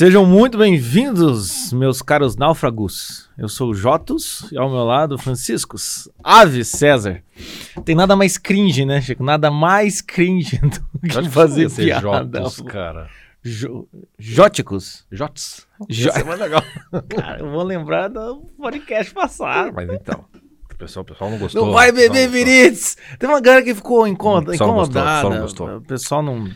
Sejam muito bem-vindos, meus caros náufragos. Eu sou o Jotos e ao meu lado Franciscos, Ave César. Tem nada mais cringe, né, Chico? Nada mais cringe do que fazer Ser piada. Jotos, cara. Jo- Jóticos. Jots. Jo- Isso é mais legal. Cara, eu vou lembrar do podcast passado. Mas então, o pessoal, o pessoal não gostou. Não vai beber não. Viritz! Tem uma galera que ficou não gostou, incomodada. pessoal não gostou. O pessoal não.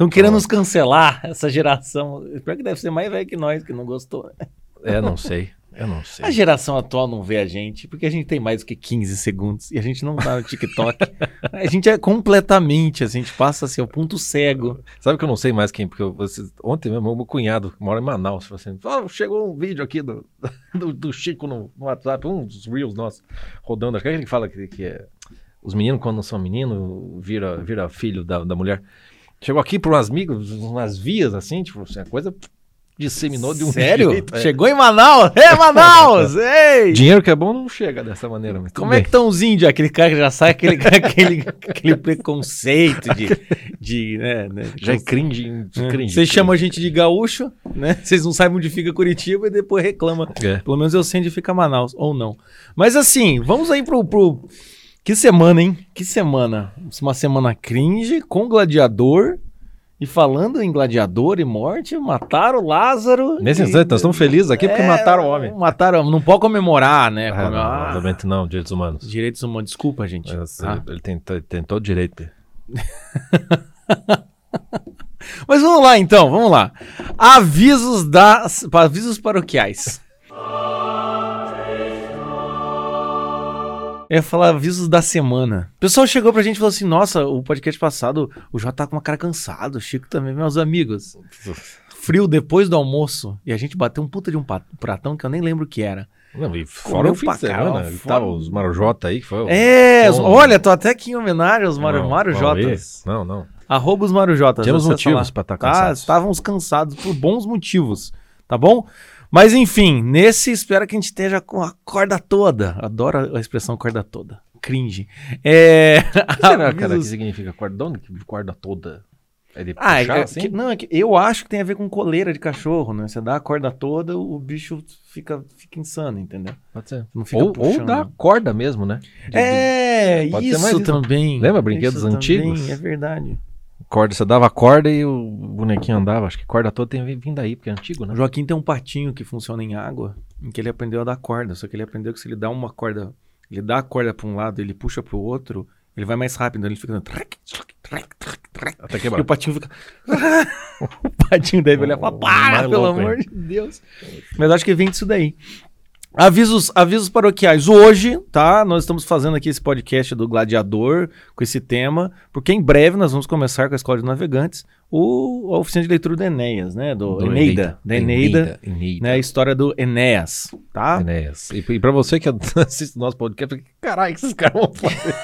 Estão querendo nos cancelar, essa geração. Espero que deve ser mais velho que nós, que não gostou. né? É, não sei. Eu não sei. A geração atual não vê a gente, porque a gente tem mais do que 15 segundos e a gente não tá no TikTok. a gente é completamente, assim, a gente passa assim, o ponto cego. Sabe que eu não sei mais quem, porque eu, ontem mesmo, meu cunhado, que mora em Manaus, falou assim: "Ah, chegou um vídeo aqui do, do, do Chico no, no WhatsApp, um dos Reels nossos, rodando. Acho que ele fala que, que é. Os meninos, quando não são meninos, vira, vira filho da, da mulher. Chegou aqui por umas migas, umas vias assim, tipo, assim, a coisa disseminou de um Sério? jeito. é. Chegou em Manaus? É, Manaus! Ei! Dinheiro que é bom não chega dessa maneira. Como é que estão os índios? Aquele cara que já sai aquele, aquele, aquele preconceito de. de né, né, Já é cringe, É. cringe. Vocês chamam a gente de gaúcho, né? Vocês não sabem onde fica Curitiba e depois reclamam. É. Pelo menos eu sei onde fica Manaus, ou não. Mas assim, vamos aí pro. pro... Que semana, hein? Que semana. Uma semana cringe com gladiador. E falando em gladiador e morte, mataram Lázaro. Nesse e- instante, nós estamos felizes aqui porque É, mataram o homem. Mataram, não pode comemorar, né? Ah, não, Ah, obviamente não, direitos humanos. direitos humanos, desculpa, gente. Mas, tá? Ele tem, tem todo direito. Mas vamos lá então, vamos lá. Avisos das avisos paroquiais. Eu ia falar avisos da semana. O pessoal chegou pra gente e falou assim: Nossa, o podcast passado, o J tá com uma cara cansado, o Chico também, meus amigos. Frio depois do almoço. E a gente bateu um puta de um pratão que eu nem lembro o que era. Não, e fora Comeu o fim de semana, caralho, e fora- tava os Marujota aí, que foi o- É, Bom, olha, tô até aqui em homenagem aos Maru, Não, Marujotas. Não, não. Arroba os Marujotas. Você motivos falar. pra estar Tá, cansados. estávamos cansados por bons motivos, tá bom? Mas enfim, nesse espero que a gente esteja com a corda toda. Adoro a expressão corda toda. Cringe. É. Que será, cara, que significa? De que corda toda? É de Ah, é, puxar, é assim? que- não, é que eu acho que tem a ver com coleira de cachorro, né? Você dá a corda toda, o bicho fica, fica insano, entendeu? Pode ser. Ou, ou puxando. da corda mesmo, né? De- É, Pode ser mais isso também. Lembra brinquedos Isso também, antigos? É verdade. Corda, você dava a corda e o bonequinho andava. Acho que corda toda tem vindo daí, porque é antigo, né? O Joaquim tem um patinho que funciona em água, em que ele aprendeu a dar corda. Só que ele aprendeu que se ele dá uma corda, ele dá a corda pra um lado, ele puxa pro outro, ele vai mais rápido. Ele fica. Até E quebrar. o patinho fica. o patinho deve olhar e falar: O Para, pelo louco, amor hein? de Deus. Mas acho que vem disso daí. Avisos, avisos paroquiais. Hoje, tá? Nós estamos fazendo aqui esse podcast do Gladiador com esse tema, porque em breve nós vamos começar com a Escola de Navegantes o, a oficina de leitura do Enéas, né? Do, Do Eneida. Da Eneida, Eneida. Eneida. né? A história do Enéas, tá? Enéas. E, e pra você que assiste o nosso podcast, caralho, que esses caras vão fazer?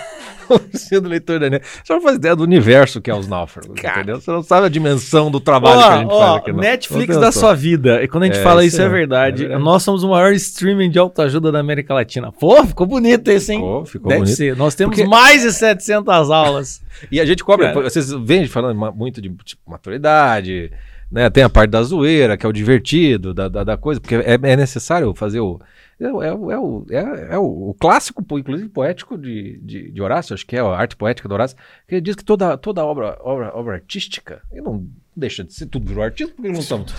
Do leitor da Enéas. Você não faz ideia do universo que é os náufragos, Cara. entendeu? Você não sabe a dimensão do trabalho que a gente faz aqui. não. Netflix Não da sua vida. E quando a gente É, fala isso é é, verdade. é verdade. Nós somos o maior streaming de autoajuda da América Latina. Pô, ficou bonito esse, hein? Ficou, ficou Deve bonito. ser. Nós temos Porque- mais de 700 aulas. E a gente cobra, Cara. vocês vêm falando muito de tipo, maturidade, né? Tem a parte da zoeira, que é o divertido, da, da, da coisa, porque é, é necessário fazer o. É, o- é, é, é, é o, o clássico, inclusive poético de, de, de Horácio, acho que é a arte poética do Horácio, que ele diz que toda, toda obra, obra, obra artística, ele não deixa de ser tudo virou artista, porque não estamos.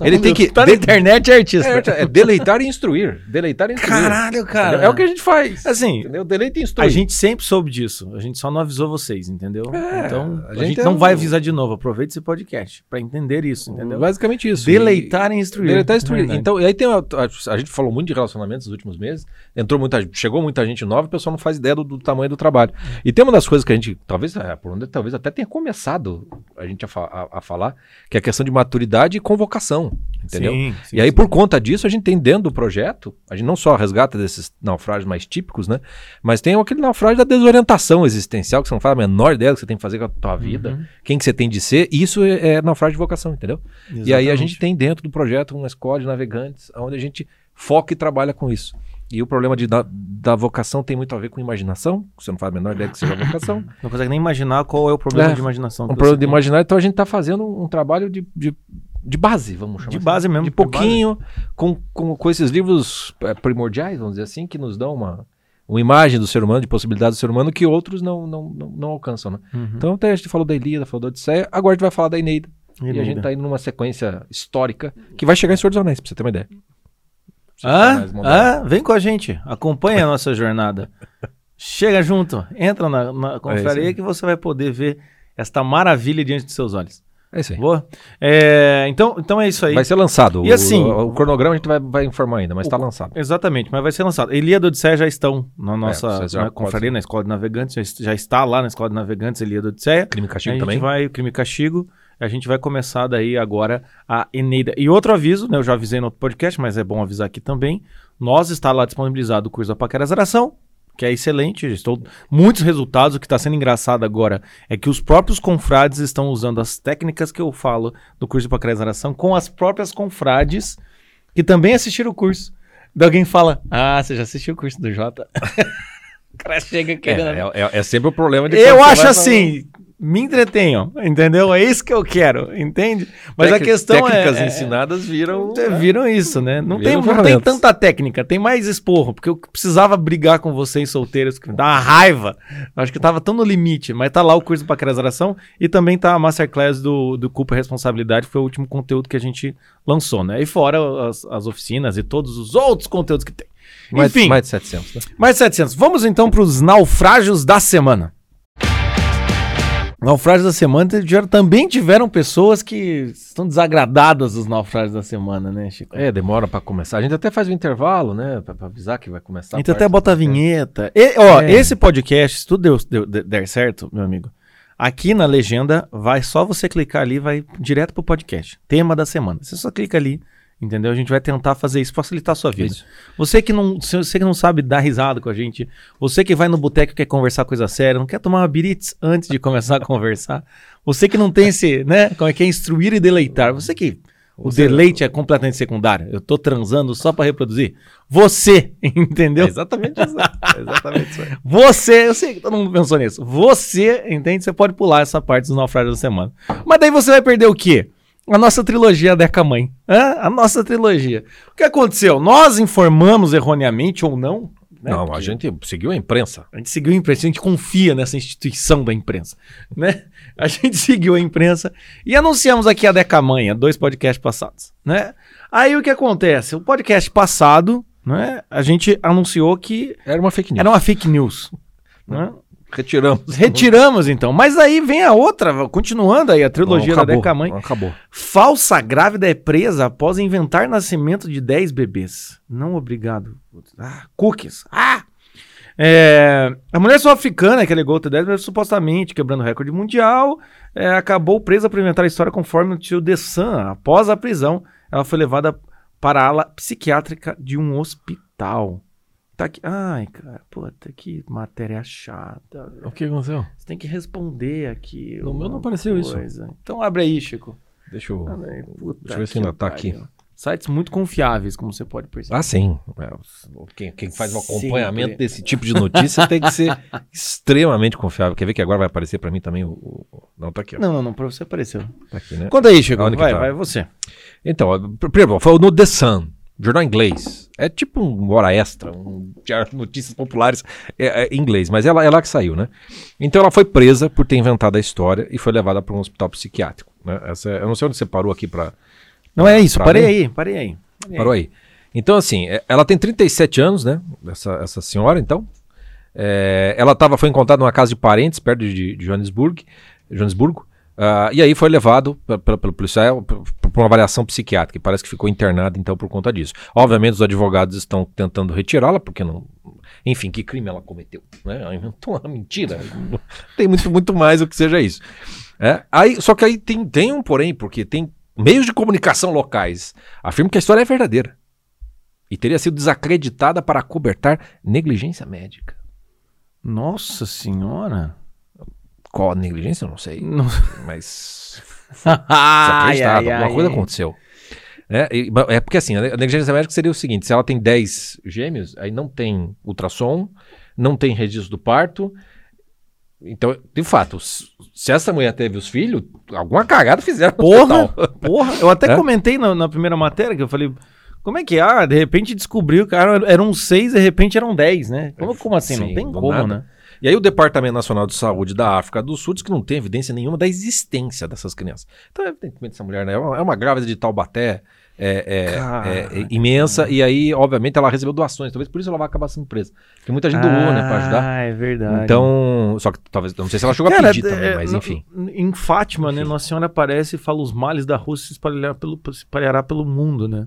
Ele tem que. Tá na internet, é artista. é, é deleitar e instruir. Deleitar e instruir. Caralho, cara. É o que a gente faz. Assim, Entendeu? Deleita e instrui. a gente sempre soube disso. A gente só não avisou vocês, entendeu? É, então, a a gente gente, é não um- vai avisar de novo. Aproveite esse podcast pra entender isso, entendeu? Basicamente isso. Deleitar e instruir. Deleitar e instruir. Verdade. Então, e aí tem uma- a, a gente falou muito de relacionamentos nos últimos meses. Entrou muita, chegou muita gente nova, o pessoal não faz ideia do, do tamanho do trabalho. E tem uma das coisas que a gente, talvez, é, por onde talvez até tenha começado a gente a, a- a falar, que é a questão de maturidade e convocação, entendeu? Sim, sim, e aí, sim. por conta disso, a gente tem dentro do projeto, a gente não só resgata desses naufrágios mais típicos, né? Mas tem aquele naufrágio da desorientação existencial, que você não faz a menor ideia do que você tem que fazer com a tua vida, Uhum. quem que você tem de ser, e isso é, é naufrágio de vocação, entendeu? E aí a gente tem dentro do projeto uma escola de navegantes, onde a gente foca e trabalha com isso. E o problema de, da, da vocação tem muito a ver com imaginação, você não faz a menor ideia que seja vocação. Não consegue nem imaginar qual é o problema É, de imaginação. um problema de imaginar, então a gente está fazendo um, trabalho de, de de base, vamos chamar De assim. base mesmo, De de pouquinho, com, com, com esses livros é, primordiais, vamos dizer assim, que nos dão uma, uma imagem do ser humano, de possibilidades do ser humano, que outros não, não, não, não alcançam, né? Uhum. Então até a gente falou da Ilíada, falou da Odisseia, agora a gente vai falar da Eneida. E a gente tá indo numa sequência histórica que vai chegar em Senhor dos Anéis, pra você ter uma ideia. Ah, ah, vem com a gente, acompanha a nossa jornada. Chega junto, entra na, na É confraria aí. que você vai poder ver esta maravilha diante de seus olhos. É isso aí. Boa? É, então, então é isso aí. Vai ser lançado. E O- assim- o, o cronograma a gente vai, vai informar ainda, mas está lançado. Exatamente, mas vai ser lançado. Ilíada e Odisseia já estão na nossa É, vocês já na confraria, na Escola de Navegantes, já, já está lá na Escola de Navegantes, Ilíada e Odisseia. Crime e a castigo gente também. vai, crime e castigo, a gente vai começar daí agora a Eneida. E outro aviso, né, eu já avisei no outro podcast, mas é bom avisar aqui também, nós está lá disponibilizado o curso da Paquera Zeração, que é excelente, estou muitos resultados, o que está sendo engraçado agora é que os próprios confrades estão usando as técnicas que eu falo do curso de Paquera Zeração com as próprias confrades que também assistiram o curso. Daí alguém fala, ah, você já assistiu o curso do Jota? o cara chega É, querendo... é, é- é sempre o problema de Eu acho assim, me entretenham, entendeu? É isso que eu quero, entende? Mas a Tec- questão técnicas é, é- ensinadas viram. é, viram isso, né? Não tem, não tem tanta técnica, tem mais esporro, porque eu precisava brigar com vocês solteiros, que me dá uma raiva. Acho que tava tão no limite, mas tá lá o curso do Paquerazaração e também tá a Masterclass do, do Culpa e Responsabilidade, que foi o último conteúdo que a gente lançou, né? E fora as, as oficinas e todos os outros conteúdos que tem. mais, Enfim, mais de 700. Né? mais 700. Vamos então para os naufrágios da semana. Naufrágios da semana também tiveram pessoas que estão desagradadas dos naufrágios da semana, né, Chico? É, demora pra começar. A gente até faz o intervalo, né? Pra, pra avisar que vai começar. a gente até bota a vinheta. E, ó, É. esse podcast, se tudo deu, deu- de- der certo, meu amigo, aqui na legenda vai só você clicar ali, vai direto pro podcast. Tema da semana. Você só clica ali, entendeu? A gente vai tentar fazer isso, facilitar a sua vida. Isso. Você que não, você que não sabe dar risada com a gente, você que vai no boteco e quer conversar coisa séria, não quer tomar uma birits antes de começar a conversar, você que não tem esse, né, como é que é instruir e deleitar, você que o Você- deleite é completamente secundário, eu tô transando só pra reproduzir. Você, entendeu? É exatamente isso. É exatamente isso. Você, eu sei que todo mundo pensou nisso. Você, entende? Você pode pular essa parte dos naufrágios da semana. Mas daí você vai perder o quê? A nossa trilogia Deca Mãe. Hã? A nossa trilogia. O que aconteceu? Nós informamos erroneamente ou não? né? Não, a Porque gente seguiu a imprensa. a gente seguiu a imprensa, a gente confia nessa instituição da imprensa, né? A gente seguiu a imprensa e anunciamos aqui a Deca Mãe, há dois podcasts passados, né? Aí o que acontece? O podcast passado, né? A gente anunciou que Era uma fake news. era uma fake news, né? Retiramos. Retiramos então. Mas aí vem a outra, continuando aí a trilogia Não, da acabou, Deca Mãe. não Acabou. Falsa grávida é presa após inventar nascimento de 10 bebês. Não obrigado. Ah, cookies. Ah! É, a mulher sul-africana que alegou ter 10 bebês supostamente quebrando o recorde mundial é, acabou presa por inventar a história conforme o tio The Sun. Após a prisão, ela foi levada para a ala psiquiátrica de um hospital. Tá aqui. Ai, cara, puta, que matéria chata. velho. O que aconteceu? Você tem que responder aqui. No meu não apareceu isso. coisa. Então abre aí, Chico. Deixa eu. Abre aí. Puta Deixa eu ver se ainda tá aqui. Sites muito confiáveis, como você pode perceber. Ah, sim. É, o- quem, quem faz um Sempre. acompanhamento desse tipo de notícia tem que ser extremamente confiável. Quer ver que agora vai aparecer pra mim também o. o- Não, tá aqui, ó. Não, não, não, pra você apareceu. Tá aqui, né? Conta aí, Chico. Vai, tá? vai você. Então, primeiro, foi no The Sun, jornal inglês. É tipo um hora extra, um de notícias populares é, é, em inglês, mas ela, ela que saiu, né? Então ela foi presa por ter inventado a história e foi levada para um hospital psiquiátrico. Né? Essa, é- eu não sei onde você parou aqui para Não é isso, parei aí, parei aí. Parei Parou aí. Então, assim, é- ela tem 37 anos, né? Essa, essa senhora, então. É, ela tava, foi encontrada numa casa de parentes, perto de, de Johannesburg, Johannesburgo. ah, e aí foi levado pe- pe- pelo policial para uma avaliação psiquiátrica. E parece que ficou internada, então, por conta disso. Obviamente, os advogados estão tentando retirá-la, porque não. Enfim, que crime ela cometeu? Né? Ela inventou uma mentira. tem muito, muito mais o que seja isso. É, aí, só que aí tem, tem um porém, porque tem meios de comunicação locais afirmam que a história é verdadeira e teria sido desacreditada para cobertar negligência médica. Nossa senhora. Qual a negligência? Eu não sei, Não- mas ai, desacreditada, ai, alguma coisa ai. aconteceu. É, é porque assim, a ne- a negligência médica seria o seguinte: se ela tem 10 gêmeos, aí não tem ultrassom, não tem registro do parto, Então, de fato, se essa mulher teve os filhos, alguma cagada fizeram Porra, porra. Eu até É? comentei na, na primeira matéria que eu falei. Como é que é? Ah, de repente descobriu, cara, eram seis, de repente eram dez, né? Como, como assim? não Sim, tem do como, nada. né? E aí o Departamento Nacional de Saúde da África do Sul diz que não tem evidência nenhuma da existência dessas crianças. Então, evidentemente, essa mulher né, é, uma, é uma grávida de Taubaté é, é- é- é imensa, e aí, obviamente, ela recebeu doações. Talvez por isso ela vai acabar sendo presa. Porque muita gente doou, né, pra ajudar. Ah, é verdade. Então, só que talvez, não sei se ela chegou a Cara, pedir é, também, mas enfim. Em Fátima, né? Enfim. Nossa Senhora aparece e fala: os males da Rússia se espalhará pelo, se espalhará pelo mundo, né?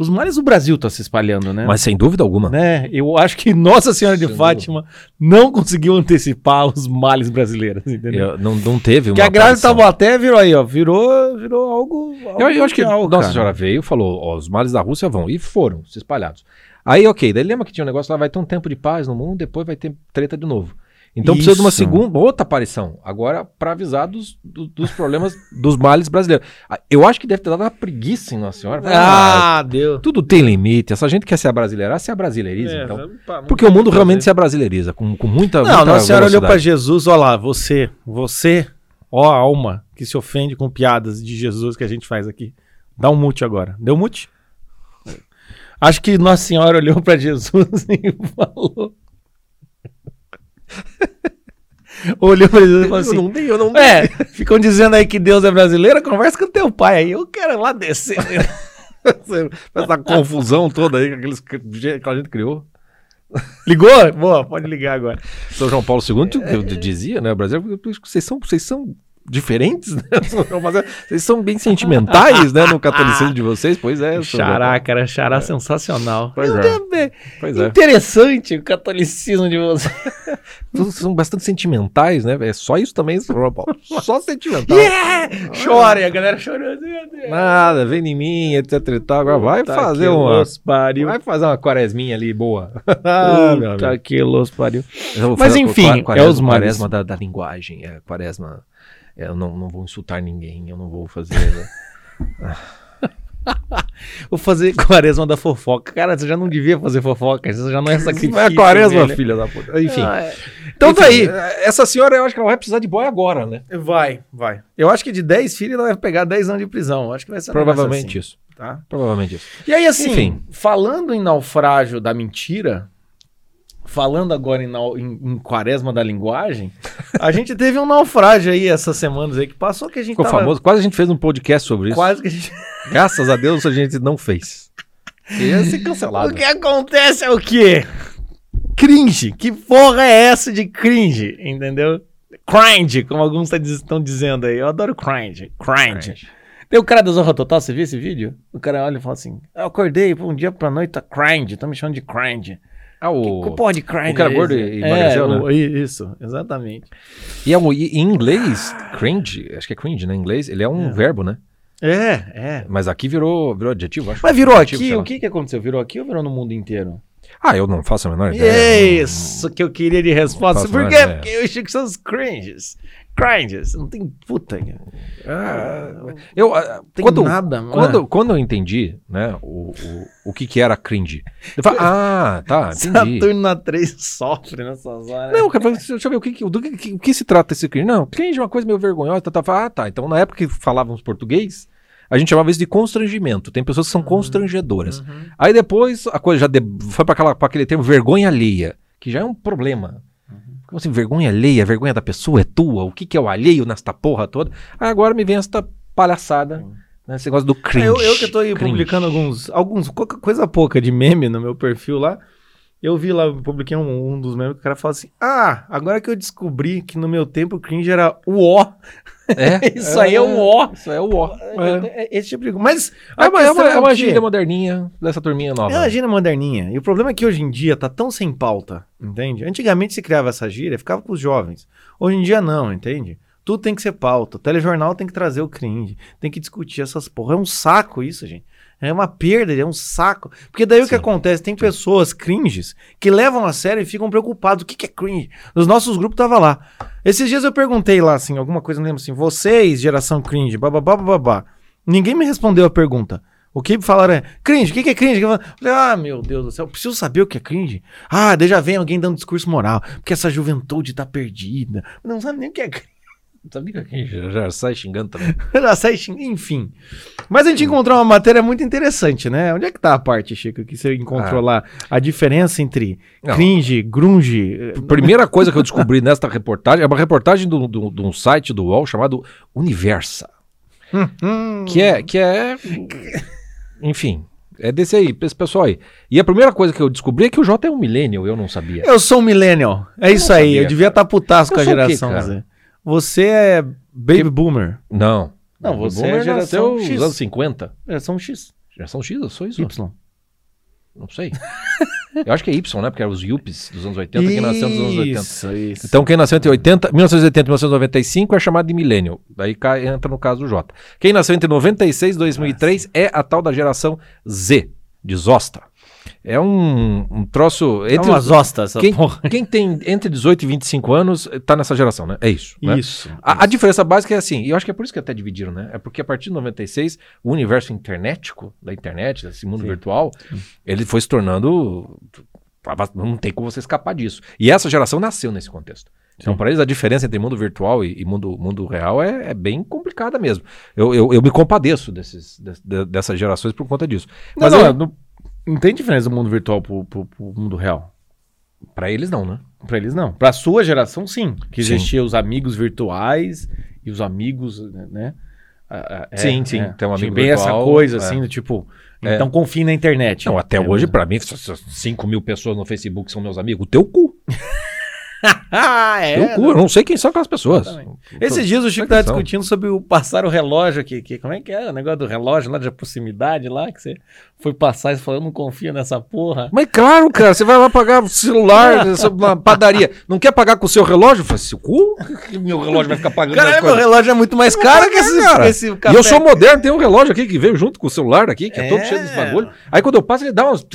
Os males do Brasil estão se espalhando, né? Mas sem dúvida alguma. né? Eu acho que Nossa Senhora de Sem Fátima não conseguiu antecipar os males brasileiros, entendeu? Eu- não, não teve uma Porque a aparição. Taubaté virou aí, ó. Virou, virou algo. algo Eu, eu acho que mundial, Nossa cara. Senhora veio, falou, ó, os males da Rússia vão, e foram, se espalhados. Aí, ok, daí lembra que tinha um negócio lá, vai ter um tempo de paz no mundo, depois vai ter treta de novo. Então precisa de uma Isso. segunda, outra aparição, agora para avisar dos, do- dos problemas, dos males brasileiros. Ah, Eu acho que deve ter dado uma preguiça em Nossa Senhora. Ah, Ah, deu. tudo tem limite, essa gente quer se abrasileirar, se abrasileiriza, É, então. vamos Porque o mundo realmente se abrasileiriza, com, com muita, Não, muita Nossa Senhora olhou pra velocidade. Jesus, ó lá, você, você, ó alma que se ofende com piadas de Jesus que a gente faz aqui. Dá um mute agora. Deu mute? Acho que Nossa Senhora olhou pra Jesus e falou. olhou pra Jesus e falou Eu assim: não dei, eu não É, ficam dizendo aí que Deus é brasileiro, conversa com teu pai aí. Eu quero lá descer. Essa confusão toda aí que aqueles, que a gente criou. Ligou? Boa, pode ligar agora. São João Paulo II eu dizia, né? O Brasil, vocês são, vocês são diferentes, né? Vocês são bem sentimentais, né? No catolicismo de vocês, pois é. Xará, João. cara, xará sensacional. Pois é. Pois é. Interessante o catolicismo de você. Vocês são bastante sentimentais, né? É só isso também. Só sentimental. Yeah! Chora, e a galera chorando. Meu Deus. Nada, vem em mim, etc e tal. Agora vai Puta fazer uma. pariu. Vai fazer uma quaresminha ali boa. Ah, meu Puta que los pariu. Mas enfim, é os males. quaresma da, da linguagem. É, quaresma. É, eu não, não vou insultar ninguém, eu não vou fazer. né? Vou fazer quaresma da fofoca. Cara, você já não devia fazer fofoca. Você já não é sacrifício. Não é quaresma, velho. filha da puta. Enfim. Ah, é. Então Enfim, tá aí. Essa senhora, eu acho que ela vai precisar de boy agora, né? Vai, vai. Eu acho que de 10 filhos ela vai pegar 10 anos de prisão. Eu acho que vai ser Provavelmente assim, isso. tá? Provavelmente isso. E aí, assim, Enfim. falando em naufrágio da mentira, falando agora em, em- em quaresma da linguagem, a gente teve um naufrágio aí essas semanas aí que passou que a gente Ficou tava famoso. Quase a gente fez um podcast sobre isso. quase que a gente... Graças a Deus a gente não fez. Ia ser cancelado. O que acontece é o quê? Cringe. Que porra é essa de cringe? Entendeu? Cringe, como alguns estão dizendo aí. Eu adoro cringe. Cringe. Tem o cara da Zorra Total, você viu esse vídeo? O cara olha e fala assim: Eu acordei um dia pra noite, tá cringe, tá me chamando de cringe. Ah, Que o... porra de cringe? o cara é gordo e é, emagreceu, né? o- Isso, exatamente. E, é um- e em inglês, cringe, acho que é cringe, né? Em inglês, ele é um É. verbo, né? É, é. Mas aqui virou, virou adjetivo, acho. Mas virou Adjetivo, aqui, o que que aconteceu? Virou aqui ou virou no mundo inteiro? Ah, eu não faço a menor ideia. Isso que eu queria de resposta. Por quê? Porque eu achei que são os cringes. Cringes. Não tem puta. Ah, eu, ah, Tem quando, nada, mano. quando, quando eu entendi, né, o, o, o que que era cringe, eu falei, ah, tá, entendi. Saturno na 3 sofre nessas horas. Não, cara, deixa eu ver o que, do que, que- que se trata esse cringe. Não, cringe é uma coisa meio vergonhosa. Tá, tá, ah, tá. Então, na época que falávamos português, a gente chamava isso de constrangimento. Tem pessoas que são constrangedoras. Uhum. Aí depois a coisa já de- foi para aquele termo vergonha alheia, que já é um problema. Como assim, vergonha alheia? A vergonha da pessoa é tua? O que, que é o alheio nesta porra toda? Agora me vem essa palhaçada, né, esse negócio do cringe. É, Eu, eu que tô aí Cringe. publicando alguns, alguns, co- coisa pouca de meme no meu perfil lá. Eu vi lá, eu publiquei um, um dos memes que o cara fala assim: Ah, agora que eu descobri que no meu tempo o cringe era o ó. É, Isso aí é o ó. Isso aí é o ó. É, É Esse tipo de coisa. Mas é uma, é uma, é uma gíria moderninha dessa turminha nova. É uma gíria moderninha. E o problema é que hoje em dia tá tão sem pauta, entende? Antigamente se criava essa gíria, ficava com os jovens. Hoje em dia não, entende? Tudo tem que ser pauta. O telejornal tem que trazer o cringe. Tem que discutir essas porra. É um saco isso, gente. É uma perda, é um saco. Porque daí o que Sim. acontece? Tem pessoas cringes que levam a sério e ficam preocupados. O que, que é cringe? Nos nossos grupos tava lá. Esses dias eu perguntei lá, assim, alguma coisa, não lembro assim. Vocês, geração cringe, bababá, bababá. Ninguém me respondeu a pergunta. O que falaram é, cringe, o que, que é cringe? Eu falei, ah, meu Deus do céu, preciso saber o que é cringe. Ah, daí já vem alguém dando discurso moral, porque essa juventude tá perdida. Não sabe nem o que é cringe. Sabia que aqui já, já sai xingando também. Já sai xing- Enfim. Mas a gente encontrou uma matéria muito interessante, né? Onde é que tá a parte, Chico, que você encontrou lá? A diferença entre Não. cringe, grunge... eh, Primeira coisa que eu descobri nesta reportagem é uma reportagem do- do- de um site do UOL chamado Universa. hum, Que é, que é. Enfim, é desse aí, esse pessoal aí. E a primeira coisa que eu descobri é que o Jota é um millennial, eu não sabia. Eu sou um millennial. É isso aí. sabia, eu devia estar putaço Eu com a quê, geração? Z. Você é baby boomer. Não. Não, O você Boomer é geração X. nos anos 50. Geração X. Geração X, eu sou isso? Y. Não sei. eu acho que é Y, né? Porque eram os Yuppies dos anos 80 que nasceu nos anos 80. Isso, isso. Então, quem nasceu entre 80, 1980 e 1995 é chamado de millennial. Daí cai- entra no caso do Jota. Quem nasceu entre 96 e 2003 é a tal da geração Z, de Zosta. É um, um troço. é Entre uma os- zosta essa quem, quem tem entre 18 e 25 anos eh, tá nessa geração, né? É isso. né? Isso. A, a diferença básica é assim, e eu acho que é por isso que até dividiram, né? É porque a partir de 96, o universo internetico, da internet, desse mundo Sim. virtual, ele foi se tornando. Não tem como você escapar disso. E essa geração nasceu nesse contexto. Então, para eles, a diferença entre mundo virtual e, e mundo, mundo real é, é bem complicada mesmo. Eu, eu, eu me compadeço desses, des- de- dessas gerações por conta disso. Mas Mas não, eu- não, não tem diferença do mundo virtual pro, pro- pro mundo real. Pra eles, não, né? Pra eles, não. Pra sua geração, sim. Que Sim. existia os amigos virtuais e os amigos, né? Ah, ah, é, Sim, sim, é. tem um Tinha amigo bem virtual, essa coisa, é. assim, do tipo... É. Então confie na internet. Não, até É, hoje, pra mim, 5 mil pessoas no Facebook são meus amigos. O teu cu. é. teu cu. Eu não sei quem são aquelas pessoas. Exatamente. Esses dias o Chico Como tava que são? discutindo sobre o passar o relógio aqui, que, como é que é o negócio do relógio lá de proximidade lá, que você foi passar e falou, eu não confio nessa porra. Mas claro, cara, você vai lá pagar o celular na padaria. Não quer pagar com o seu relógio? Fala, seu cu? Que Meu relógio vai ficar pagando as Caralho, meu relógio é muito mais caro que esse, cara. esse E café. eu sou moderno, tem um relógio aqui que veio junto com o celular aqui, que é, todo É. cheio desse bagulho. Aí quando eu passo, ele dá uns.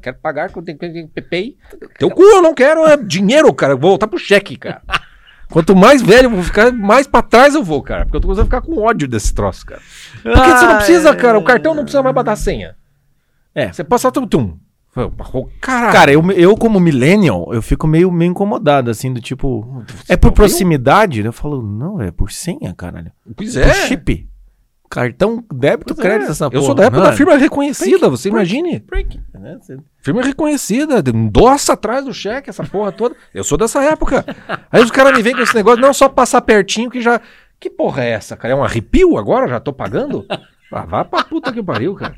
Quero pagar com PayPay. Teu cu, eu não quero é dinheiro, cara. Eu vou voltar pro cheque, cara. Quanto mais velho eu vou ficar, mais pra trás eu vou, cara. Porque eu tô começando a ficar com ódio desse troço, cara. Porque você não precisa, cara. O cartão não precisa mais botar senha. É. Você passa tum, tum. Caralho. Cara, eu, eu como millennial, eu fico meio, meio incomodado, assim, do tipo... É por proximidade? Eu falo, não, é por senha, caralho. Pois É. Por chip. Cartão, débito, Pois é. crédito, essa porra. Eu sou da época da firma reconhecida, você Prick, imagine. prick, né? Você- Firma reconhecida, endossa atrás do cheque, essa porra toda. Eu sou dessa época. Aí os caras me vêm com esse negócio, não só passar pertinho que já. Que porra é essa, cara? É um arrepio agora? Já tô pagando? Ah, vá pra puta que pariu, cara.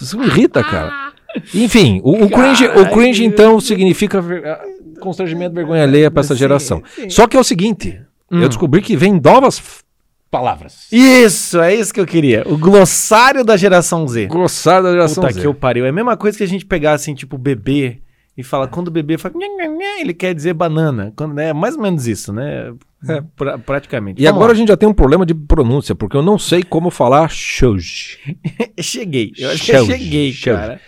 Isso me irrita, cara. Enfim, o, o cringe, o cringe então significa ver- ah, constrangimento, vergonha alheia pra essa Sim, geração. sim. Só que é o seguinte, Hum. eu descobri que vem novas palavras. Isso, é isso que eu queria. O glossário da geração Z. Glossário da geração Puta Z. que eu pariu. É a mesma coisa que a gente pegar assim, tipo, bebê e fala, quando o bebê fala, ele quer dizer banana. Quando, né, é mais ou menos isso, né? É. Pra- praticamente. E agora a gente já tem um problema de pronúncia, porque eu não sei como falar gente. Cheguei. Eu acho que eu cheguei, cara.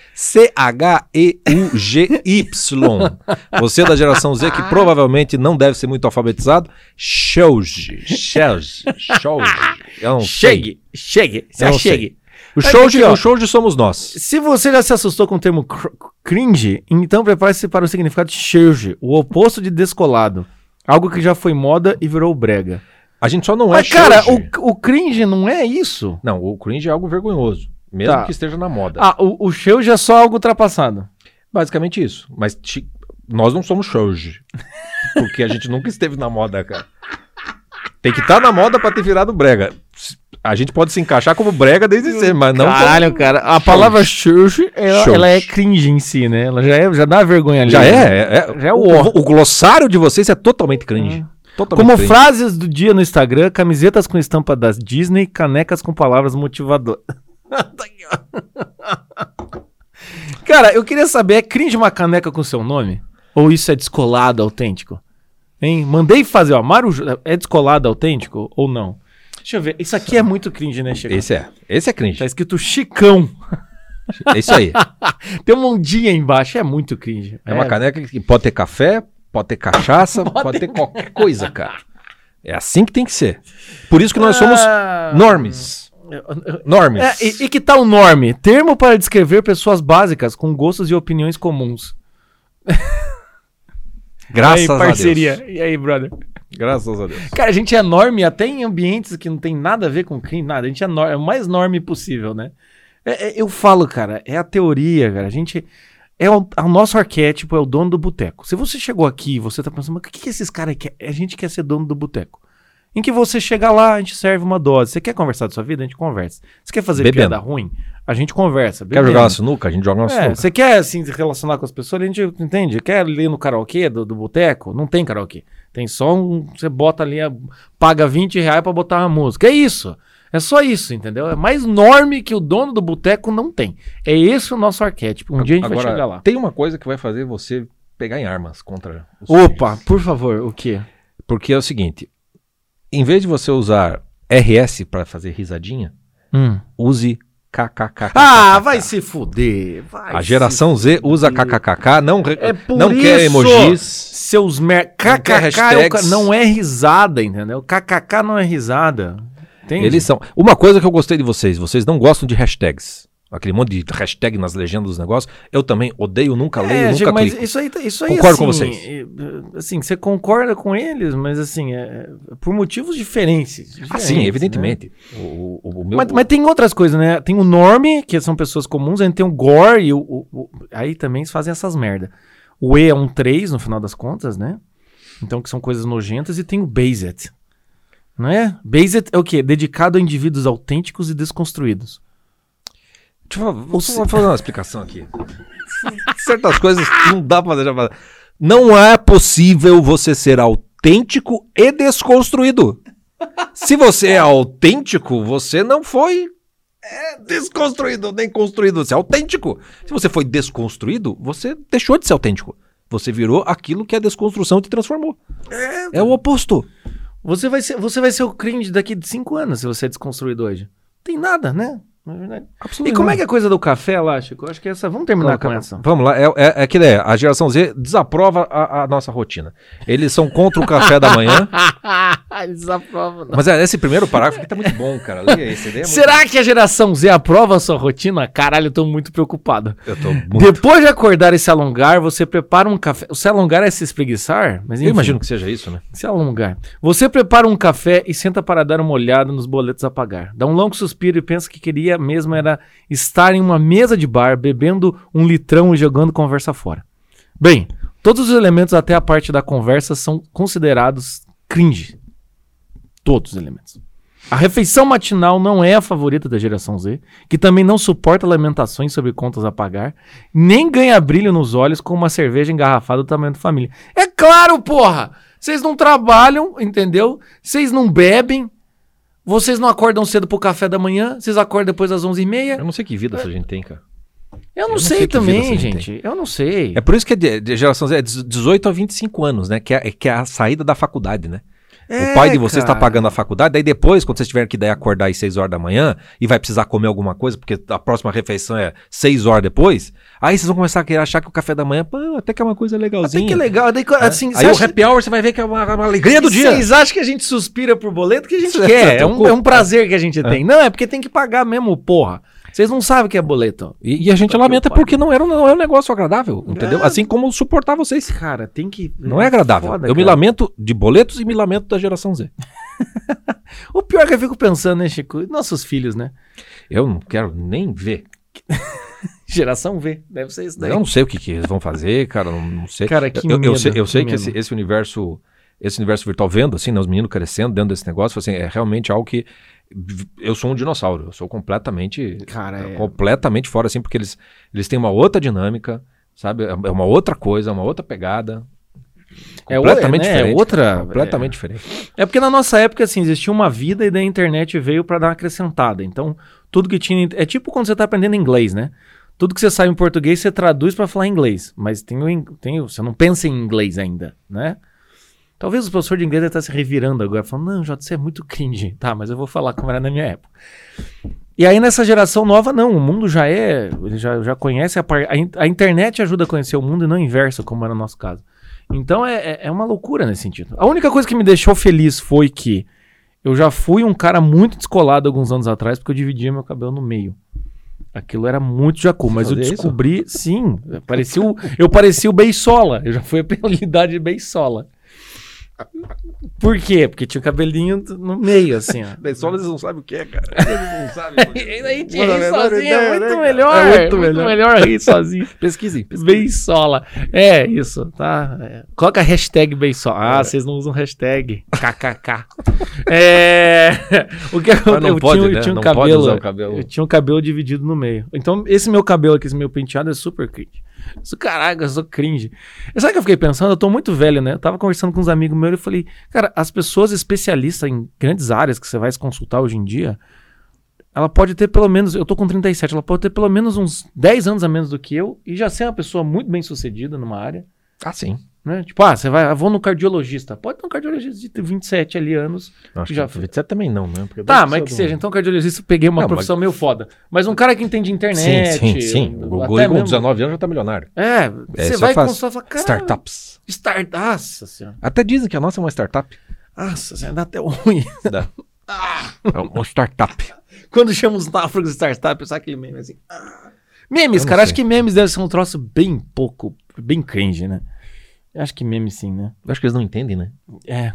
C-H-E-U-G-Y. Você da geração Z que provavelmente não deve ser muito alfabetizado. Eu não sei. Chegue. Chegue. Se Eu não sei. achegue. O shows, aqui, ó. o shows somos nós. Se você já se assustou com o termo cr- cringe, então prepare-se para o significado de churge, o oposto de descolado. Algo que já foi moda e virou brega. A gente só não Mas, é cara, o, o cringe não é isso. Não, o cringe é algo vergonhoso. Mesmo Tá. que esteja na moda. Ah, o, o churge é só algo ultrapassado. Basicamente isso. Mas ti- nós não somos shows. Porque a gente nunca esteve na moda, cara. Tem que estar na moda pra ter virado brega. A gente pode se encaixar como brega desde sempre, mas não Caralho, como... cara. A palavra churge, ela, ela é cringe em si, né? Ela já, é, já dá vergonha ali. Já né? é, é, é- Já é o o, o glossário de vocês é totalmente cringe. Totalmente Como cringe. frases do dia no Instagram, camisetas com estampa das Disney, canecas com palavras motivadoras. Cara, eu queria saber, é cringe uma caneca com seu nome? Ou isso é descolado, autêntico? Hein? Mandei fazer, ó. Ju- é descolado, autêntico ou não? Deixa eu ver. Isso aqui é muito cringe, né, Chico? Esse é. Esse é cringe. Tá escrito Chicão. É isso aí. Tem um ondinha embaixo. É muito cringe. É uma caneca que pode ter café, pode ter cachaça, pode ter qualquer coisa, cara. É assim que tem que ser. Por isso que nós somos Ah, normes. Normes. É, e, e que tal norme? Termo para descrever pessoas básicas com gostos e opiniões comuns. Graças aí, parceria. a Deus. E aí, brother? Graças a Deus. Cara, a gente é norme até em ambientes que não tem nada a ver com crime, nada. A gente é, é o mais norme possível, né? É- é- eu falo, cara, é a teoria, cara. A gente. É o, é o nosso arquétipo, é o dono do boteco. Se você chegou aqui e você tá pensando, mas o que, que esses caras querem? A gente quer ser dono do boteco. Em que você chega lá, a gente serve uma dose. Você quer conversar da sua vida? A gente conversa. Você quer fazer Bebendo. piada ruim? A gente conversa. Quer jogar bebendo. uma sinuca? A gente joga uma É, sinuca. você quer assim, se relacionar com as pessoas, a gente entende. Quer ir no karaokê do, do boteco? Não tem karaokê. Tem só um. Você bota ali, a- paga 20 reais pra botar uma música. É isso. É só isso, entendeu? É mais norme que o dono do boteco não tem. É esse o nosso arquétipo. Um dia a gente vai Agora, chegar lá. Tem uma coisa que vai fazer você pegar em armas contra os Opa, por favor, o quê? Porque é o seguinte: em vez de você usar RS para fazer risadinha, use KKK. Ah, vai se fuder. vai A geração Z usa. KKKK, não, É não quer emojis. Seus mer... Não KKK é o ca- hashtags. não é risada, entendeu? KKK não é risada. Entende? Eles são. Uma coisa que eu gostei de vocês, vocês não gostam de hashtags. Aquele monte de hashtag nas legendas dos negócios. Eu também odeio, nunca leio, É, nunca Diego, mas clico. isso aí, tá- isso aí Concordo assim, com vocês. é, Assim, você concorda com eles, mas assim, é, é por motivos diferentes. Ah, diferentes, sim, né? evidentemente. O, o- o meu, Mas, mas tem outras coisas, né? Tem o norme, que são pessoas comuns, a gente tem o gore e o- aí também eles fazem essas merda. O E é um 3 no final das contas, né? Então que são coisas nojentas e tem o based. Não é? Based é o quê? Dedicado a indivíduos autênticos e desconstruídos. Deixa eu, vou só fazer uma explicação aqui. Certas coisas não dá pra deixar. pra- Não é possível você ser autêntico e desconstruído. Se você é autêntico, você não foi é, desconstruído nem construído. Você é autêntico. Se você foi desconstruído, você deixou de ser autêntico. Você virou aquilo que a desconstrução te transformou. É, o oposto. Você vai ser, você vai ser o cringe daqui de 5 anos se você é desconstruído hoje. Tem nada, né? E como é que é a coisa do café lá, Chico? Eu acho que essa. Vamos terminar com essa. Vamos lá, é, é, é é, a geração Z desaprova a, a nossa rotina. Eles são contra o café da manhã. Desaprova, não. Mas é, esse primeiro parágrafo aqui tá muito bom, cara. Leia esse. Leia muito Será que a geração Z aprova a sua rotina? Caralho, eu tô muito preocupado. Eu tô muito... Depois de acordar e se alongar, você prepara um café. Se alongar é se espreguiçar, mas Eu enfim, imagino que seja isso, né? se alongar. Você prepara um café e senta para dar uma olhada nos boletos a pagar. Dá um longo suspiro e pensa que queria mesmo era estar em uma mesa de bar, bebendo um litrão e jogando conversa fora. Bem, todos os elementos até a parte da conversa são considerados cringe. Todos os elementos. A refeição matinal não é a favorita da geração Z, que também não suporta lamentações sobre contas a pagar, nem ganha brilho nos olhos com uma cerveja engarrafada do tamanho da família. É claro, porra! Vocês não trabalham, entendeu? Vocês não bebem, vocês não acordam cedo pro café da manhã, vocês acordam depois das 11h30. Eu não sei que vida essa gente tem, cara. Eu não, não sei, sei também, gente gente. Eu não sei. É por isso que é de, de geração Z é 18 a 25 anos, né? Que é, que é a saída da faculdade, né? O pai de vocês está pagando a faculdade, daí depois, quando vocês tiverem que daí acordar às 6 horas da manhã e vai precisar comer alguma coisa, porque a próxima refeição é 6 horas depois, aí vocês vão começar a querer achar que o café da manhã, pô, até que é uma coisa legalzinha. Até que é legal. Daí, assim, Aí o happy hour você vai ver que é uma, uma alegria do dia. Vocês acham que a gente suspira por boleto que a gente Você quer? É um, é um prazer que a gente tem. Não, é porque tem que pagar mesmo, porra. Vocês não sabem o que é boleto. E, e a gente que lamenta porque não era, não é um negócio agradável, entendeu? É. Assim como suportar vocês. Cara, tem que. Não é agradável. foda, eu me cara. lamento de boletos e me lamento da geração Z. O pior é que eu fico pensando, né, Chico? Nossos filhos, né? Eu não quero nem ver. Geração V. Deve ser isso daí. Eu não sei o que, que eles vão fazer, cara. Não, não sei. Cara, que eu, eu medo, sei, eu sei que que esse, esse universo, esse universo virtual vendo, assim, né, os meninos crescendo dentro desse negócio, assim, é realmente algo que eu sou um dinossauro. Eu sou completamente, Cara, é- completamente fora, assim, porque eles, eles têm uma outra dinâmica, sabe? É uma outra coisa, uma outra pegada. É Completamente é, né, diferente. outra- cara, completamente diferente. É porque na nossa época, assim, existia uma vida e daí a internet veio pra dar uma acrescentada. Então, tudo que tinha. É tipo quando você tá aprendendo inglês, né? Tudo que você sabe em português, você traduz pra falar inglês. Mas tem o, in- tem o- você não pensa em inglês ainda, né? Talvez o professor de inglês estar se revirando agora, falando, não, Jota, você é muito cringe. Tá, mas eu vou falar como era na minha época. E aí, nessa geração nova, não, o mundo já é. Ele já, já conhece a, par- a, in- a internet ajuda a conhecer o mundo e não inverso, como era no nosso caso. Então é, é- é uma loucura nesse sentido. A única coisa que me deixou feliz foi que Eu já fui um cara muito descolado alguns anos atrás, porque eu dividia meu cabelo no meio. Aquilo era muito jacu, mas eu fazia isso? descobri, sim, parecia o- eu parecia o Beisola. Eu já fui apelidado de Beisola. Por quê? Porque tinha o cabelinho no meio, assim, ó. Pessoal, eles não sabem o que é, cara. Eles não sabem. E daí tinha Mano, rir é sozinho, ideia, é muito né, cara? melhor. É É muito muito, melhor. melhor rir sozinho. Pesquisem. Beisola. É, isso, tá? É. Coloca a hashtag Beisola. Ah, vocês não usam hashtag. KKK. é. O que não eu pode, tinha, eu né? tinha um Não pode cabelo, usar o cabelo. Eu tinha um cabelo dividido no meio. Então, esse meu cabelo aqui, esse meu penteado é super cringe. Isso, caraca, eu sou cringe. Sabe o que eu fiquei pensando? Eu tô muito velho, né? Eu tava conversando com uns amigos meus e falei, cara, as pessoas especialistas em grandes áreas que você vai se consultar hoje em dia, ela pode ter pelo menos, eu tô com 37, ela pode ter pelo menos uns 10 anos a menos do que eu e já ser uma pessoa muito bem sucedida numa área. Ah, sim. Né? Tipo, ah, você vai, ah, vou no cardiologista. Pode ter um cardiologista de 27 ali anos. Acho Já que 27 também não, né? Porque Tá, mas que do- seja. Então, cardiologista, eu peguei uma Não, profissão meio foda. Mas um cara que entende internet. Sim, sim, sim. O até Guri com mesmo- 19 anos já tá milionário. É, É, você vai é consultar e fala, cara, Startups. Start... Nossa senhora. Até dizem que a nossa é uma startup. Nossa senhora, dá até ruim. Dá. É uma startup. Quando chama os náufragos de startup, sabe aquele meme assim? ah. Memes, cara, acho sei. que memes deve ser um troço bem pouco, bem cringe, né? Eu Acho que meme sim, né? Eu acho que eles não entendem, né? É,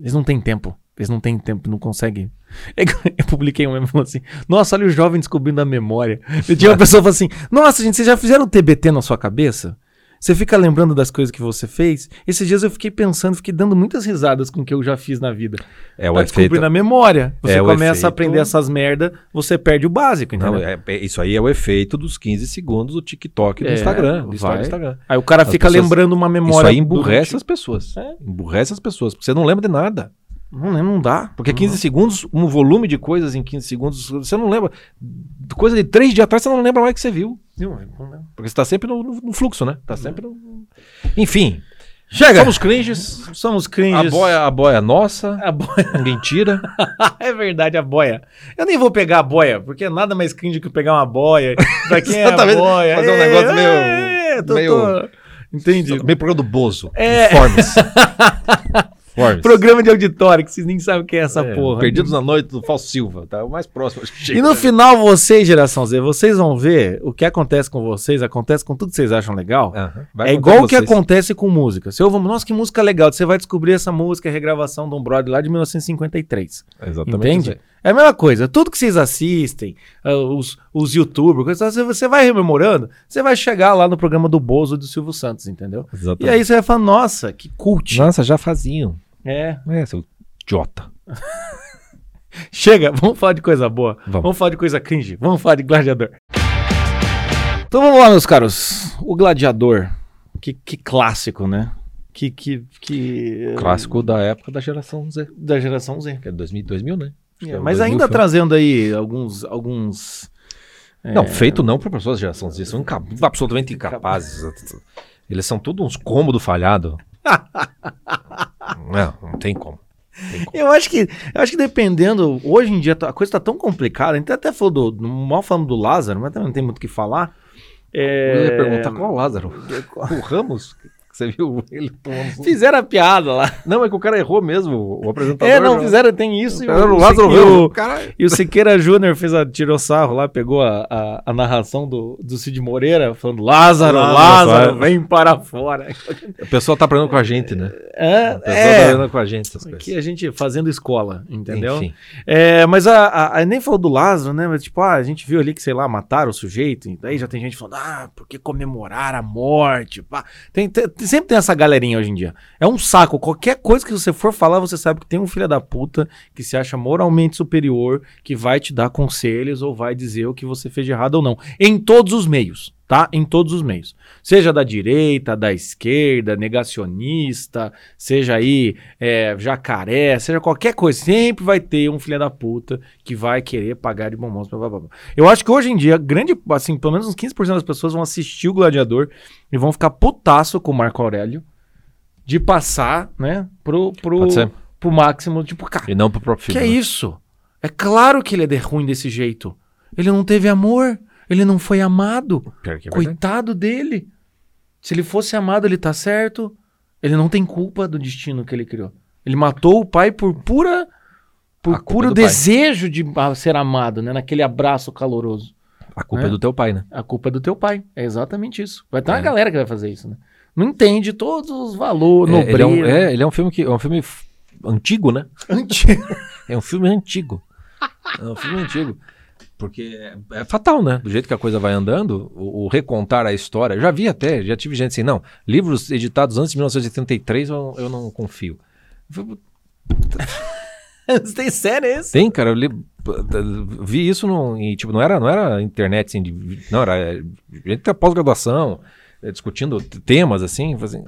eles não têm tempo. Eles não têm tempo, não conseguem. É Eu publiquei um meme falando assim: Nossa, olha o jovem descobrindo a memória. E tinha uma pessoa falando assim: Nossa, gente, vocês já fizeram TBT na sua cabeça? Você fica lembrando das coisas que você fez? Esses dias eu fiquei pensando, fiquei dando muitas risadas com o que eu já fiz na vida. É o Tá efeito. descobrindo a memória. Você É começa efeito- a aprender essas merda, você perde o básico, entendeu? Não, é- é- isso aí é o efeito dos 15 segundos do TikTok e do É, Instagram. Do vai. do Instagram. Aí o cara As fica pessoas- lembrando uma memória. Isso aí do- emburrece as pessoas. É. Emburrece as pessoas, porque você não lembra de nada. Não, lembro, não dá. Porque 15 segundos, um volume de coisas em 15 segundos, você não lembra. Coisa de três dias atrás, você não lembra mais que você viu. Não, não lembro. Porque você tá sempre no, no- fluxo, né? Tá sempre no. Enfim. Chega! Somos cringes. Somos A cringes. boia, a boia é nossa. A boia. Ninguém tira. é verdade, a boia. Eu nem vou pegar a boia, porque é nada mais cringe que pegar uma boia. Pra quem é a boia? Fazer um É, negócio meio- é, tô- meio- tô- Entendi. Bem programa do Bozo. É. Informes. Programa de auditório, que vocês nem sabem o que é essa É, porra. Perdidos na noite do Falso Silva. Tá o mais próximo. acho que chega. E no final, vocês, geração Z, vocês vão ver o que acontece com vocês, acontece com tudo que vocês acham legal. Vai é igual o que acontece com música. Se eu vou, nossa, que música legal. Você vai descobrir essa música, é regravação de um brother lá de 1953. Exatamente. Entende? É a mesma coisa. Tudo que vocês assistem, ah, os, os youtubers, você vai rememorando, você vai chegar lá no programa do Bozo do Silvio Santos, entendeu? E Exatamente. aí você vai falar, nossa, que cult. Nossa, já faziam. É. É, seu idiota. Chega, vamos falar de coisa boa. Vamos. Vamos. falar de coisa cringe. Vamos falar de gladiador. Então vamos lá, meus caros. O gladiador. Que, que clássico, né? Que, que, que... Clássico da época da geração Z. Da geração Z. Que é 2000, 2000 né? É, é mas 2000 ainda trazendo aí alguns... alguns Não, é, feito não para pessoas da geração Z. São inca- absolutamente incapazes. Eles são tudo uns cômodos falhados. não, não tem como. Eu acho que, eu acho que dependendo, hoje em dia tá- a coisa tá tão complicada, a gente até falou do, do- mal falando do Lázaro, mas também não tem muito o que falar. É, Eu ia perguntar qual Lázaro? O Ramos? Você viu ele tomando... Fizeram a piada lá. Não, é que o cara errou mesmo, o apresentador. É, não, fizeram, tem isso. e o- Fizeram o Lázaro e o-. Caralho. E o Siqueira Júnior fez a tirou sarro lá, pegou a, a, a narração do, do Cid Moreira, falando Lázaro, Lázaro, Lázaro, vai." vem para fora. O pessoal tá aprendendo com a gente, né? É, O pessoal tá é aprendendo com a gente essas coisas. aqui a gente fazendo escola, entendeu? Enfim. É, mas a, a- a- nem falou do Lázaro, né? Mas tipo, ah, a gente viu ali que, sei lá, mataram o sujeito. E daí já tem gente falando, ah, porque comemorar a morte. Pá. Tem, tem- sempre tem essa galerinha hoje em dia. É um saco. Qualquer coisa que você for falar, você sabe que tem um filho da puta que se acha moralmente superior, que vai te dar conselhos ou vai dizer o que você fez de errado ou não. Em todos os meios. Tá? Em todos os meios. Seja da direita, da esquerda, negacionista, seja aí é, jacaré, seja qualquer coisa, sempre vai ter um filho da puta que vai querer pagar de bombons. Blá, blá, blá. Eu acho que hoje em dia, grande, assim, pelo menos uns 15% das pessoas vão assistir o Gladiador e vão ficar putaço com o Marco Aurélio de passar, né, pro, pro, pro máximo, tipo, cara, E não pro próprio que filho. é né? isso? É claro que ele é de ruim desse jeito. Ele não teve amor, ele não foi amado. É. Coitado dele. Se ele fosse amado, ele tá certo. Ele não tem culpa do destino que ele criou. Ele matou o pai por pura por puro do pai. desejo de ah, ser amado, né? Naquele abraço caloroso. A culpa é, É. do teu pai, né? A culpa é do teu pai. É exatamente isso. Vai ter uma É. galera que vai fazer isso, né? Não entende todos os valores, É, ele, é um, é, ele é um filme que é um filme antigo, né? Antigo. É um filme antigo. É um filme antigo. Porque é, é fatal, né? Do jeito que a coisa vai andando, o, o recontar a história. Eu já vi até, já tive gente assim, não, livros editados antes de 1983 eu, eu não confio. Tem sério esse? Tem, cara, eu li- vi isso no, e, tipo, não era, não era internet, assim, de- não, era é, gente da pós-graduação, é, discutindo temas, assim, assim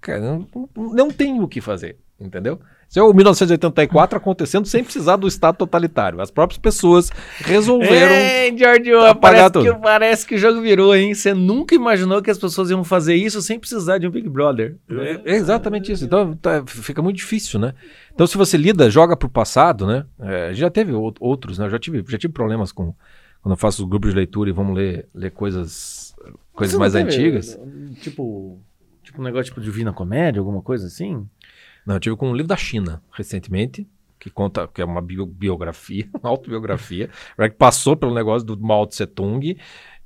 cara, não, não- não tem o que fazer, entendeu? Isso é o 1984 acontecendo sem precisar do Estado totalitário. As próprias pessoas resolveram. Ei, George, apagar parece tudo. que, parece que o jogo virou, hein? Você nunca imaginou que as pessoas iam fazer isso sem precisar de um Big Brother. É exatamente isso. Então tá- fica muito difícil, né? Então, se você lida, joga pro passado, né? É, já teve ou- outros, né? Eu já tive, já tive problemas com quando eu faço os grupos de leitura e vamos ler, ler coisas, coisas mais teve, antigas. Tipo, tipo um negócio tipo Divina Comédia, alguma coisa assim? Não, eu tive com um livro da China, recentemente, que conta, que é uma bio- biografia, uma autobiografia, né, que passou pelo negócio do Mao Tse Tung,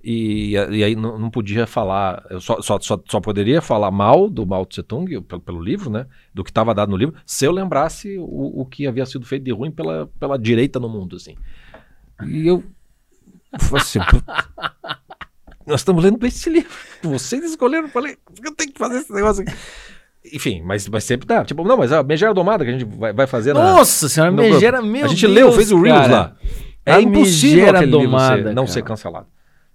e, e aí não, não podia falar, eu só, só, só, só poderia falar mal do Mao Tse Tung, pelo, pelo livro, né, do que estava dado no livro, se eu lembrasse o, o que havia sido feito de ruim pela, pela direita no mundo, assim. E eu, assim, "Pô, nós estamos lendo esse livro, vocês escolheram, eu falei, eu tenho que fazer esse negócio aqui. Enfim, mas, mas sempre dá. Tipo, não, mas a Megera Domada que a gente vai, vai fazer na. Nossa senhora, no megera, meu A gente Deus, leu, fez o Reels cara. lá. É A impossível aquele livro Domada, ser- não cara. ser cancelado.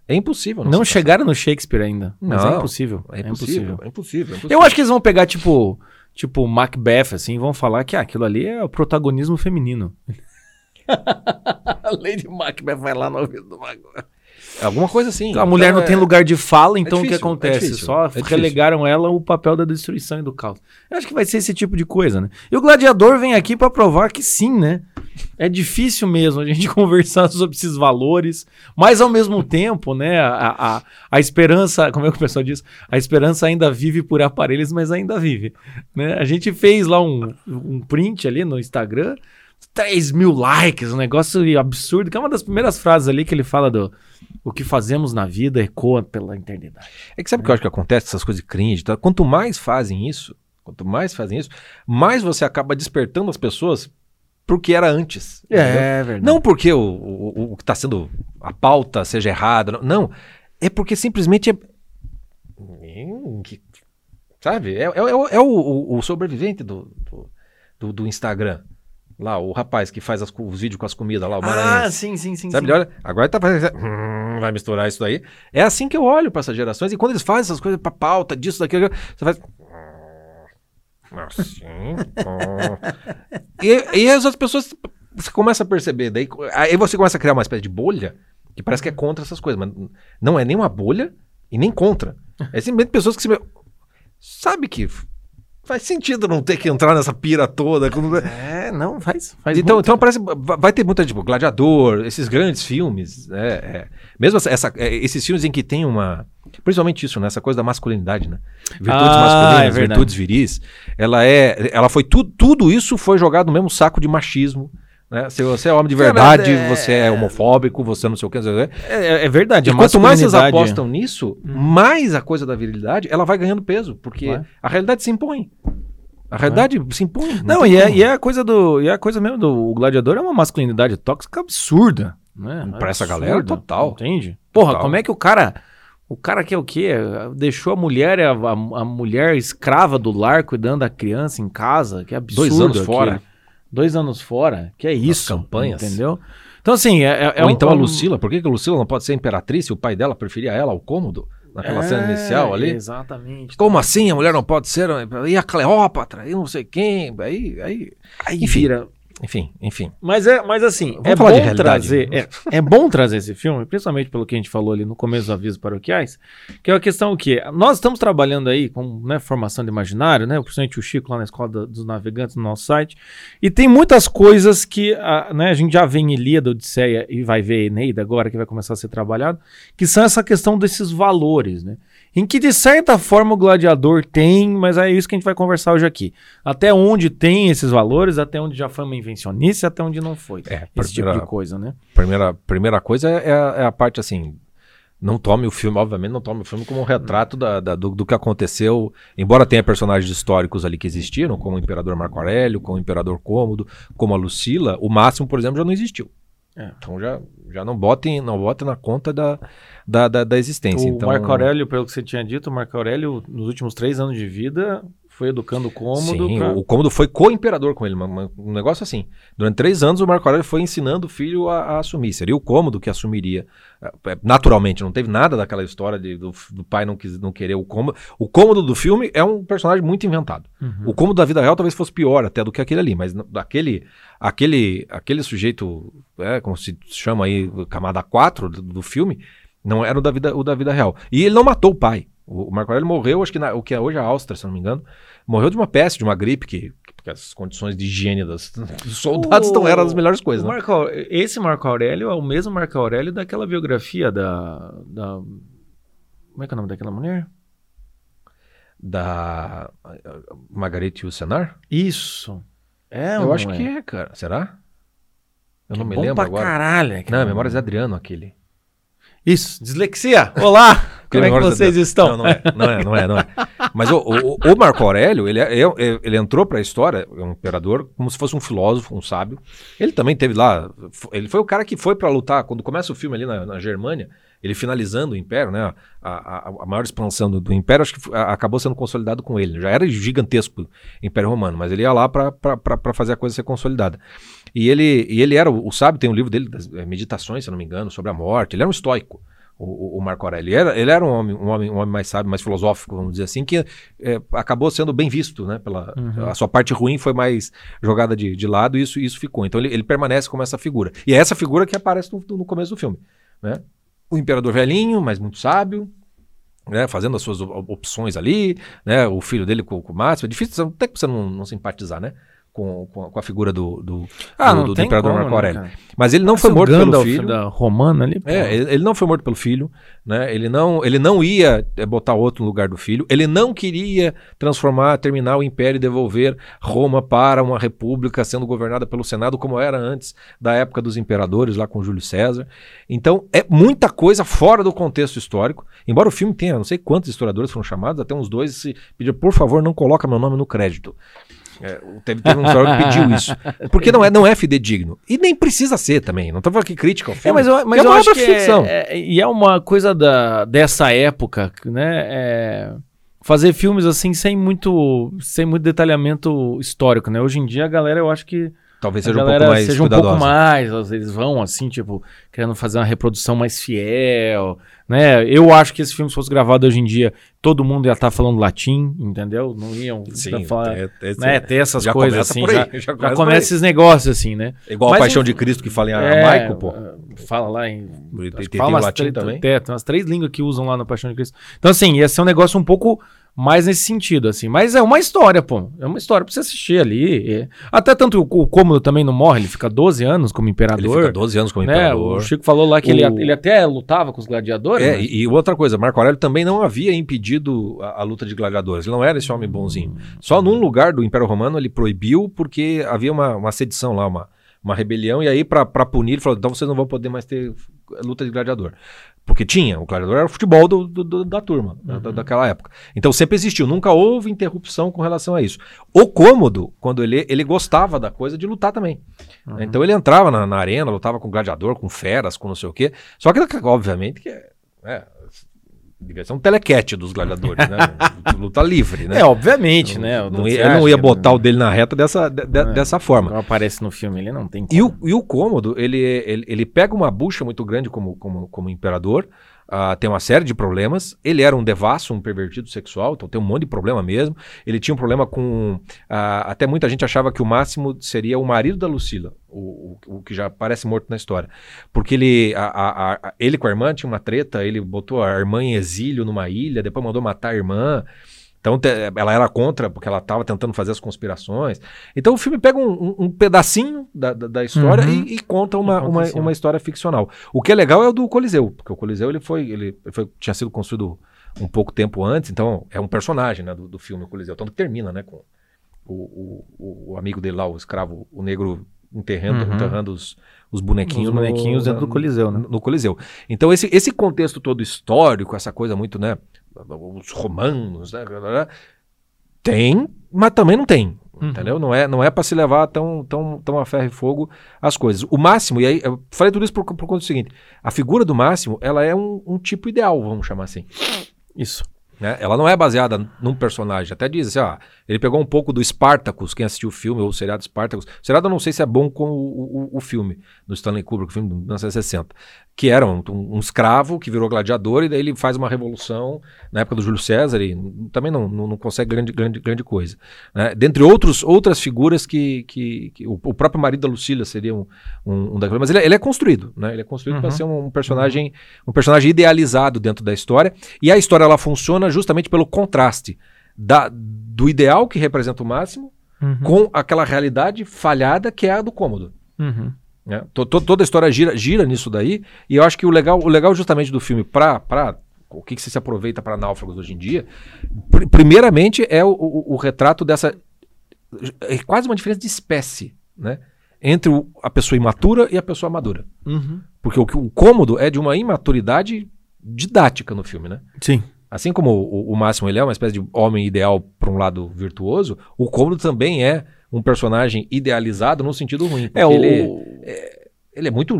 É impossível. Não, ser chegaram no Shakespeare ainda. Mas é Não, impossível. cancelado. É impossível. É impossível. é impossível. Eu acho que eles vão pegar, tipo, tipo Macbeth, assim, e vão falar que ah, aquilo ali é o protagonismo feminino. a Lady Macbeth vai lá no ouvido do mago. Alguma coisa assim. A mulher Então, não tem é- lugar de fala, então o que difícil, é acontece? difícil, Só é difícil. relegaram ela o papel da destruição e do caos. Eu acho que vai ser esse tipo de coisa, né? E o gladiador vem aqui pra provar que sim, né? É difícil mesmo a gente conversar sobre esses valores, mas ao mesmo tempo, né? A, a, a esperança, como é que o pessoal diz? A esperança ainda vive por aparelhos, mas ainda vive. Né? A gente fez lá um, um print ali no Instagram, 3 mil likes, um negócio absurdo, que é uma das primeiras frases ali que ele fala do o que fazemos na vida ecoa pela eternidade. É que sabe o que eu acho que acontece? Essas coisas cringe. Tá? Quanto mais fazem isso, quanto mais fazem isso, mais você acaba despertando as pessoas pro que era antes. entendeu? verdade. Não porque o, o, o que está sendo a pauta seja errada, não, não. É porque simplesmente é. Hum, Sabe? É, é, é o- é o, o- sobrevivente do, do- do Instagram. Lá, o rapaz que faz as os vídeos com as comidas lá, o Ah, Maranhense. sim, sim, sim. Sabe, sim. ele olha, agora tá fazendo. Hum, vai misturar isso daí. É assim que eu olho para essas gerações. E quando eles fazem essas coisas pra pauta, disso, daquilo, você faz. "Hum, Assim. hum." e, e as outras pessoas. Você começa a perceber. Daí, aí você começa a criar uma espécie de bolha que parece que é contra essas coisas. Mas não é nem uma bolha e nem contra. É simplesmente pessoas que se. Sabe que faz sentido não ter que entrar nessa pira toda. quando- É, não, faz. faz então, muito. então parece vai ter muita tipo Gladiador, esses grandes filmes, é, é. mesmo essa, essa- é, esses filmes em que tem uma, principalmente isso, né, essa coisa da masculinidade, né, virtudes Ah, é masculinas, verdade. virtudes viris, ela é, ela foi tudo, tudo isso foi jogado no mesmo saco de machismo. Né? Se você é homem de verdade, é- você é homofóbico, você não sei o que. não quê. É, é verdade. E quanto mais vocês masculinidade- apostam nisso, mais a coisa da virilidade ela vai ganhando peso, porque Vai. a realidade se impõe. A realidade se impõe. Não, tem e é, e é a coisa do. E é a coisa mesmo do. Gladiador é uma masculinidade tóxica absurda. Né? Pra essa galera, total. Entende? Porra, Total. como é que o cara. O cara que é o quê? Deixou a mulher, a, a- a mulher escrava do lar cuidando da criança em casa. Que absurdo. Dois anos aquilo. fora. Dois anos fora. Que é isso. campanhas. Entendeu? Então, assim. É, é- é Ou um- então a Lucila, por que, que a Lucila não pode ser imperatriz se o pai dela preferia ela ao cômodo? Naquela cena É, inicial ali? Exatamente. Como assim a mulher não pode ser? E a Cleópatra, e não sei quem. Aí, aí. Aí Enfim. vira. Enfim, enfim. Mas é, mas assim, Vamos é bom trazer, é, é bom trazer esse filme, principalmente pelo que a gente falou ali no começo dos avisos paroquiais, que é a questão que nós estamos trabalhando aí com né, formação de imaginário, né, principalmente o Chico lá na escola da- dos navegantes no nosso site, e tem muitas coisas que a, né, a gente já vê em Ilíada, Odisseia e vai ver Eneida agora que vai começar a ser trabalhado, que são essa questão desses valores, né? Em que de certa forma o gladiador tem, mas é isso que a gente vai conversar hoje aqui. Até onde tem esses valores, até onde já foi uma invencionice, até onde não foi. É, esse primeira- tipo de coisa, né? Primeira, primeira coisa é, é a, é a parte assim. Não tome o filme, obviamente, não tome o filme como um retrato da- da- do, do que aconteceu. Embora tenha personagens históricos ali que existiram, como o Imperador Marco Aurélio, como o Imperador Cômodo, como a Lucila, o Máximo, por exemplo, já não existiu. É. Então já, já não botem, não botem na conta da, da, da, da existência. O então, Marco Aurélio, pelo que você tinha dito, o Marco Aurélio, nos últimos três anos de vida, foi educando o cômodo. Sim, pra- o, Cômodo foi co-imperador com ele, um negócio assim. Durante três anos, o Marco Aurélio foi ensinando o filho a, a assumir. Seria o Cômodo que assumiria eh, naturalmente. Não teve nada daquela história de- do, do pai não, quis, não querer o Cômodo. O Cômodo do filme é um personagem muito inventado. Uhum. O Cômodo da vida real talvez fosse pior até do que aquele ali, mas aquele, aquele, aquele sujeito, é, como se chama aí, camada 4 do, do filme, não era o da, vida, o da vida real. E ele não matou o pai. O, o Marco Aurélio morreu, acho que na- o que é hoje a Áustria, se não me engano, morreu de uma peste, de uma gripe, que, que as condições de higiene das, dos soldados não eram as melhores coisas. Né? Marco esse Marco Aurélio é o mesmo Marco Aurélio daquela biografia da, da. Como é que é o nome daquela mulher? Da Margarete Yourcenar? Isso. É, Eu acho não que é, cara. Será? Eu Que não me bom lembro pra agora. Caralho, Não, é Memórias de Adriano aquele. Isso, dislexia. Olá, como é que vocês estão? Não, não é, não é, não é, não é. Mas o, o- o Marco Aurélio, ele, é- é- ele entrou pra história, é um imperador, como se fosse um filósofo, um sábio. Ele também teve lá, ele foi o cara que foi pra lutar, quando começa o filme ali na, na Germânia, ele finalizando o Império, né, a, a- a maior expansão do, do Império, acho que a- acabou sendo consolidado com ele. Já era gigantesco o Império Romano, mas ele ia lá pra fazer a coisa ser consolidada. E ele, e ele era o, o sábio, tem um livro dele, das, eh, Meditações, se não me engano, sobre a morte. Ele era um estoico, o, o- Marco Aurélio. Ele era, ele era um, homem, um, homem, um homem mais sábio, mais filosófico, vamos dizer assim, que eh, acabou sendo bem visto, né? Pela, Uhum. A sua parte ruim foi mais jogada de, de lado e isso, isso ficou. Então ele, ele permanece como essa figura. E é essa figura que aparece no, no começo do filme. Né? O imperador velhinho, mas muito sábio, né, fazendo as suas op- opções ali, né, o filho dele com, com o Máximo. É difícil até que você não, não simpatizar, né? Com, com, a, com a figura do, do, Ah, do- do imperador como, Marco né, Aurélio. cara? Mas ele não foi morto pelo filho. da romana ali. É, ele, ele não foi morto pelo filho, né? Ele não, ele não ia eh, botar outro no lugar do filho. Ele não queria transformar, terminar o império e devolver Roma para uma república sendo governada pelo Senado como era antes da época dos imperadores lá com Júlio César. Então é muita coisa fora do contexto histórico. Embora o filme tenha, não sei quantos historiadores foram chamados, até uns dois se pediram, por favor, não coloca meu nome no crédito. É, teve, teve um que pediu isso. Porque não é, não é fidedigno. E nem precisa ser também. Não estou falando que crítica ao É, filme. mas eu, mas é eu uma acho que ficção. é, é- e é uma coisa da, dessa época, né? é, fazer filmes assim sem muito, sem muito detalhamento histórico, né? Hoje em dia a galera, eu acho que Talvez seja um pouco mais seja um pouco mais, vezes vão assim, tipo, querendo fazer uma reprodução mais fiel, né? Eu acho que esse filme se fosse gravado hoje em dia, todo mundo ia estar falando latim, entendeu? Não iam Sim, falar, é- é- né, ter essas já coisas começa assim, por aí, já, já já começa esses negócios assim, né? Igual Mas a Paixão enfim, de Cristo que fala em É, aramaico, pô. Fala lá em. Tem- tem fala umas latim também? é, tem umas três línguas que usam lá na Paixão de Cristo. Então, assim, ia ser um negócio um pouco mais nesse sentido, assim. Mas é uma história, pô. É uma história pra você assistir ali. é. Até tanto o, o Cômodo também não morre, ele fica 12 anos como imperador. Ele fica 12 anos como né? imperador. O Chico falou lá que ele, O- ele até lutava com os gladiadores. É, né? e, e outra coisa, Marco Aurélio também não havia impedido a, a luta de gladiadores. Ele não era esse homem bonzinho. Só num lugar do Império Romano ele proibiu porque havia uma, uma sedição lá, uma, uma rebelião, e aí pra punir ele falou, então vocês não vão poder mais ter luta de gladiador. Porque tinha, o gladiador era o futebol do, do- da turma, da- da, daquela época. Então sempre existiu, nunca houve interrupção com relação a isso. O Cômodo, quando ele, ele gostava da coisa de lutar também. Uhum. Então ele entrava na, na arena, lutava com gladiador, com feras, com não sei o quê. Só que, obviamente, que é, devia ser um telequete dos gladiadores, né? Luta livre, né? É, obviamente, né? Não Você ia, ele não ia botar o dele na reta dessa, de- de- É. dessa forma. Quando aparece no filme, ele não tem E o, como. e o cômodo, ele, ele, ele pega uma bucha muito grande como, como, como imperador, ah, tem uma série de problemas. Ele era um devasso, um pervertido sexual, então tem um monte de problema mesmo. Ele tinha um problema com. ah, até muita gente achava que o Máximo seria o marido da Lucila, o, o, o que já parece morto na história. Porque ele, a, a- a- ele com a irmã tinha uma treta, ele botou a irmã em exílio numa ilha, depois mandou matar a irmã. Então ela era contra, porque ela estava tentando fazer as conspirações. Então o filme pega um, um- um pedacinho da, da, da história Uhum. e, e conta uma, uma, cima. uma história ficcional. O que é legal é o do Coliseu, porque o Coliseu ele foi, ele, foi, tinha sido construído um pouco tempo antes, então é um personagem né, do, do filme o Coliseu, tanto que termina né, com o, o, o amigo dele lá, o escravo, o negro enterrando, Uhum. enterrando os, os bonequinhos, Os bonequinhos no, dentro do Coliseu, né? no Coliseu. Então esse, esse contexto todo histórico, essa coisa muito, né, os romanos, né, tem, mas também não tem. Uhum. Entendeu? Não é, não é para se levar tão, tão, tão a ferro e fogo as coisas. O Máximo, e aí eu falei tudo isso por, por conta do seguinte: a figura do Máximo, ela é um, um tipo ideal, vamos chamar assim. Isso. né? Ela não é baseada num personagem. Até diz assim, ó, ele pegou um pouco do Spartacus, quem assistiu o filme, ou o seriado Spartacus. O seriado eu não sei se é bom com o, o, o filme, do Stanley Kubrick, o filme de 1960. Que era um, um- um escravo que virou gladiador e daí ele faz uma revolução na época do Júlio César e também não, não, não consegue grande, grande, grande coisa. né? Dentre outros, outras figuras que, que, que o, o próprio marido da Lucília seria um, um, um daqueles. Mas ele, é- ele é construído, né? Ele é construído para Uhum. ser um, personagem, um personagem idealizado dentro da história. E a história ela funciona justamente pelo contraste da, do ideal que representa o máximo Uhum. com aquela realidade falhada que é a do cômodo. Uhum. Né? To- to- toda a história gira, gira nisso daí. E eu acho que o legal, o legal justamente do filme para o que, que você se aproveita para náufragos hoje em dia, pri- primeiramente é o, o- o retrato dessa é quase uma diferença de espécie, né? Entre o- a pessoa imatura e a pessoa madura. Uhum. Porque o, o cômodo é de uma imaturidade didática no filme, né? Sim. Assim como o, o Máximo ele é uma espécie de homem ideal para um lado virtuoso, o Cômodo também é um personagem idealizado no sentido ruim. É, o, ele, ele é muito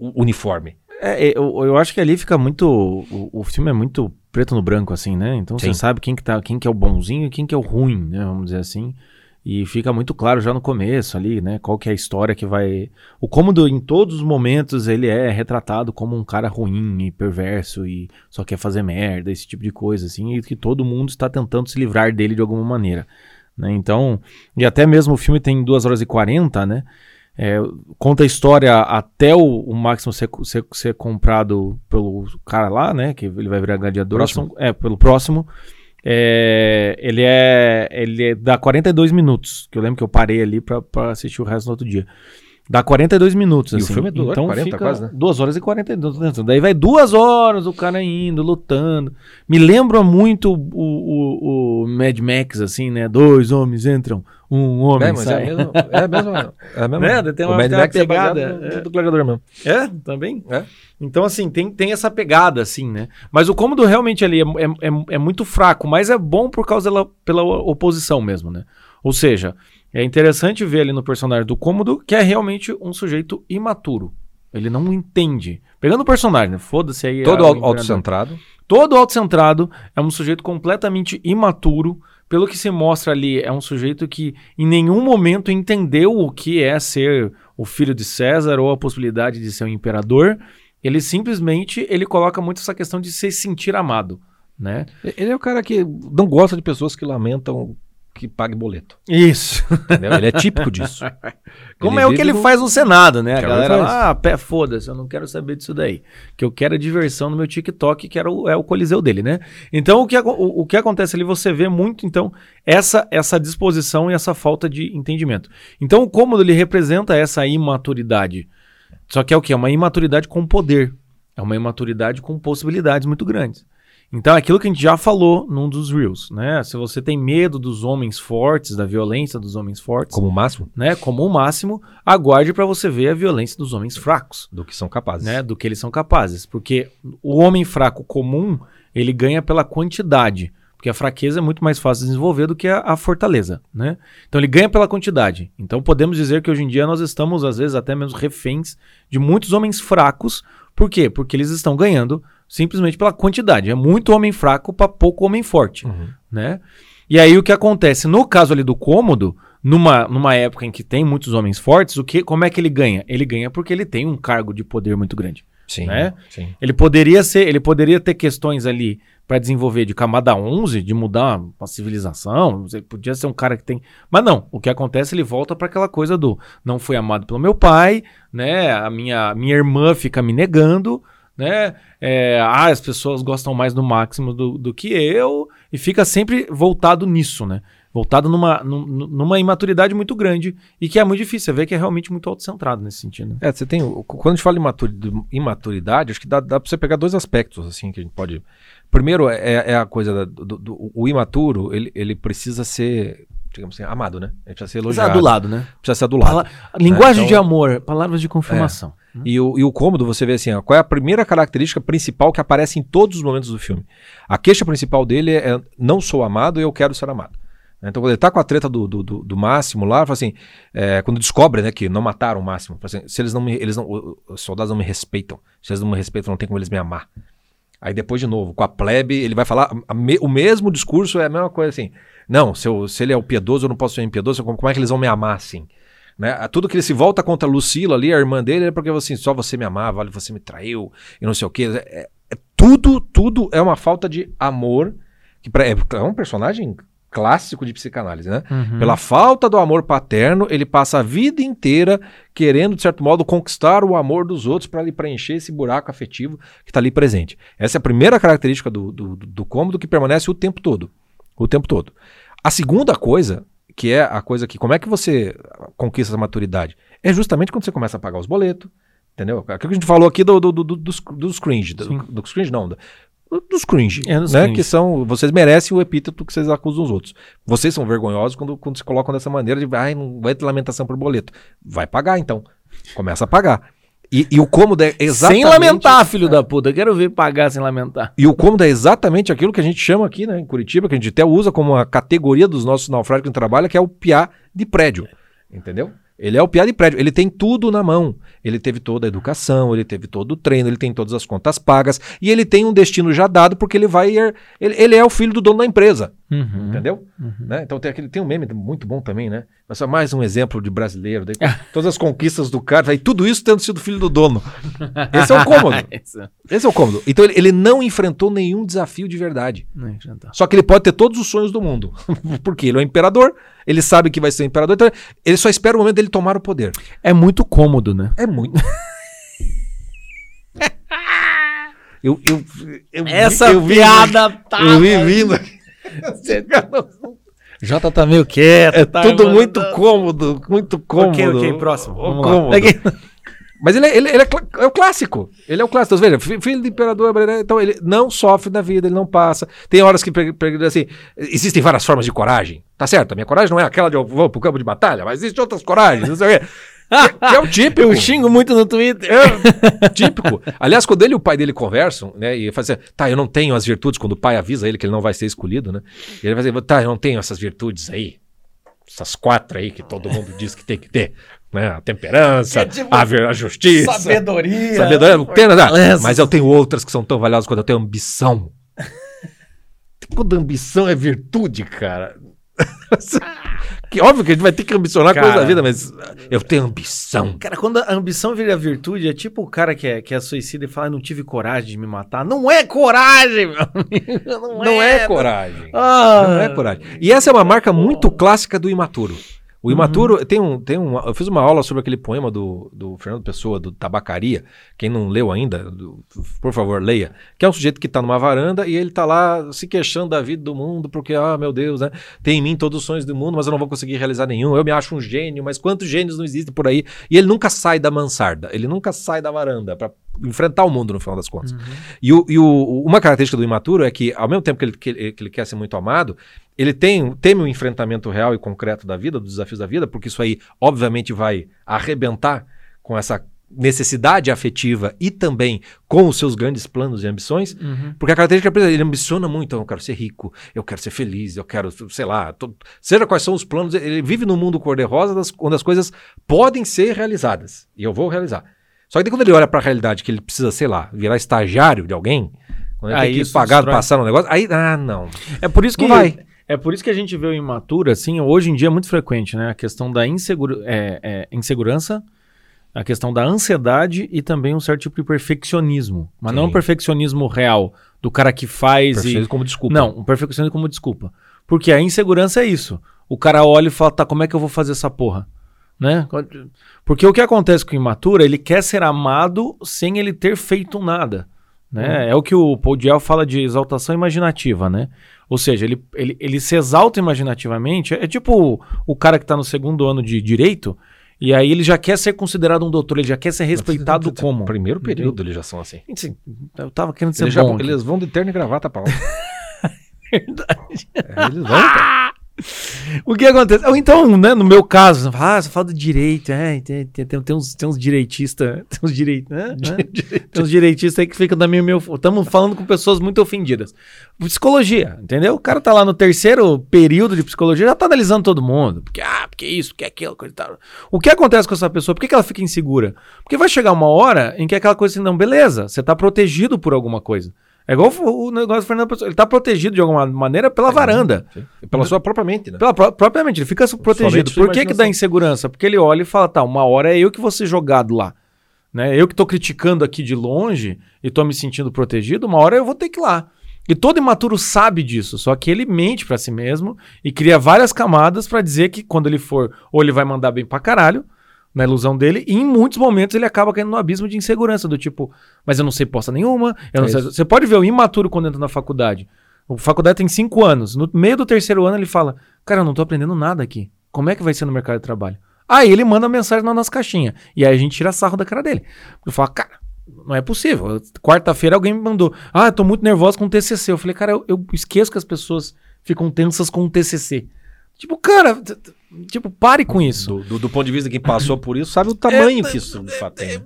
uniforme. é, é, eu, eu acho que ali fica muito. O, o filme é muito preto no branco, assim, né? Então Sim. você sabe quem que, tá, quem que é o bonzinho e quem que é o ruim, né? Vamos dizer assim. E fica muito claro já no começo ali, né? Qual que é a história que vai. O cômodo, em todos os momentos, ele é retratado como um cara ruim e perverso e só quer fazer merda, esse tipo de coisa, assim, e que todo mundo está tentando se livrar dele de alguma maneira. Né? Então, e até mesmo o filme tem 2 horas e 40, né? É, conta a história até o, o Máximo ser, ser, ser comprado pelo cara lá, né? Que ele vai virar gladiador. Próximo. É, pelo próximo. É, ele é. Ele é, dá 42 minutos. Que eu lembro que eu parei ali pra assistir o resto no outro dia. Dá 42 minutos, E o assim. filme é duas horas então 40 fica quase, né? 2 horas e 42 minutos. Daí vai duas horas o cara indo, lutando. Me lembra muito o, o, o Mad Max, assim, né? Dois homens entram, um homem É, mas é sai. mesmo. É mesmo. É mesmo Né? Tem uma- o Mad tem uma Max é pegada, é. do gladiador mesmo. É, também. É. Então, assim, tem, tem essa pegada, assim, né? Mas o cômodo realmente ali é, é, é, é muito fraco, mas é bom por causa dela, pela oposição mesmo, né? Ou seja, é interessante ver ali no personagem do cômodo que é realmente um sujeito imaturo. Ele não entende. Pegando o personagem, né? Foda-se aí. Todo imperador. autocentrado. Todo autocentrado é um sujeito completamente imaturo. Pelo que se mostra ali, é um sujeito que em nenhum momento entendeu o que é ser o filho de César ou a possibilidade de ser um imperador. Ele simplesmente ele coloca muito essa questão de se sentir amado, né? Ele é o cara que não gosta de pessoas que lamentam que pague boleto. Isso. entendeu? Ele é típico disso. Como é o que ele no- faz no Senado, né? A Que que ele galera, faz. ah, pé, foda-se, eu não quero saber disso daí. Que eu quero é diversão no meu TikTok, que era o, é o coliseu dele, né? Então, o que, o, o que acontece ali, você vê muito, então, essa, essa disposição e essa falta de entendimento. Então, o cômodo, ele representa essa imaturidade. Só que é o quê? É uma imaturidade com poder. É uma imaturidade com possibilidades muito grandes. Então, é aquilo que a gente já falou num dos Reels, né? Se você tem medo dos homens fortes, da violência dos homens fortes, Como o máximo né, como o máximo, aguarde para você ver a violência dos homens fracos, do que são capazes. né, do que eles são capazes, porque o homem fraco comum, ele ganha pela quantidade, porque a fraqueza é muito mais fácil de desenvolver do que a, a fortaleza, né? Então ele ganha pela quantidade. Então podemos dizer que hoje em dia nós estamos às vezes até mesmo reféns de muitos homens fracos, por quê? Porque eles estão ganhando simplesmente pela quantidade. É muito homem fraco para pouco homem forte Uhum. né? E aí o que acontece? No caso ali do cômodo, numa, numa época em que tem muitos homens fortes, o que, como é que ele ganha? Ele ganha porque ele tem um cargo de poder muito grande. Sim, Né? sim. Ele poderia ser, ele poderia ter questões ali para desenvolver de camada 11, de mudar uma civilização, ele podia ser um cara que tem, mas não, o que acontece ele volta para aquela coisa do não fui amado pelo meu pai, né? A minha minha irmã fica me negando, né? É, ah, as pessoas gostam mais do Máximo do, do que eu. e fica sempre voltado nisso, né? Voltado numa, num- numa imaturidade muito grande e que é muito difícil. Você vê que é realmente muito autocentrado nesse sentido. É, você tem. Quando a gente fala de imaturidade, acho que dá, dá pra você pegar dois aspectos, assim, que a gente pode. Primeiro é, é a coisa da- do, do- o imaturo, ele, ele precisa ser, digamos assim, amado, né? Ele precisa ser elogiado. do lado, né? Precisa ser adulado. Pala- linguagem então- de amor, palavras de confirmação. E o, e o cômodo, você vê assim, ó, qual é a primeira característica principal que aparece em todos os momentos do filme? A queixa principal dele é não sou amado, eu quero ser amado. Então, quando ele tá com a treta do, do, do- do Máximo lá, fala assim, é, quando descobre né, que não mataram o Máximo, assim, se eles não me, eles não, os soldados não me respeitam, se eles não me respeitam, não tem como eles me amar. Aí depois, de novo, com a plebe, ele vai falar me- o mesmo discurso, é a mesma coisa assim. Não, se, eu- se ele é o piedoso, eu não posso ser impiedoso, como, como é que eles vão me amar assim? Né? Tudo que ele se volta contra Lucila ali, a irmã dele, é porque assim, só você me amava, olha, você me traiu, e não sei o quê. É, é- tudo, tudo é uma falta de amor, que pra- é, é um personagem clássico de psicanálise, né? Uhum. Pela falta do amor paterno, ele passa a vida inteira querendo, de certo modo, conquistar o amor dos outros para lhe preencher esse buraco afetivo que está ali presente. Essa é a primeira característica do, do, do- do cômodo que permanece o tempo todo. O tempo todo. A segunda coisa, que é a coisa que, como é que você conquista essa maturidade? É justamente quando você começa a pagar os boletos, entendeu? Aquilo que a gente falou aqui do, do, do- do- dos, dos cringe. Do, Sim. do cringe não, do- dos cringe, É, dos né? cringe. Que são, vocês merecem o epíteto que vocês acusam os outros. Vocês são vergonhosos quando, quando se colocam dessa maneira de, ai, não vai ter lamentação por boleto. Vai pagar, então. Começa a pagar. E, e o cômodo é exatamente... Sem lamentar, filho da puta. Quero ver pagar sem lamentar. E o cômodo é exatamente aquilo que a gente chama aqui, né, em Curitiba, que a gente até usa como uma categoria dos nossos naufrágios que a gente trabalha, que é o piá de prédio. Entendeu? Ele é o piá de prédio. Ele tem tudo na mão. Ele teve toda a educação, ele teve todo o treino, ele tem todas as contas pagas e ele tem um destino já dado porque ele vai. er- Ele, ele é o filho do dono da empresa. Uhum. Entendeu? Né? Então tem, aquele, tem um meme muito bom também, né? Mas só mais um exemplo de brasileiro. daí, todas as conquistas do cara, e tudo isso tendo sido filho do dono. Esse é o cômodo. Esse- é o cômodo. Então ele, ele não enfrentou nenhum desafio de verdade. Só que ele pode ter todos os sonhos do mundo. Porque ele é o imperador, ele sabe que vai ser o imperador, então ele só espera o momento dele tomar o poder. É muito cômodo, né? É muito. eu, eu, eu, Essa eu piada tá. Eu vi vindo. Jota tá meio quieto. É tá, tudo muito cômodo, muito cômodo. Ok, ok, próximo. Vamos lá. cômodo. Aqui. Mas ele, é, ele, ele é, é o clássico. Ele é o clássico. Então, veja, fi- filho do imperador, então ele não sofre da vida, ele não passa. Tem horas que, assim, existem várias formas de coragem. Tá certo? A minha coragem não é aquela de eu vou pro campo de batalha, mas existem outras coragens, não sei o quê. Que, que é o típico. Eu xingo muito no Twitter. É típico. Aliás, quando ele e o pai dele conversam, né? E fazem, tá, eu não tenho as virtudes, quando o pai avisa ele que ele não vai ser escolhido, né? E ele vai dizer, tá, eu não tenho essas virtudes aí. Essas quatro aí que todo mundo diz que tem que ter. Né? A temperança, É tipo a, a justiça. Sabedoria. Sabedoria, não tem nada. Essas- Mas eu tenho outras que são tão valiosas quando eu tenho ambição. Quando ambição é virtude, cara. que óbvio que a gente vai ter que ambicionar Cara. coisa da vida, mas eu tenho ambição. Cara, quando a ambição vira virtude, é tipo o cara que é, que é suicida e fala, não tive coragem de me matar. Não é coragem, meu amigo. Não, Não é coragem. Ah. Não é coragem. E essa é uma marca muito clássica do imaturo. O imaturo tem um, tem um. Eu fiz uma aula sobre aquele poema do, do Fernando Pessoa, do Tabacaria. Quem não leu ainda, do- por favor, leia. Que é um sujeito que está numa varanda e ele está lá se queixando da vida do mundo, porque, ah, meu Deus, né? Tem em mim todos os sonhos do mundo, mas eu não vou conseguir realizar nenhum. Eu me acho um gênio, mas quantos gênios não existem por aí? E ele nunca sai da mansarda, ele nunca sai da varanda para enfrentar o mundo no final das contas. E, o, e o- uma característica do imaturo é que, ao mesmo tempo que ele, que ele- que ele quer ser muito amado, ele tem, teme o enfrentamento real e concreto da vida, dos desafios da vida, porque isso aí, obviamente, vai arrebentar com essa necessidade afetiva e também com os seus grandes planos e ambições, Uhum. porque a característica é ele ambiciona muito, então, eu quero ser rico, eu quero ser feliz, eu quero, sei lá, to- seja quais são os planos, ele vive num mundo cor-de-rosa onde as coisas podem ser realizadas, e eu vou realizar. Só que daí quando ele olha para a realidade que ele precisa, sei lá, virar estagiário de alguém, quando ele Aí tem que pagar, destrói. passar no negócio, aí, ah, não. É por isso que Não vai. É por isso que a gente vê o imaturo, assim, hoje em dia é muito frequente, né? A questão da é, é, insegurança, a questão da ansiedade e também um certo tipo de perfeccionismo. Mas não Sim. um perfeccionismo real, do cara que faz e. Perfeito como desculpa. Não, um perfeccionismo como desculpa. Porque a insegurança é isso. O cara olha e fala, tá, como é que eu vou fazer essa porra? Né? Porque o que acontece com o imaturo, ele quer ser amado sem ele ter feito nada. Né? É o que o Paul Diel fala de exaltação imaginativa, né? Ou seja, ele, ele, ele se exalta imaginativamente. É tipo o, o cara que está no segundo ano de direito, e aí ele já quer ser considerado um doutor, ele já quer ser respeitado como. Primeiro período eles já são assim. Sim, eu tava querendo ser Eles, já, bom. aqui. eles vão de terno e gravata pra aula. Verdade. É, eles vão, cara. O que acontece? Ou então, né, no meu caso, ah, você fala do direito, é, tem, tem, tem, uns, tem uns direitistas, tem uns direitos, né? né? Tem uns direitistas aí que ficam minha, meu, estamos falando com pessoas muito ofendidas. Psicologia, entendeu? O cara tá lá no terceiro período de psicologia, já tá analisando todo mundo, porque, ah, porque isso, porque aquilo, coisa tal. O que acontece com essa pessoa? Por que, que ela fica insegura? Porque vai chegar uma hora em que aquela coisa assim, não, beleza, você tá protegido por alguma coisa. É igual o o negócio do Fernando Pessoa, ele tá protegido de alguma maneira pela varanda. Sim. Pela sua própria mente, né? Pela pró- propriamente, ele fica protegido. Por que, que dá insegurança? Porque ele olha e fala, tá, uma hora é eu que vou ser jogado lá. Né? Eu que tô criticando aqui de longe e tô me sentindo protegido, uma hora eu vou ter que ir lá. E todo imaturo sabe disso, só que ele mente pra si mesmo e cria várias camadas pra dizer que quando ele for, ou ele vai mandar bem pra caralho, na ilusão dele, e em muitos momentos ele acaba caindo no abismo de insegurança, do tipo, mas eu não sei posta nenhuma, eu não É sei. isso. Você pode ver o imaturo quando entra na faculdade. A faculdade tem cinco anos. No meio do terceiro ano ele fala: Cara, eu não tô aprendendo nada aqui. Como é que vai ser no mercado de trabalho? Aí ele manda mensagem na nossa caixinha. E aí a gente tira sarro da cara dele. Eu falo, cara, não é possível. Quarta-feira alguém me mandou. Ah, eu tô muito nervoso com o TCC. Eu falei, cara, eu, eu esqueço que as pessoas ficam tensas com o TCC. Tipo, cara, tipo, pare com isso. Do, do, do ponto de vista de quem passou por isso, sabe o tamanho que isso de fato tem. né?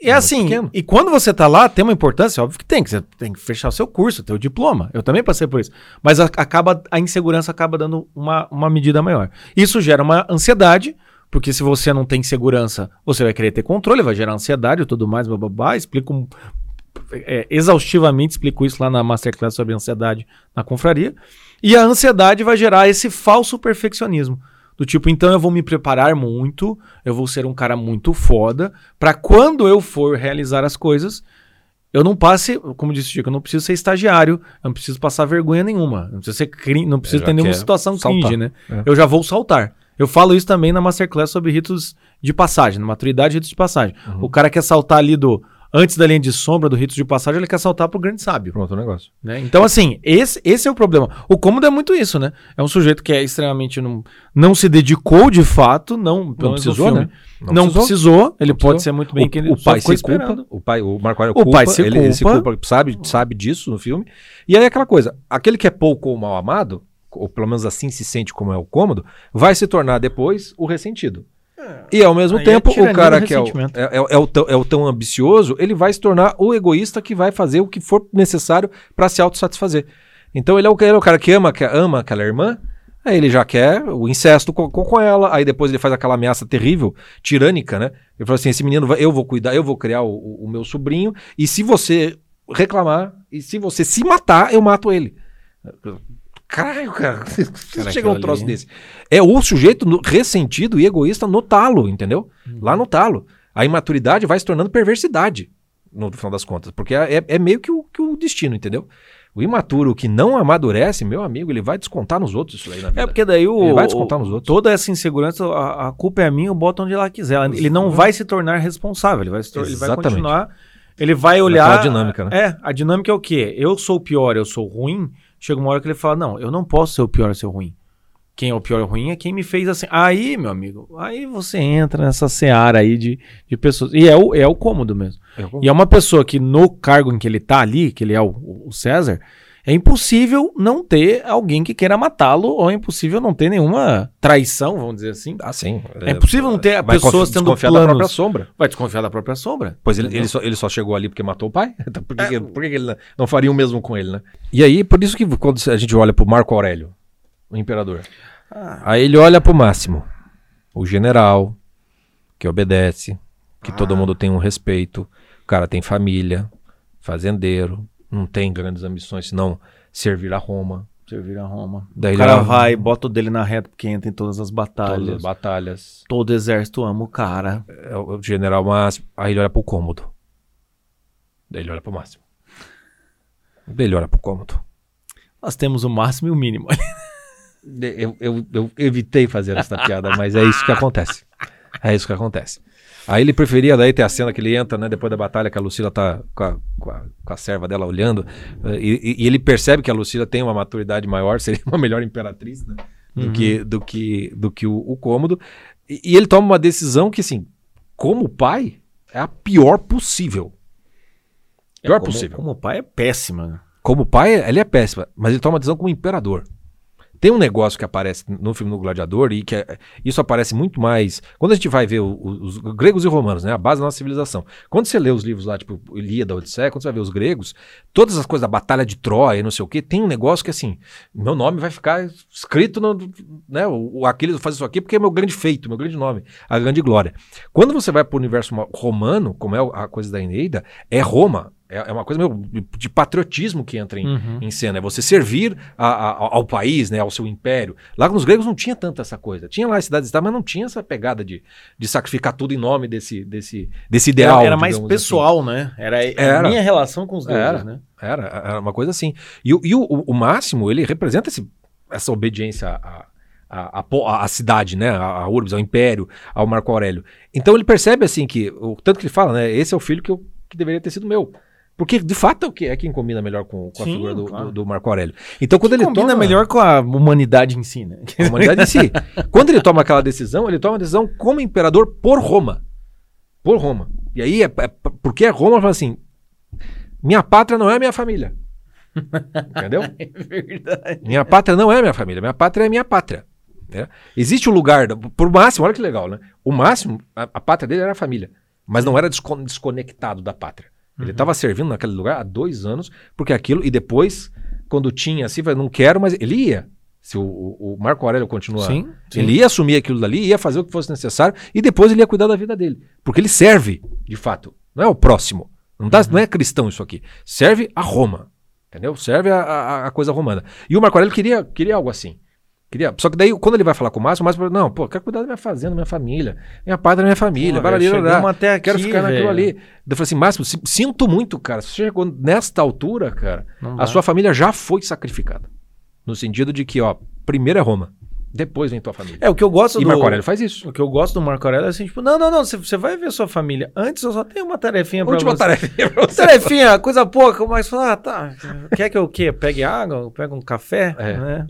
E assim, pequeno. e quando você tá lá, tem uma importância, óbvio que tem, que você tem que fechar o seu curso, o diploma. Eu também passei por isso. Mas a, acaba, a insegurança acaba dando uma, uma medida maior. Isso gera uma ansiedade, porque se você não tem segurança, você vai querer ter controle, vai gerar ansiedade e tudo mais, bababá. Explico é, exaustivamente, explico isso lá na Masterclass sobre ansiedade na confraria. E a ansiedade vai gerar esse falso perfeccionismo. Do tipo, então eu vou me preparar muito, eu vou ser um cara muito foda, pra quando eu for realizar as coisas, eu não passe, como disse o Chico, eu não preciso ser estagiário, eu não preciso passar vergonha nenhuma, não preciso ser crin- não preciso ter nenhuma situação saltar. cringe, né? É. Eu já vou saltar. Eu falo isso também na Masterclass sobre ritos de passagem, na maturidade e ritos de passagem. Uhum. O cara quer saltar ali do antes da linha de sombra do ritos de passagem, ele quer saltar pro grande sábio. Pronto o negócio. né? Então, assim, esse, esse é o problema. O cômodo é muito isso, né? É um sujeito que é extremamente. Não, não se dedicou de fato, não, no precisou, né? Não, precisou. Ele Não pode precisou. ser muito bem o, que ele o pai se culpa, esperando. o pai, o Marco Aurélio O culpa, pai se ele, ele se culpa. culpa, sabe, sabe disso no filme. E aí é aquela coisa, aquele que é pouco ou mal amado, ou pelo menos assim se sente como é o cômodo, vai se tornar depois o ressentido. E ao mesmo é tempo, o cara que é o, é, é- é o tão, é o tão ambicioso, ele vai se tornar o egoísta que vai fazer o que for necessário para se autossatisfazer. Então ele é, o, ele é o cara que ama, que ama aquela irmã, aí ele já quer o incesto com, com, com ela, aí depois ele faz aquela ameaça terrível, tirânica, né? Ele fala assim: esse menino, vai, eu vou cuidar, eu vou criar o, o- o meu sobrinho, e se você reclamar, e se você se matar, eu mato ele. Caralho, cara, Cara, chega um troço ali- desse. É o sujeito no- ressentido e egoísta no talo, entendeu? Uhum. Lá no talo. A imaturidade vai se tornando perversidade, no final das contas, porque é, é meio que o, que o destino, entendeu? O imaturo que não amadurece, meu amigo, ele vai descontar nos outros isso aí na vida. É porque daí o, Ele vai descontar nos o- outros. toda essa insegurança, a, a culpa é minha, eu boto onde ela quiser. Ele não vai se tornar responsável, ele vai, se ele vai continuar. Ele vai olhar. Naquela dinâmica, né? É, a dinâmica é o quê? Eu sou pior, eu sou ruim. Chega uma hora que ele fala: Não, eu não posso ser o pior, ser o ruim. Quem é o pior e o ruim é quem me fez assim. Aí, meu amigo, aí você entra nessa seara aí de, de pessoas. E é o, é o cômodo mesmo. E é uma pessoa que no cargo em que ele tá ali, que ele é o, o César, é impossível não ter alguém que queira matá-lo, ou é impossível não ter nenhuma traição, vamos dizer assim. Ah, sim. É impossível não ter vai pessoas tendo desconfiar da própria sombra. Vai desconfiar da própria sombra. Pois ele, ele, só, ele só chegou ali porque matou o pai? Então por que, que- por que ele não- não faria o mesmo com ele, né? E aí, por isso que quando a gente olha pro Marco Aurélio, o imperador, aí ele olha pro Máximo, o general, que obedece, que todo mundo tem um respeito, o cara tem família, fazendeiro, não tem grandes ambições, senão servir a Roma. Servir a Roma. Daí o cara ele- vai, bota o dele na reta porque entra em todas as Todas batalhas. as batalhas. Todo exército ama o cara. É o general Máximo. Aí ele olha pro cômodo. Daí ele olha pro Máximo. Daí ele olha pro cômodo. Nós temos o máximo e o mínimo. Eu, eu, eu evitei fazer essa piada, mas é isso que acontece. É isso que acontece. Aí ele preferia daí ter a cena que ele entra, né, depois da batalha, que a Lucila tá com a, com a, com a serva dela olhando, eh, e, e ele percebe que a Lucila tem uma maturidade maior, seria uma melhor imperatriz, né, do, Uhum. que, do que, do que o, o cômodo. E, e ele toma uma decisão que, assim, como pai, é a pior possível. Pior É, como, possível. Como pai é péssima. né? Como pai, ele é péssima, mas ele toma uma decisão como imperador. Tem um negócio que aparece no filme do Gladiador e que é- isso aparece muito mais. Quando a gente vai ver o- o- os gregos e romanos, né, a base da nossa civilização. Quando você lê os livros lá, tipo Ilíada, Odisseia, quando você vai ver os gregos, todas as coisas da batalha de Troia, não sei o quê, tem um negócio que assim, meu nome vai ficar escrito no, né, o, o Aquiles faz isso aqui porque é meu grande feito, meu grande nome, a grande glória. Quando você vai para o universo ma- romano, como é a coisa da Eneida, é Roma. É é uma coisa meio de- patriotismo que entra em, Uhum. em cena. É você servir a- a- ao país, né, ao seu império. Lá nos gregos não tinha tanta essa coisa. Tinha lá as cidades estados, mas não tinha essa pegada de, de sacrificar tudo em nome desse, desse, desse ideal. Era, era mais digamos assim. pessoal, né? Era, Era. a minha relação com os deuses, Era. né? Era, era uma coisa assim. E, o- e o, o- o Máximo, ele representa esse- essa obediência à, à, à po- à cidade, né? A, a Urbs, ao Império, ao Marco Aurélio. Então ele percebe assim que, o tanto que ele fala, né? Esse é o filho que, eu, que deveria ter sido meu. Porque, de fato, é o que é quem combina melhor com, com a Sim, figura do, claro. do- do Marco Aurélio. Então, quando ele Combina toma... melhor com a humanidade em si, né? a humanidade em si. Quando ele toma aquela decisão, ele toma uma decisão como imperador por Roma. Por Roma. E aí, é, é- porque é Roma, fala assim: minha pátria não é minha família. Entendeu? É verdade. Minha pátria não é minha família, minha pátria é minha pátria. né? Existe o lugar, por máximo, olha que legal, né? O máximo, a, a pátria dele era a família, mas não era descon- desconectado da pátria. Ele estava servindo naquele lugar há dois anos, porque aquilo, e depois, quando tinha assim, não quero, mas ele ia. Se o, o- Marco Aurélio continuar, Sim, sim. ele ia assumir aquilo dali, ia fazer o que fosse necessário, e depois ele ia cuidar da vida dele. Porque ele serve, de fato. Não é o próximo. Não, tá, não é cristão isso aqui. Serve a Roma. Entendeu? Serve a, a, a coisa romana. E o Marco Aurélio queria, queria algo assim. Queria, só que daí, quando ele vai falar com o Márcio, o Márcio fala, não, pô, quero cuidar da minha fazenda, minha família. Minha pátria é minha família. Chegamos até aqui, Quero ficar naquilo ali. Eu falei assim, Márcio, si- sinto muito, cara. Se você chegou nesta altura, cara, Não a dá. sua família já foi sacrificada. No sentido de que, ó, primeiro é Roma, depois vem tua família. É, o que eu gosto e do... Marco Aurélio faz isso. O que eu gosto do Marco Aurélio é assim, tipo, não, não, não, você, vai ver sua família. Antes eu só tenho uma tarefinha pra Última você. tarefa pra você. Tarefinha, coisa pouca, mas fala, ah, tá. Quer que eu o quê? Pegue água? Pegue um café? É. Né?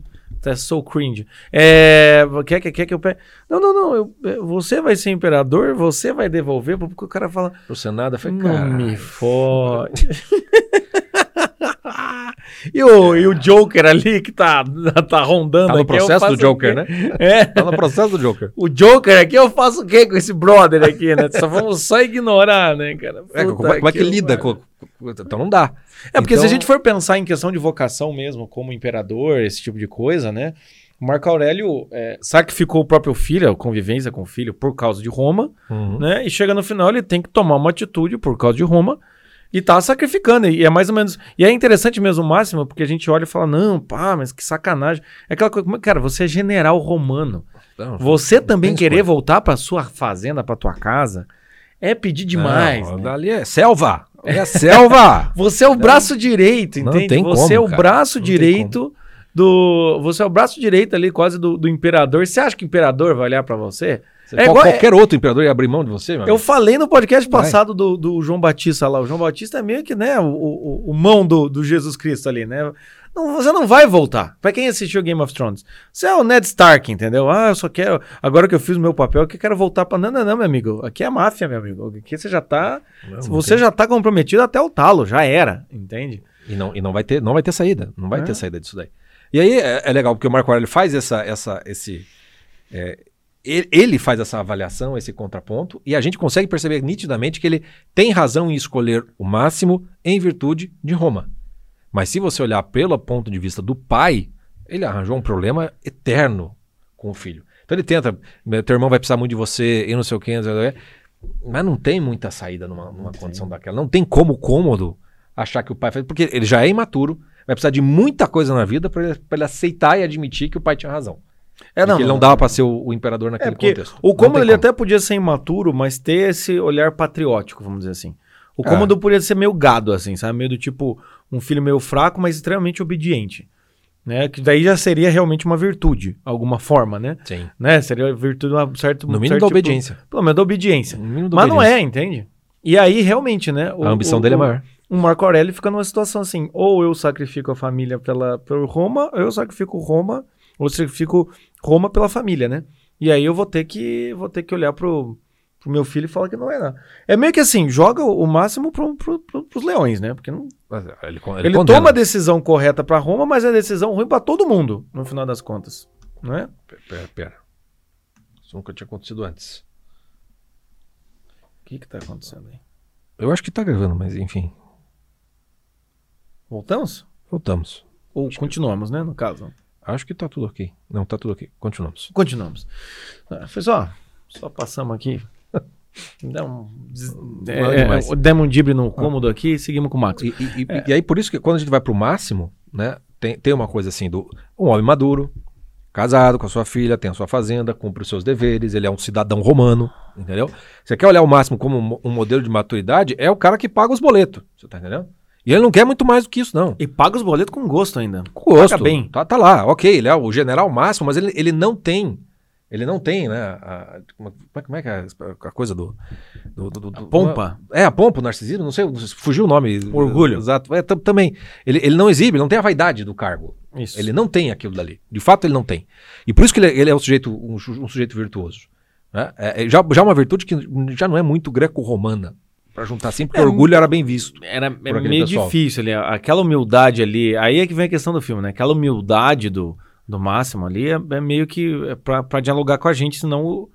É so cringe. É, quer, que- quer que eu pegue? Não, não, não. eu- eu- você vai ser imperador, você vai devolver, porque o cara fala, Pro Senado, eu falei, não cara... me fode. e, o, e o Joker ali que tá, tá rondando Tá no processo do Joker, né? É. Tá no processo do Joker. O Joker aqui, eu faço o quê com esse brother aqui, né? Só vamos só ignorar, né, cara? É, Puta como, é- como é que lida com, Então não dá. É porque se Então- a gente for pensar em questão de vocação mesmo, como imperador, esse tipo de coisa, né? O Marco Aurélio é, sacrificou o próprio filho, a convivência com o filho, por causa de Roma, Uhum. né? E chega no final, ele tem que tomar uma atitude por causa de Roma e tá sacrificando. E é mais ou menos. E é interessante mesmo o máximo, porque a gente olha e fala: não, pá, mas que sacanagem. É aquela coisa. Cara, você é general romano. Não, Você não também querer escolha. voltar pra sua fazenda, pra tua casa, é pedir demais. Não, né? Ali é selva. É selva. Você é o braço direito, Não entende? tem você como, é o cara. braço Não direito do. Você é o braço direito ali, quase do, do imperador. Você acha que o imperador vai olhar pra você? Você- É igual- qualquer outro imperador ia abrir mão de você, meu Eu falei no podcast passado do, do João Batista lá. O João Batista é meio que, né, o, o, o mão do, do Jesus Cristo ali, né? Não, você não vai voltar. Pra quem assistiu Game of Thrones, você é o Ned Stark, entendeu? Ah, eu só quero. Agora que eu fiz o meu papel, que eu quero voltar pra. Não, não, não, meu amigo. Aqui é máfia, meu amigo. Aqui você já tá. Não, não você tem. já tá comprometido até o talo, já era, entende? E não, e não vai ter, não vai ter saída. Não vai É. ter saída disso daí. E aí é, é legal, porque o Marco Aurélio faz essa, essa, esse. é, ele, faz essa avaliação, esse contraponto, e a gente consegue perceber nitidamente que ele tem razão em escolher o máximo em virtude de Roma. Mas se você olhar pelo ponto de vista do pai, ele arranjou um problema eterno com o filho. Então ele tenta, "Meu, teu irmão vai precisar muito de você e não sei o que, mas não tem muita saída numa, numa condição daquela. Não tem como cômodo achar que o pai fez, porque ele já é imaturo, vai precisar de muita coisa na vida para ele, ele aceitar e admitir que o pai tinha razão. É, que ele não dava para ser o, o imperador É naquele porque contexto. o Não cômodo ele como. até podia ser imaturo, mas ter esse olhar patriótico, vamos dizer assim. O É. cômodo podia ser meio gado, assim, sabe? Meio do tipo um filho meio fraco, mas extremamente obediente. né? Que daí já seria realmente uma virtude, alguma forma, né? Sim. né? Seria virtude de uma certa. No um mínimo certo da tipo- obediência. pelo menos da obediência. Mas não obediência. é, entende? E aí, realmente, né? o- A ambição o- dele é maior. O Marco Aurélio fica numa situação assim: ou eu sacrifico a família pela, por Roma, ou eu sacrifico Roma, ou eu sacrifico Roma pela família, né? E aí eu vou ter que, vou ter que olhar pro, pro meu filho e falar que não é nada. É meio que assim: joga o, máximo pro, pro, pro, pros leões, né? Porque não, Mas Ele, ele, condena. toma a decisão correta pra Roma, mas é decisão ruim pra todo mundo, no final das contas. Não é? Pera, pera. Isso nunca tinha acontecido antes. O que que tá acontecendo aí? Eu acho que tá gravando, mas enfim. Voltamos? Voltamos. Ou continuamos, né? No caso. Acho que tá tudo ok. Não, tá tudo ok. Continuamos. Continuamos. Ah, Foi só, só passamos aqui. Um, Não é é, é, demos um dibre no cômodo aqui e seguimos com o Max. E, e- e- e aí, por isso que quando a gente vai pro máximo, né? Tem, tem uma coisa assim do um homem maduro, casado com a sua filha, tem a sua fazenda, cumpre os seus deveres, ele é um cidadão romano, entendeu? Você quer olhar o máximo como um, mo- um modelo de maturidade, é o cara que paga os boletos, você tá entendendo? E ele não quer muito mais do que isso, não. E paga os boletos com gosto ainda. Com gosto. Paga bem. Tá, tá lá, ok, ele é o general máximo, mas ele, ele não tem. Ele não tem, né? A, como, é- como é que é a coisa do. do, do- do- pompa? É, a pompa, o narcisismo, não sei, fugiu o nome. Orgulho. Exato. É, tam- também. Ele, ele não exibe, ele não tem a vaidade do cargo. Isso. Ele não tem aquilo dali. De fato, ele não tem. E por isso que ele, é- ele é um sujeito, um, um sujeito virtuoso. né? É, é já, já uma virtude que já não é muito greco-romana. Pra juntar assim, porque É, orgulho era bem visto. Era é meio pessoal. difícil ali. Aquela humildade ali. Aí é que vem a questão do filme, né? Aquela humildade do, do Máximo ali é, é meio que é pra, pra dialogar com a gente, senão o-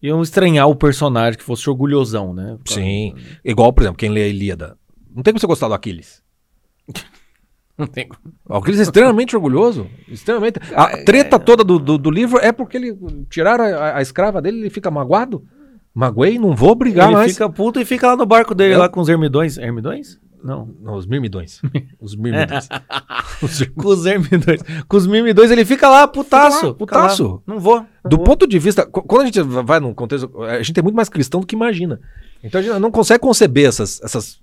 iam estranhar o personagem que fosse orgulhosão, né? Pra- Sim. Igual, por exemplo, quem lê a Ilíada. Não tem como você gostar do Aquiles. Não tem O Aquiles é extremamente orgulhoso. Extremamente. A treta toda do, do, do livro é porque ele tiraram a, a escrava dele, ele fica magoado. Magoei, não vou brigar Ele mais. fica puto e fica lá no barco dele, É. lá com os ermidões. Ermidões? Não. Não, os mirmidões. Os mirmidões. Os ir- Com os ermidões. Com os mirmidões, ele fica lá, putaço. Fica lá, Fica lá. putaço. Não vou. não Do vou. ponto de vista. qu- Quando a gente vai num contexto. A gente é muito mais cristão do que imagina. Então a gente não consegue conceber essas, essas,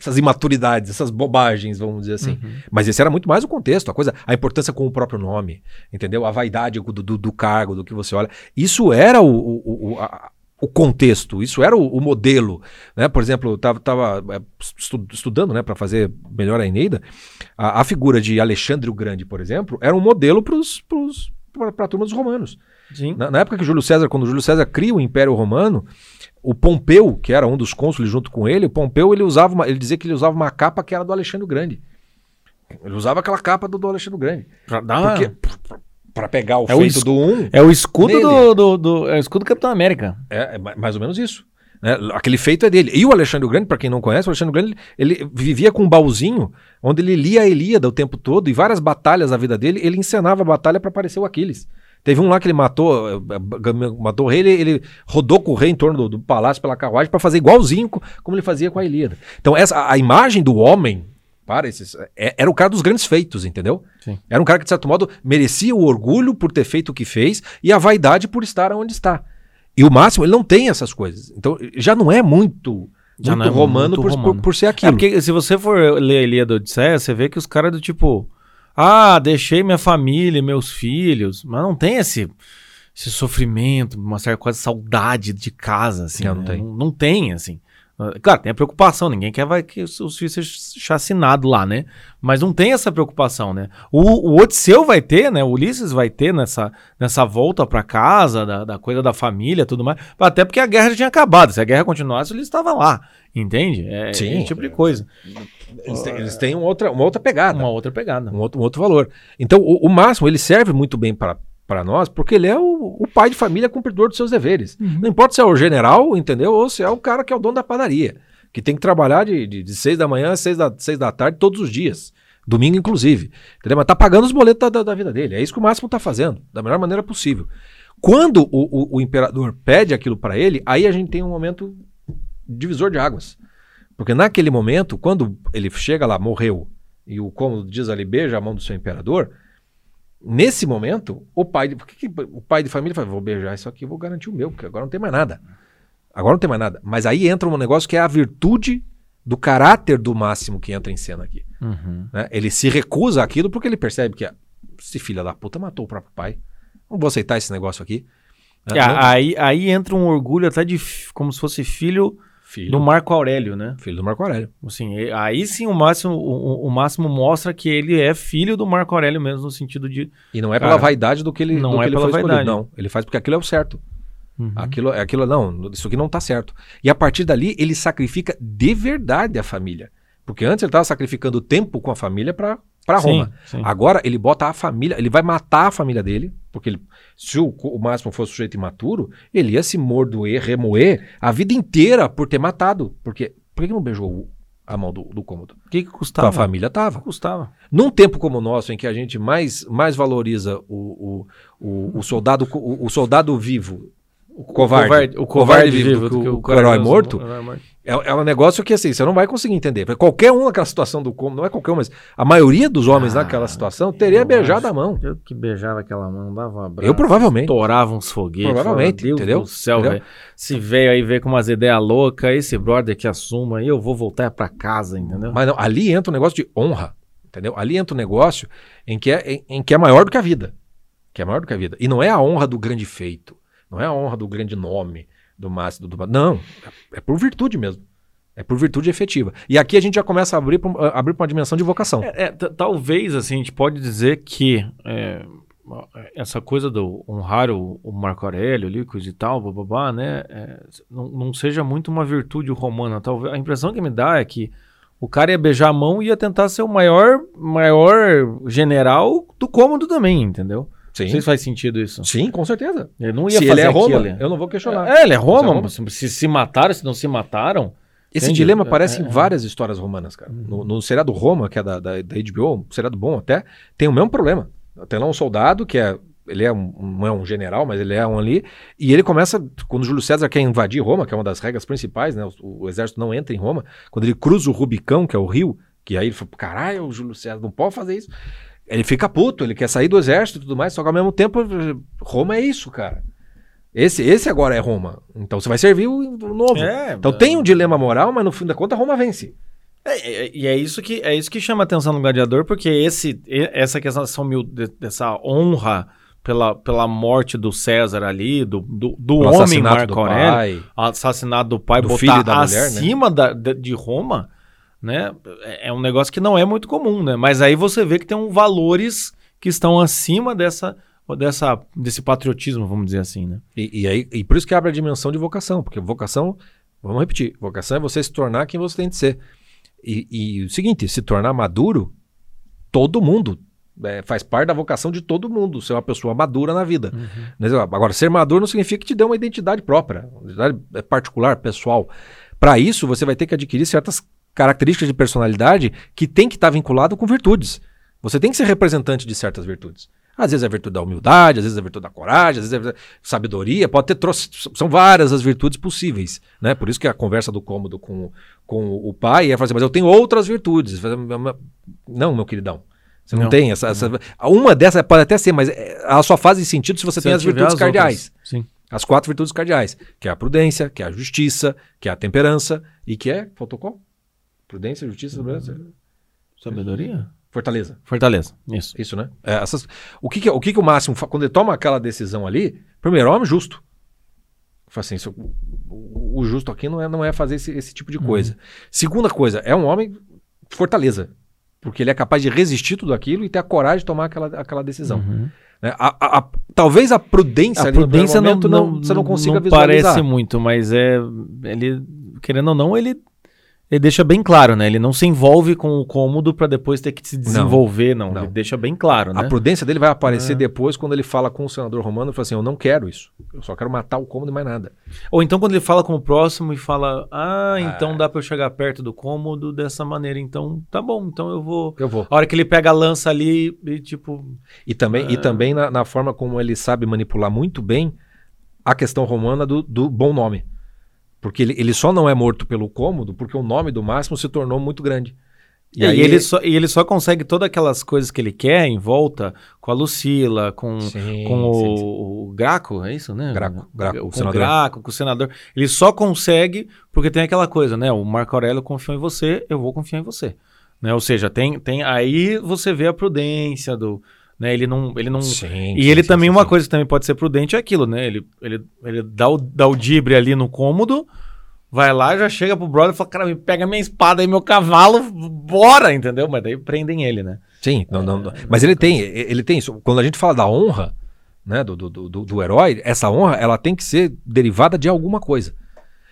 essas imaturidades, essas bobagens, vamos dizer assim. Uhum. Mas esse era muito mais o contexto, a coisa, a importância com o próprio nome, entendeu? A vaidade do, do, do cargo, do que você olha. Isso era o, o, o, a- o contexto, isso era o, o modelo. Né? Por exemplo, eu estava tava, estu- estudando né, para fazer melhor a Eneida, a, a figura de Alexandre o Grande, por exemplo, era um modelo para a turma dos romanos. Na, na época que Júlio César, quando Júlio César cria o Império Romano, o Pompeu, que era um dos cônsules junto com ele, o Pompeu ele usava uma- ele dizia que ele usava uma capa que era do Alexandre o Grande. Ele usava aquela capa do, do Alexandre o Grande. Pra dar- Porque para pegar o É o feito es- do um, É o escudo do, do, do- É o escudo do Capitão América. é, é ma- mais ou menos isso. né? Aquele feito é dele. E o Alexandre o Grande, para quem não conhece, o Alexandre o Grande ele vivia com um baúzinho onde ele lia a Ilíada o tempo todo e várias batalhas da vida dele, ele encenava a batalha para aparecer o Aquiles. Teve um lá que ele matou, eh, matou o rei, ele, ele rodou com o rei em torno do, do palácio pela carruagem para fazer igualzinho co- como ele fazia com a Ilíada. Então essa a, a imagem do homem para esses é- era o cara dos grandes feitos, entendeu? Sim. Era um cara que de certo modo merecia o orgulho por ter feito o que fez e a vaidade por estar onde está. E o máximo, ele não tem essas coisas. Então, já não é muito, Já muito não é romano, muito por, romano. Por, por ser É aquilo. porque se você for ler a Ilíada da Odisseia, você vê que os caras do tipo, ah, deixei minha família, meus filhos, mas não tem esse, esse sofrimento, uma certa quase saudade de casa, assim. Não, não né? tem. Não, não tem, assim. Claro, tem a preocupação, ninguém quer vai que os os filhos sejam chacinados lá, né? Mas não tem essa preocupação, né? O, o Odisseu vai ter, né? O Ulisses vai ter nessa, nessa volta pra casa, da, da coisa da família tudo mais. Até porque a guerra já tinha acabado. Se a guerra continuasse, ele estava lá. Entende? É Sim. esse tipo de coisa. Eles têm, eles têm uma, outra, uma outra pegada, Uma outra pegada. um, outro, um outro valor. Então, o, o máximo, ele serve muito bem para para nós, porque ele é o, o pai de família cumpridor dos seus deveres. Não importa se é o general, entendeu? Ou se é o cara que é o dono da padaria, que tem que trabalhar de, de, de seis da manhã às seis da, seis da tarde todos os dias. Domingo, inclusive. Entendeu? Mas tá pagando os boletos da, da, da vida dele. É isso que o Máximo tá fazendo, da melhor maneira possível. Quando o, o, o imperador pede aquilo para ele, aí a gente tem um momento divisor de águas. Porque naquele momento, quando ele chega lá, morreu, e o cômodo diz ali, beija a mão do seu imperador, nesse momento, o pai, de, que o pai de família fala, vou beijar isso aqui, vou garantir o meu, porque agora não tem mais nada. Agora não tem mais nada. Mas aí entra um negócio que é a virtude do caráter do máximo que entra em cena aqui. Uhum. né? Ele se recusa àquilo porque ele percebe que a- esse filho da puta matou o próprio pai. Não vou aceitar esse negócio aqui. É, aí, aí entra um orgulho até de como se fosse filho, filho, do Marco Aurélio, né? filho do Marco Aurélio. Assim, aí sim o máximo, o, o- máximo mostra que ele é filho do Marco Aurélio mesmo, no sentido de. E não é Cara, pela vaidade do que ele, não é ele pela vaidade. Não, ele faz porque aquilo é o certo. Uhum. Aquilo, aquilo não, isso aqui não tá certo. E a partir dali ele sacrifica de verdade a família. Porque antes ele estava sacrificando tempo com a família para para Sim, Roma. sim. Agora ele bota a família, ele vai matar a família dele, porque ele- se o, o Máximo fosse sujeito imaturo, ele ia se mordoer, remoer a vida inteira por ter matado. Porque por que não beijou o- a mão do, do cômodo? O que, que custava? a família tava. Custava. Num tempo como o nosso, em que a gente mais, mais valoriza o, o, o, o soldado, o, o soldado vivo, o covarde, O covarde, vivo, do do que o, corajoso- herói morto, o herói morto. É, é um negócio que assim, você não vai conseguir entender. Qualquer um naquela situação do cômodo, não é qualquer um, mas a maioria dos homens Ah, naquela situação teria beijado acho. a mão. Eu que beijava aquela mão, dava um abraço. Eu provavelmente. Estourava uns foguetes. Provavelmente, falava, Deus entendeu? do céu, Entendeu? Se veio aí ver com umas ideias loucas, esse brother que assuma, eu vou voltar pra casa, entendeu? Mas não, ali entra um negócio de honra, entendeu? Ali entra um negócio em que, é, em, em que é maior do que a vida. Que é maior do que a vida. E não é a honra do grande feito. Não é a honra do grande nome, do máximo, do, Não. É, por virtude mesmo. É por virtude efetiva. E aqui a gente já começa a abrir para abrir pra uma dimensão de vocação. É, é, talvez, assim, a gente pode dizer que é, essa coisa do honrar o, o Marco Aurélio coisa e tal, bababá, né, é, não, não seja muito uma virtude romana. Talvez, a impressão que me dá é que o cara ia beijar a mão e ia tentar ser o maior, maior general do cômodo também, entendeu? Sim. Não sei se faz sentido isso. Sim, com certeza. Ele não ia Se fazer ele é Roma, aquilo. eu não vou questionar. É, ele é é Roma, Roma. se, se mataram, se não se mataram. Esse Entendi. dilema É, aparece é, em é. várias histórias romanas, cara. No, no seriado Roma, que é da, da, da HBO, um seriado bom até, tem o mesmo problema. Tem lá um soldado que é. Ele é um, não é um general, mas ele é um ali. E ele começa, quando Júlio César quer invadir Roma, que é uma das regras principais, né? O, o exército não entra em Roma. Quando ele cruza o Rubicão, que é o rio, que aí ele fala, caralho, o Júlio César não pode fazer isso. Ele fica puto, ele quer sair do exército e tudo mais, só que ao mesmo tempo, Roma é isso, cara. Esse, esse agora é Roma. Então você vai servir o, o novo. É, Então tem um dilema moral, mas no fim da conta Roma vence. É, é, e é isso que é isso que chama a atenção no gladiador, porque esse essa questão dessa, honra pela, pela morte do César ali, do, do, do homem Marco do Aurélio, pai. assassinato do pai, Do botar filho da mulher, né? acima da, de, de Roma, né? É é um negócio que não é muito comum, né? Mas aí você vê que tem um valores que estão acima dessa, dessa desse patriotismo, vamos dizer assim, né? E, e aí, e por isso que abre a dimensão de vocação, porque vocação, vamos repetir, vocação é você se tornar quem você tem de ser. E, e o seguinte, se tornar maduro, todo mundo é, faz parte da vocação de todo mundo, ser uma pessoa madura na vida. Mas, ó, Agora, ser maduro não significa que te dê uma identidade própria, uma identidade é, particular, pessoal. Para isso, você vai ter que adquirir certas características de personalidade que tem que estar vinculado com virtudes. Você tem que ser representante de certas virtudes. Às vezes é a virtude da humildade, às vezes é a virtude da coragem, às vezes é sabedoria, pode ter troço, são várias as virtudes possíveis, né? Por isso que a conversa do cômodo com, com o pai é falar assim, mas eu tenho outras virtudes. Não, meu queridão. Você não, Não. tem essa, essa- Uma dessas pode até ser, mas ela só faz sentido se você tem as virtudes as cardeais. outras. Sim. As quatro virtudes cardeais, que é a prudência, que é a justiça, que é a temperança e que é, faltou qual? Prudência, justiça, temperança, Sabedoria? fortaleza. Fortaleza. Isso. Isso, né? É, essas- o que, que, o que que o Máximo, quando ele toma aquela decisão ali, primeiro, é um homem justo. Fala assim, isso- o, o justo aqui não é, não é fazer esse, esse tipo de coisa. Segunda coisa, é um homem fortaleza. Porque ele é capaz de resistir tudo aquilo e ter a coragem de tomar aquela, aquela decisão. Uhum. né? A- a- a- talvez a prudência, A prudência não, momento não, você não consiga não visualizar. parece muito, mas é ele querendo ou não ele ele deixa bem claro, né? Ele não se envolve com o cômodo pra depois ter que se desenvolver, não. não. Ele deixa bem claro, né? A prudência dele vai aparecer É. depois quando ele fala com o senador romano e fala assim: Eu não quero isso. Eu só quero matar o cômodo e mais nada. Ou então quando ele fala com o próximo e fala: "Ah, Ah. então dá pra eu chegar perto do cômodo dessa maneira, então tá bom, então eu vou". Eu vou. A hora que ele pega a lança ali e tipo, E também, e também na, na forma como ele sabe manipular muito bem a questão romana do, do bom nome. Porque ele, ele só não é morto pelo cômodo porque o nome do Máximo se tornou muito grande. E, aí ele só, e ele só consegue todas aquelas coisas que ele quer em volta com a Lucila, com, Sim, com o, sim. o Graco, é isso, né? Graco, Graco, com o o senador. Graco, com o senador. Ele só consegue porque tem aquela coisa, né? O Marco Aurélio confiou em você, eu vou confiar em você. Né? Ou seja, tem, tem aí você vê a prudência do, Né? Ele não. Ele não Sim, e sim, ele sim, também, uma coisa que também pode ser prudente é aquilo, né? Ele, ele, ele dá, o, dá o dibre ali no cômodo, vai lá, já chega pro brother e fala, cara, me pega minha espada e meu cavalo, bora, entendeu? Mas daí prendem ele, né? Sim, não, não, não. mas ele tem, ele tem isso. Quando a gente fala da honra, né, do, do, do, do herói, essa honra, ela tem que ser derivada de alguma coisa.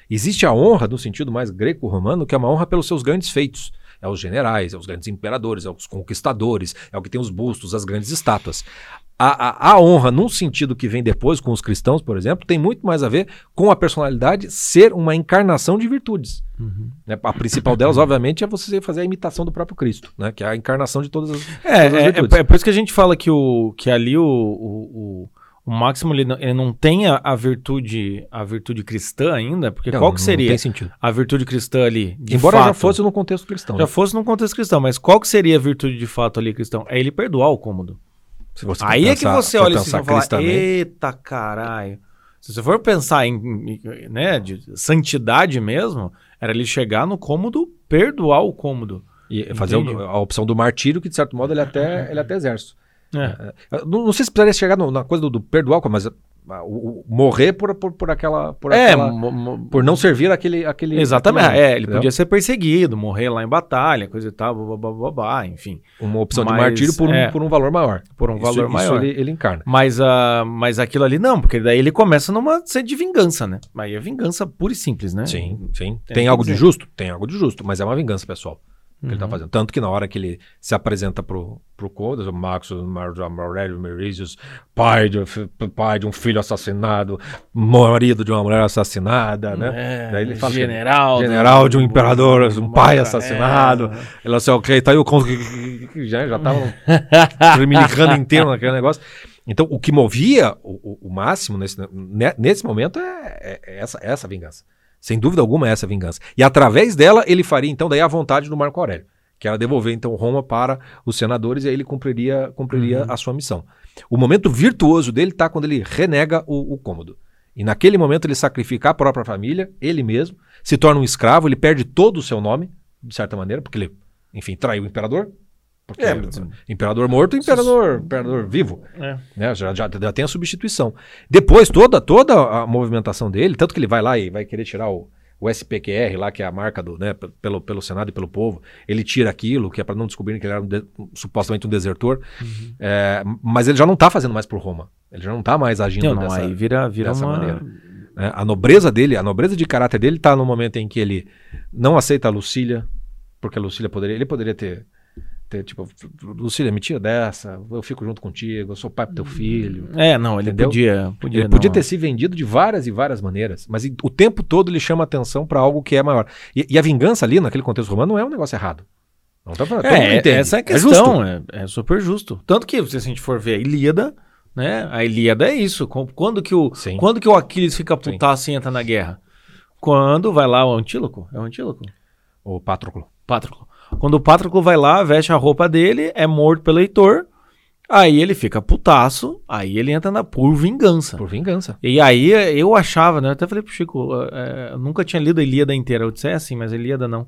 Existe a honra, no sentido mais greco-romano, que é uma honra pelos seus grandes feitos. É os generais, é os grandes imperadores, é os conquistadores, é o que tem os bustos, as grandes estátuas. A, a, a honra, num sentido que vem depois com os cristãos, por exemplo, tem muito mais a ver com a personalidade ser uma encarnação de virtudes. né? A principal delas, obviamente, é você fazer a imitação do próprio Cristo, né? que é a encarnação de todas as, É, todas as é, virtudes. é, é por isso que a gente fala que, o, que ali o, o, o, o Máximo ele não, ele não tem a, a virtude a virtude cristã ainda, porque Não, qual que seria a virtude cristã ali? de Embora já fato? fosse no contexto cristão. Já né? fosse num contexto cristão, mas qual que seria a virtude de fato ali cristão? É ele perdoar o cômodo. Aí for é que pensar- você olha e pensar fala, eita caralho. Se você for pensar em, né, de santidade mesmo, era ele chegar no cômodo, perdoar o cômodo. E fazer Entendi. a opção do martírio, que de certo modo ele até, ele até exerce. É. É, Não, não sei se precisaria chegar no- na coisa do, do perdoar, mas ah, o, o morrer por, por, por aquela. Por, É, aquela- por não servir aquele. aquele Exatamente. aquele- é, ele entendeu? podia ser perseguido, morrer lá em batalha, coisa e tal, babá, babá, enfim, Uma opção de Mas, martírio por um, é. por um valor maior. por um Isso- valor isso maior. ele, ele encarna. Mas, a, mas aquilo ali não, porque daí ele começa numa sede de vingança, né? Aí é vingança pura e simples, né? Sim, sim. Tem Tem, algo de justo? Tem algo de justo, mas é uma vingança pessoal. Que ele tá Uhum. fazendo. Tanto que na hora que ele se apresenta pro, pro Codas, o Max Mar- Aurélio Merisius, pai de, pai de um filho assassinado, marido de uma mulher assassinada, né? É, Daí ele fala que- general, general de um imperador, um pai assassinado. é. Ele assim, ok, tá aí o conto que, já, já tava tremilicando inteiro naquele negócio. Então, o que movia o, o- o máximo nesse, ne- nesse momento é, é- é essa, é essa vingança. Sem dúvida alguma é essa vingança. E através dela, ele faria, então, daí a vontade do Marco Aurélio, que era devolver, então, Roma para os senadores e aí ele cumpriria, cumpriria Uhum. a sua missão. O momento virtuoso dele está quando ele renega o, o cômodo. E naquele momento ele sacrifica a própria família, ele mesmo, se torna um escravo, ele perde todo o seu nome, de certa maneira, porque ele, enfim, traiu o imperador. Porque É, imperador morto, imperador, imperador vivo. É. Né? Já, já, já tem a substituição. Depois, toda, toda a movimentação dele, tanto que ele vai lá e vai querer tirar o, o SPQR lá, que é a marca do, né, pelo, pelo Senado e pelo povo, ele tira aquilo, que é para não descobrirem que ele era um de- supostamente um desertor. É, mas ele já não tá fazendo mais por Roma. Ele já não tá mais agindo Não, não, dessa, aí vira, vira dessa uma... maneira. né? A nobreza dele, a nobreza de caráter dele tá no momento em que ele não aceita a Lucília, porque a Lucília poderia, ele poderia ter, ter tipo, Lucília, me tira dessa, eu fico junto contigo, eu sou pai pro teu filho. É, não, ele Entendeu? podia, podia. Ele podia não. ter se vendido de várias e várias maneiras, mas o tempo todo ele chama atenção para algo que é maior. E, e a vingança ali, naquele contexto romano, não é um negócio errado. Não tá falando, mundo É, entende. essa é a justo. questão, é, é super justo. Tanto que, se a gente for ver a Ilíada, né? A Ilíada é isso. Quando que o, Sim. quando que o Aquiles fica putaço e entra na guerra? Quando vai lá o Antíloco? É o Antíloco? O Patroclo. Patroclo. Quando o Patroclo vai lá, veste a roupa dele, é morto pelo Heitor, aí ele fica putaço, aí ele entra na por vingança. Por vingança. E aí eu achava, né? Eu até falei pro Chico, é, eu nunca tinha lido a Ilíada inteira. Eu disse, é assim, mas a Ilíada não.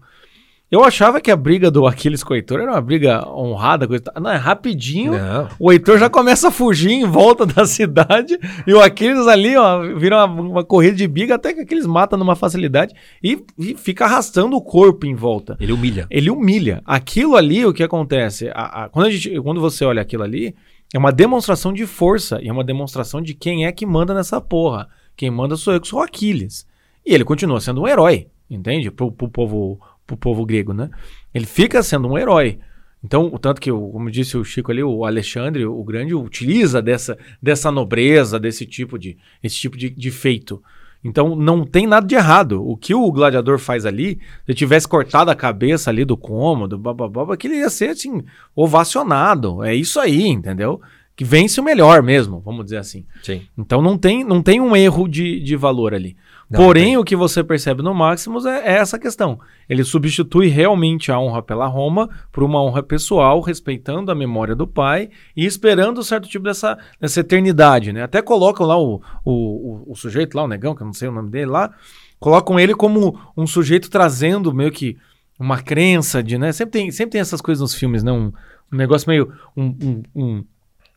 Eu achava que a briga do Aquiles com o Heitor era uma briga honrada, coisa. Não, é rapidinho. Não. O Heitor já começa a fugir em volta da cidade e o Aquiles ali, ó, vira uma, uma corrida de biga até que Aquiles mata numa facilidade e, e fica arrastando o corpo em volta. Ele humilha. Ele humilha. Aquilo ali, o que acontece? A- a- quando, a gente- quando você olha aquilo ali, é uma demonstração de força e é uma demonstração de quem é que manda nessa porra. Quem manda sou eu, que sou o Aquiles. E ele continua sendo um herói, entende? Pro, pro povo, pro povo grego, né? Ele fica sendo um herói. Então, o tanto que, como disse o Chico ali, o Alexandre, o grande, utiliza dessa, dessa nobreza, desse tipo de, esse tipo de, de feito. Então, não tem nada de errado. O que o gladiador faz ali, se ele tivesse cortado a cabeça ali do cômodo, bababá, aquilo ia ser, assim, ovacionado. É isso aí, entendeu? Que vence o melhor mesmo, vamos dizer assim. Sim. Então, não tem, não tem um erro de, de valor ali. Não, Porém, o que você percebe no Maximus é, é essa questão. Ele substitui realmente a honra pela Roma por uma honra pessoal, respeitando a memória do pai e esperando um certo tipo dessa, dessa eternidade, né? Até colocam lá o, o, o, o sujeito lá, o negão, que eu não sei o nome dele lá, colocam ele como um sujeito trazendo meio que uma crença de, né? Sempre tem, sempre tem essas coisas nos filmes, né? Um, um negócio meio... um- um- um-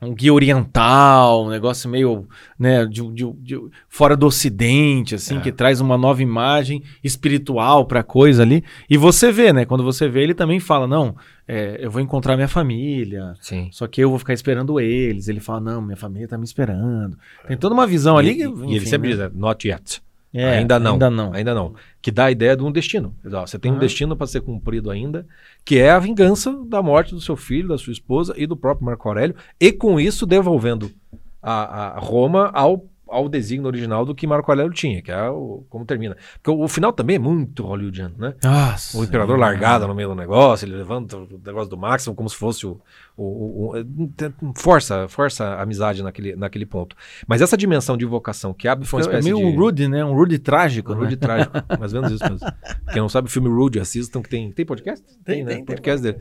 um guia oriental, um negócio meio, né, de, de- de- fora do ocidente, assim, É. que traz uma nova imagem espiritual pra coisa ali. E você vê, né, quando você vê, ele também fala, não, é, eu vou encontrar minha família, Sim. só que eu vou ficar esperando eles. Ele fala, não, minha família tá me esperando. Tem toda uma visão ali. e, que, e ele enfim, sempre né? diz, né, not yet. É, ainda não. Ainda não. Ainda não. Que dá a ideia de um destino. Você tem um destino para ser cumprido ainda, que é a vingança da morte do seu filho, da sua esposa e do próprio Marco Aurélio, e com isso devolvendo a, a Roma ao, ao desígnio original do que Marco Aurélio tinha, que é o, como termina. Porque o, o final também é muito hollywoodiano, né? Nossa, O imperador é. largado no meio do negócio, ele levanta o negócio do Máximo como se fosse o. o- o- o- força, força a amizade naquele, naquele ponto. Mas essa dimensão de vocação que abre uma É espécie meio de. um Rude, né? Um Rude trágico, Um né? Rude trágico, mais ou menos isso mesmo. Quem não sabe, o filme Rude, assistam, que tem. Tem podcast? Tem, né? tem, tem. podcast dele.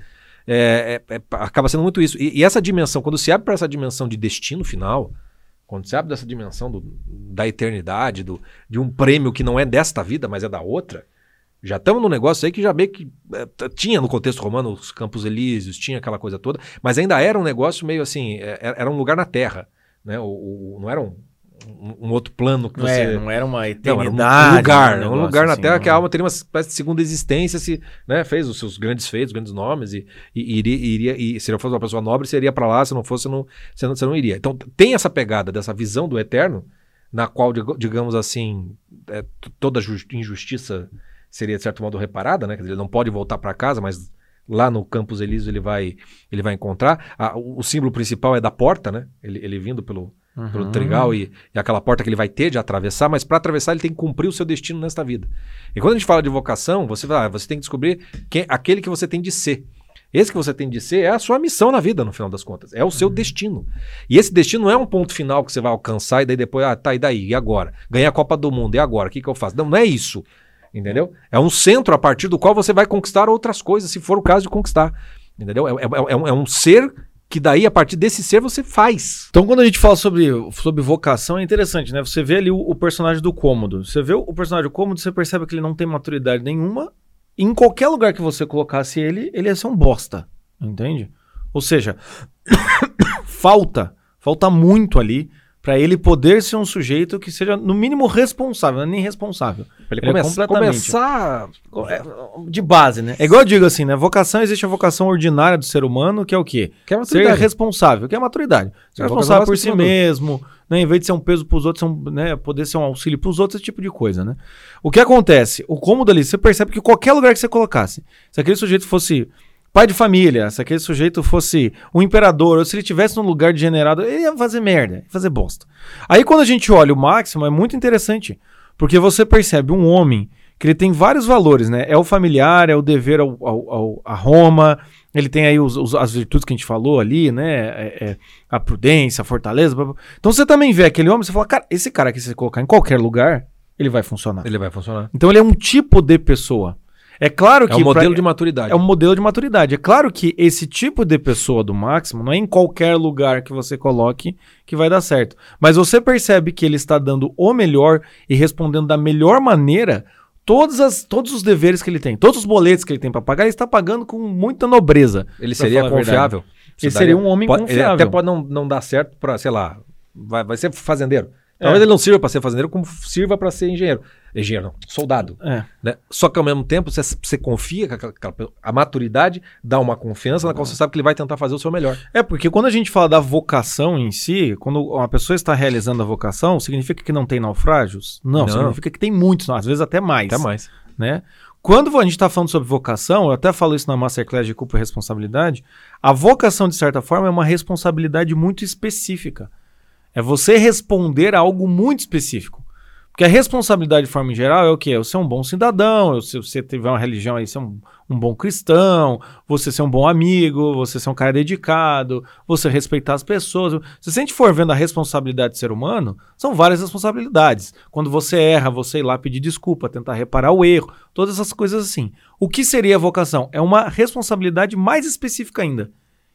É, é- é- acaba sendo muito isso. E, e essa dimensão, quando se abre para essa dimensão de destino final, quando se abre dessa dimensão do- da eternidade, do, de um prêmio que não é desta vida, mas é da outra, já estamos num negócio aí que já meio que é, tinha no contexto romano os Campos Elíseos, tinha aquela coisa toda, mas ainda era um negócio meio assim, é- era, era um lugar na Terra, né? O, o- não era um, um- um outro plano que Não, você é, não era uma não, eternidade. era um lugar, né, um lugar na assim, Terra não- que a alma teria uma espécie de segunda existência, se né, fez os seus grandes feitos, grandes nomes, e, e iria, iria- e se não fosse uma pessoa nobre, seria para lá, se não fosse, você não, você, não, você não iria. Então tem essa pegada dessa visão do eterno, na qual, digamos assim, é, toda jus- injustiça seria de certo modo reparada, né? Quer dizer, ele não pode voltar para casa, mas lá no Campos Elíseos ele vai, ele vai encontrar. Ah, o, o símbolo principal é da porta, né? Ele, ele vindo pelo, pelo Uhum. trigal e, e aquela porta que ele vai ter de atravessar, mas para atravessar ele tem que cumprir o seu destino nesta vida. E quando a gente fala de vocação, você ah, você tem que descobrir quem, aquele que você tem de ser. Esse que você tem de ser é a sua missão na vida, no final das contas. É o seu destino. E esse destino não é um ponto final que você vai alcançar e daí depois, ah, tá, e daí? E agora? Ganhei a Copa do Mundo, e agora? O que, que eu faço? Não, não é isso. Entendeu? É um centro a partir do qual você vai conquistar outras coisas, se for o caso de conquistar. Entendeu? É, é- é um, é um ser que daí, a partir desse ser, você faz. Então, quando a gente fala sobre, sobre vocação, é interessante, né? Você vê ali o, o personagem do cômodo. Você vê o, o personagem do cômodo, você percebe que ele não tem maturidade nenhuma. E em qualquer lugar que você colocasse ele, ele ia ser um bosta. Entende? Ou seja, falta, falta muito ali pra ele poder ser um sujeito que seja, no mínimo, responsável, não é nem responsável. Ele, Ele é começa, completamente- começar. É, De base, né? É igual eu digo assim, né? Vocação, existe a vocação ordinária do ser humano, que é o quê? Que é Ser responsável, que é a maturidade. Ser É responsável por si mesmo, né? Em vez de ser um peso pros outros, ser um, né? poder ser um auxílio pros outros, esse tipo de coisa, né? O que acontece? O cômodo ali, você percebe que qualquer lugar que você colocasse, se aquele sujeito fosse pai de família, se aquele sujeito fosse um imperador, ou se ele tivesse num lugar degenerado, ele ia fazer merda, ia fazer bosta. Aí quando a gente olha o Máximo, é muito interessante, porque você percebe um homem que ele tem vários valores, né? É o familiar, é o dever ao, ao- ao- a Roma, ele tem aí os- os- as virtudes que a gente falou ali, né? É- é a prudência, a fortaleza. blá, blá. Então você também vê aquele homem, você fala, cara, esse cara que você colocar em qualquer lugar, ele vai funcionar. Ele vai funcionar. Então ele é um tipo de pessoa. É claro que É um modelo pra- de maturidade. é um modelo de maturidade. É claro que esse tipo de pessoa do Máximo não é em qualquer lugar que você coloque que vai dar certo. Mas você percebe que ele está dando o melhor e respondendo da melhor maneira todas as, todos os deveres que ele tem, todos os boletos que ele tem para pagar, ele está pagando com muita nobreza. Ele seria confiável. Ele Você seria um homem pode, Ele confiável. até pode não, não dar certo para, sei lá, vai, vai ser fazendeiro. É. Talvez ele não sirva para ser fazendeiro, como sirva para ser engenheiro. Engenheiro, não, soldado. É. né? Só que ao mesmo tempo você, você confia a maturidade dá uma confiança na qual você sabe que ele vai tentar fazer o seu melhor. É, porque quando a gente fala da vocação em si, quando uma pessoa está realizando a vocação, significa que não tem naufrágios? Não, Não. significa que tem muitos, às vezes até mais. Até mais. né? Quando a gente está falando sobre vocação, eu até falo isso na Masterclass de Culpa e Responsabilidade, a vocação, de certa forma, é uma responsabilidade muito específica. É você responder a algo muito específico. Porque a responsabilidade, de forma geral, é o quê? É você ser um bom cidadão, é se você tiver uma religião aí, ser um, um bom cristão, você ser um bom amigo, você ser um cara dedicado, você respeitar as pessoas. Se a gente for vendo a responsabilidade do ser humano, são várias responsabilidades. Quando você erra, você ir lá pedir desculpa, tentar reparar o erro, todas essas coisas assim. O que seria a vocação? É uma responsabilidade mais específica ainda,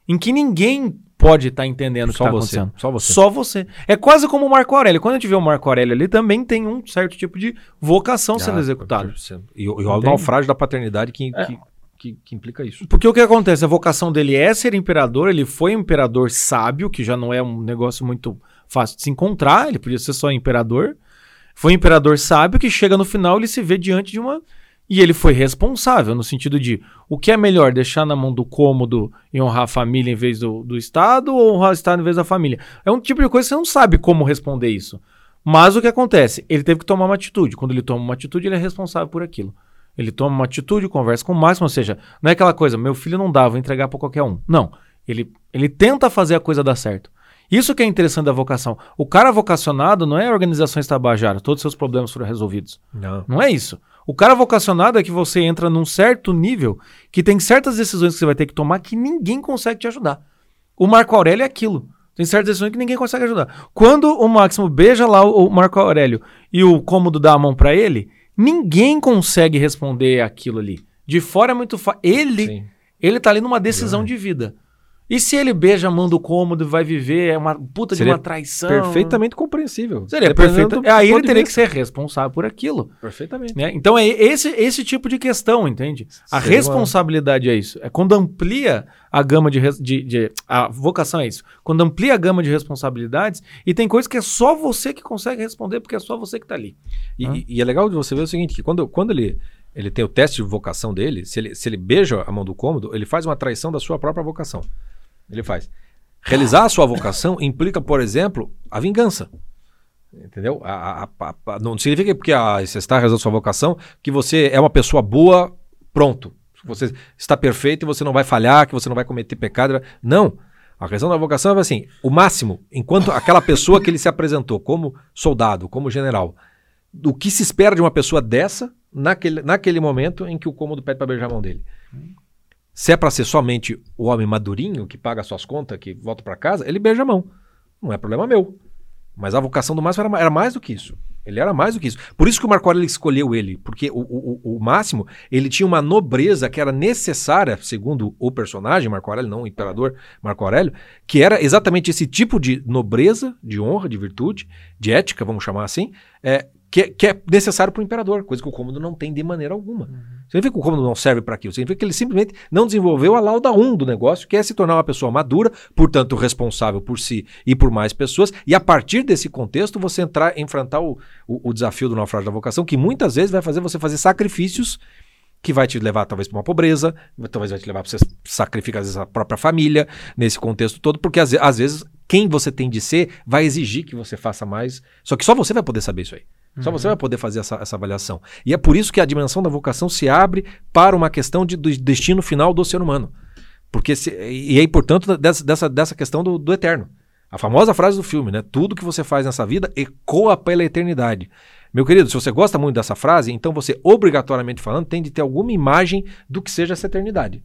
em que ninguém pode estar entendendo o que Só está você. Só você. Só você. É quase como o Marco Aurélio. Quando a gente vê o Marco Aurélio ali, também tem um certo tipo de vocação sendo Ah, executada. E, o- e o naufrágio da paternidade que, É. que, que, que implica isso. Porque o que acontece? A vocação dele é ser imperador, ele foi um imperador sábio, que já não é um negócio muito fácil de se encontrar, ele podia ser só imperador. Foi um imperador sábio que chega no final ele se vê diante de uma. E ele foi responsável, no sentido de o que é melhor, deixar na mão do cômodo e honrar a família em vez do, do Estado ou honrar o Estado em vez da família? É um tipo de coisa que você não sabe como responder isso. Mas o que acontece? Ele teve que tomar uma atitude. Quando ele toma uma atitude, ele é responsável por aquilo. Ele toma uma atitude, conversa com o máximo, ou seja, não é aquela coisa, meu filho não dá, vou entregar para qualquer um. Não. Ele, ele tenta fazer a coisa dar certo. Isso que é interessante da vocação. O cara vocacionado não é organizações Tabajara, todos os seus problemas foram resolvidos. Não. Não é isso. O cara vocacionado é que você entra num certo nível que tem certas decisões que você vai ter que tomar que ninguém consegue te ajudar. O Marco Aurélio é aquilo. Tem certas decisões que ninguém consegue ajudar. Quando o Máximo beija lá o Marco Aurélio e o cômodo dá a mão para ele, ninguém consegue responder aquilo ali. De fora é muito fácil. Ele, Sim. ele tá ali numa decisão de vida. E se ele beija a mão do cômodo e vai viver, é uma puta Seria de uma traição. Perfeitamente compreensível. Seria perfeito. do Aí ele teria que ser responsável por aquilo. Perfeitamente. né? Então é esse, esse tipo de questão, entende? A Seria uma- responsabilidade é isso. É quando amplia a gama de, de, de- A vocação é isso. Quando amplia a gama de responsabilidades e tem coisas que é só você que consegue responder porque é só você que tá ali. E, e- e é legal de você ver o seguinte, que quando, quando ele, ele tem o teste de vocação dele, se ele, se ele beija a mão do cômodo, ele faz uma traição da sua própria vocação. Ele faz. Realizar a sua vocação implica, por exemplo, a vingança. Entendeu? A- a- a- não significa que porque ah, você está realizando sua vocação que você é uma pessoa boa, pronto. Você está perfeito e você não vai falhar, que você não vai cometer pecado. Não. A questão da vocação é assim: o máximo, enquanto aquela pessoa que ele se apresentou como soldado, como general, o que se espera de uma pessoa dessa naquele, naquele momento em que o cômodo pede para beijar a mão dele. Se é para ser somente o homem madurinho que paga suas contas, que volta para casa, ele beija a mão. Não é problema meu. Mas a vocação do Máximo era, era mais do que isso. Ele era mais do que isso. Por isso que o Marco Aurélio escolheu ele, porque o, o, o- o Máximo ele tinha uma nobreza que era necessária, segundo o personagem Marco Aurélio, não o imperador Marco Aurélio, que era exatamente esse tipo de nobreza, de honra, de virtude, de ética, vamos chamar assim, é, que, que é necessário para o imperador, coisa que o cômodo não tem de maneira alguma. Significa que o cômodo não serve para aquilo, significa que ele simplesmente não desenvolveu a lauda 1 do negócio, que é se tornar uma pessoa madura, portanto responsável por si e por mais pessoas, e a partir desse contexto você entrar, enfrentar o, o, o desafio do naufrágio da vocação, que muitas vezes vai fazer você fazer sacrifícios que vai te levar talvez para uma pobreza, talvez vai te levar para você sacrificar às vezes, a própria família nesse contexto todo, porque às, às vezes quem você tem de ser vai exigir que você faça mais, só que só você vai poder saber isso aí. Só você vai poder fazer essa, essa avaliação. E é por isso que a dimensão da vocação se abre para uma questão de, do destino final do ser humano. Porque se- e é importante dessa, dessa, dessa questão do, do eterno. A famosa frase do filme, né? Tudo que você faz nessa vida ecoa pela eternidade. Meu querido, se você gosta muito dessa frase, então você, obrigatoriamente falando, tem de ter alguma imagem do que seja essa eternidade.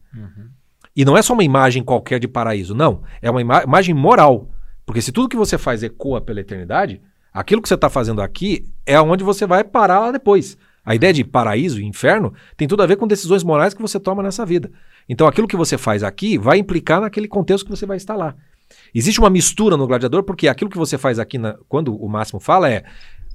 E não é só uma imagem qualquer de paraíso, não. É uma ima- imagem moral. Porque se tudo que você faz ecoa pela eternidade, aquilo que você está fazendo aqui é onde você vai parar lá depois. A ideia de paraíso e inferno tem tudo a ver com decisões morais que você toma nessa vida. Então aquilo que você faz aqui vai implicar naquele contexto que você vai estar lá. Existe uma mistura no gladiador, porque aquilo que você faz aqui, na- quando o Máximo fala, é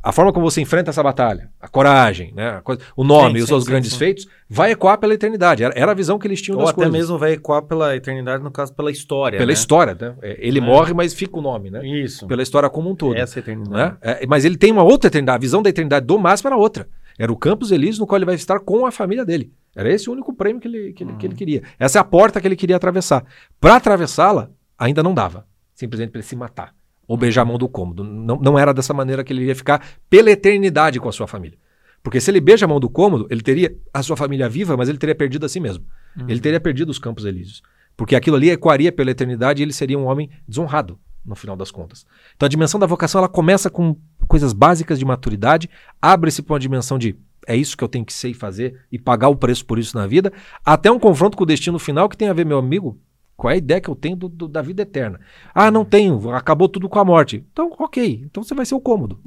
a forma como você enfrenta essa batalha, a coragem, né, a coisa- o nome, Sim, os sim, seus sim, grandes feitos, vai ecoar pela eternidade. Era, era a visão que eles tinham Ou das até coisas. mesmo vai ecoar pela eternidade, no caso, pela história. Pela né? história, né? É, Ele É. morre, mas fica o nome, né? Isso. Pela história como um todo. Essa eternidade. né? É, mas ele tem uma outra eternidade. A visão da eternidade do Máximo era outra. Era o Campos Elíseos, no qual ele vai estar com a família dele. Era esse o único prêmio que ele, que ele, que ele queria. Essa é a porta que ele queria atravessar. Para atravessá-la, ainda não dava. Simplesmente para ele se matar. Ou beijar a mão do cômodo. Não, não era dessa maneira que ele iria ficar pela eternidade com a sua família. Porque se ele beija a mão do cômodo, ele teria a sua família viva, mas ele teria perdido a si mesmo. Ele teria perdido os Campos Elíseos. Porque aquilo ali ecoaria pela eternidade e ele seria um homem desonrado, no final das contas. Então a dimensão da vocação ela começa com coisas básicas de maturidade, abre-se para uma dimensão de é isso que eu tenho que ser e fazer e pagar o preço por isso na vida, até um confronto com o destino final que tem a ver, meu amigo, qual é a ideia que eu tenho do- do- da vida eterna? Ah, não tenho, acabou tudo com a morte. Então, ok, então você vai ser o cômodo.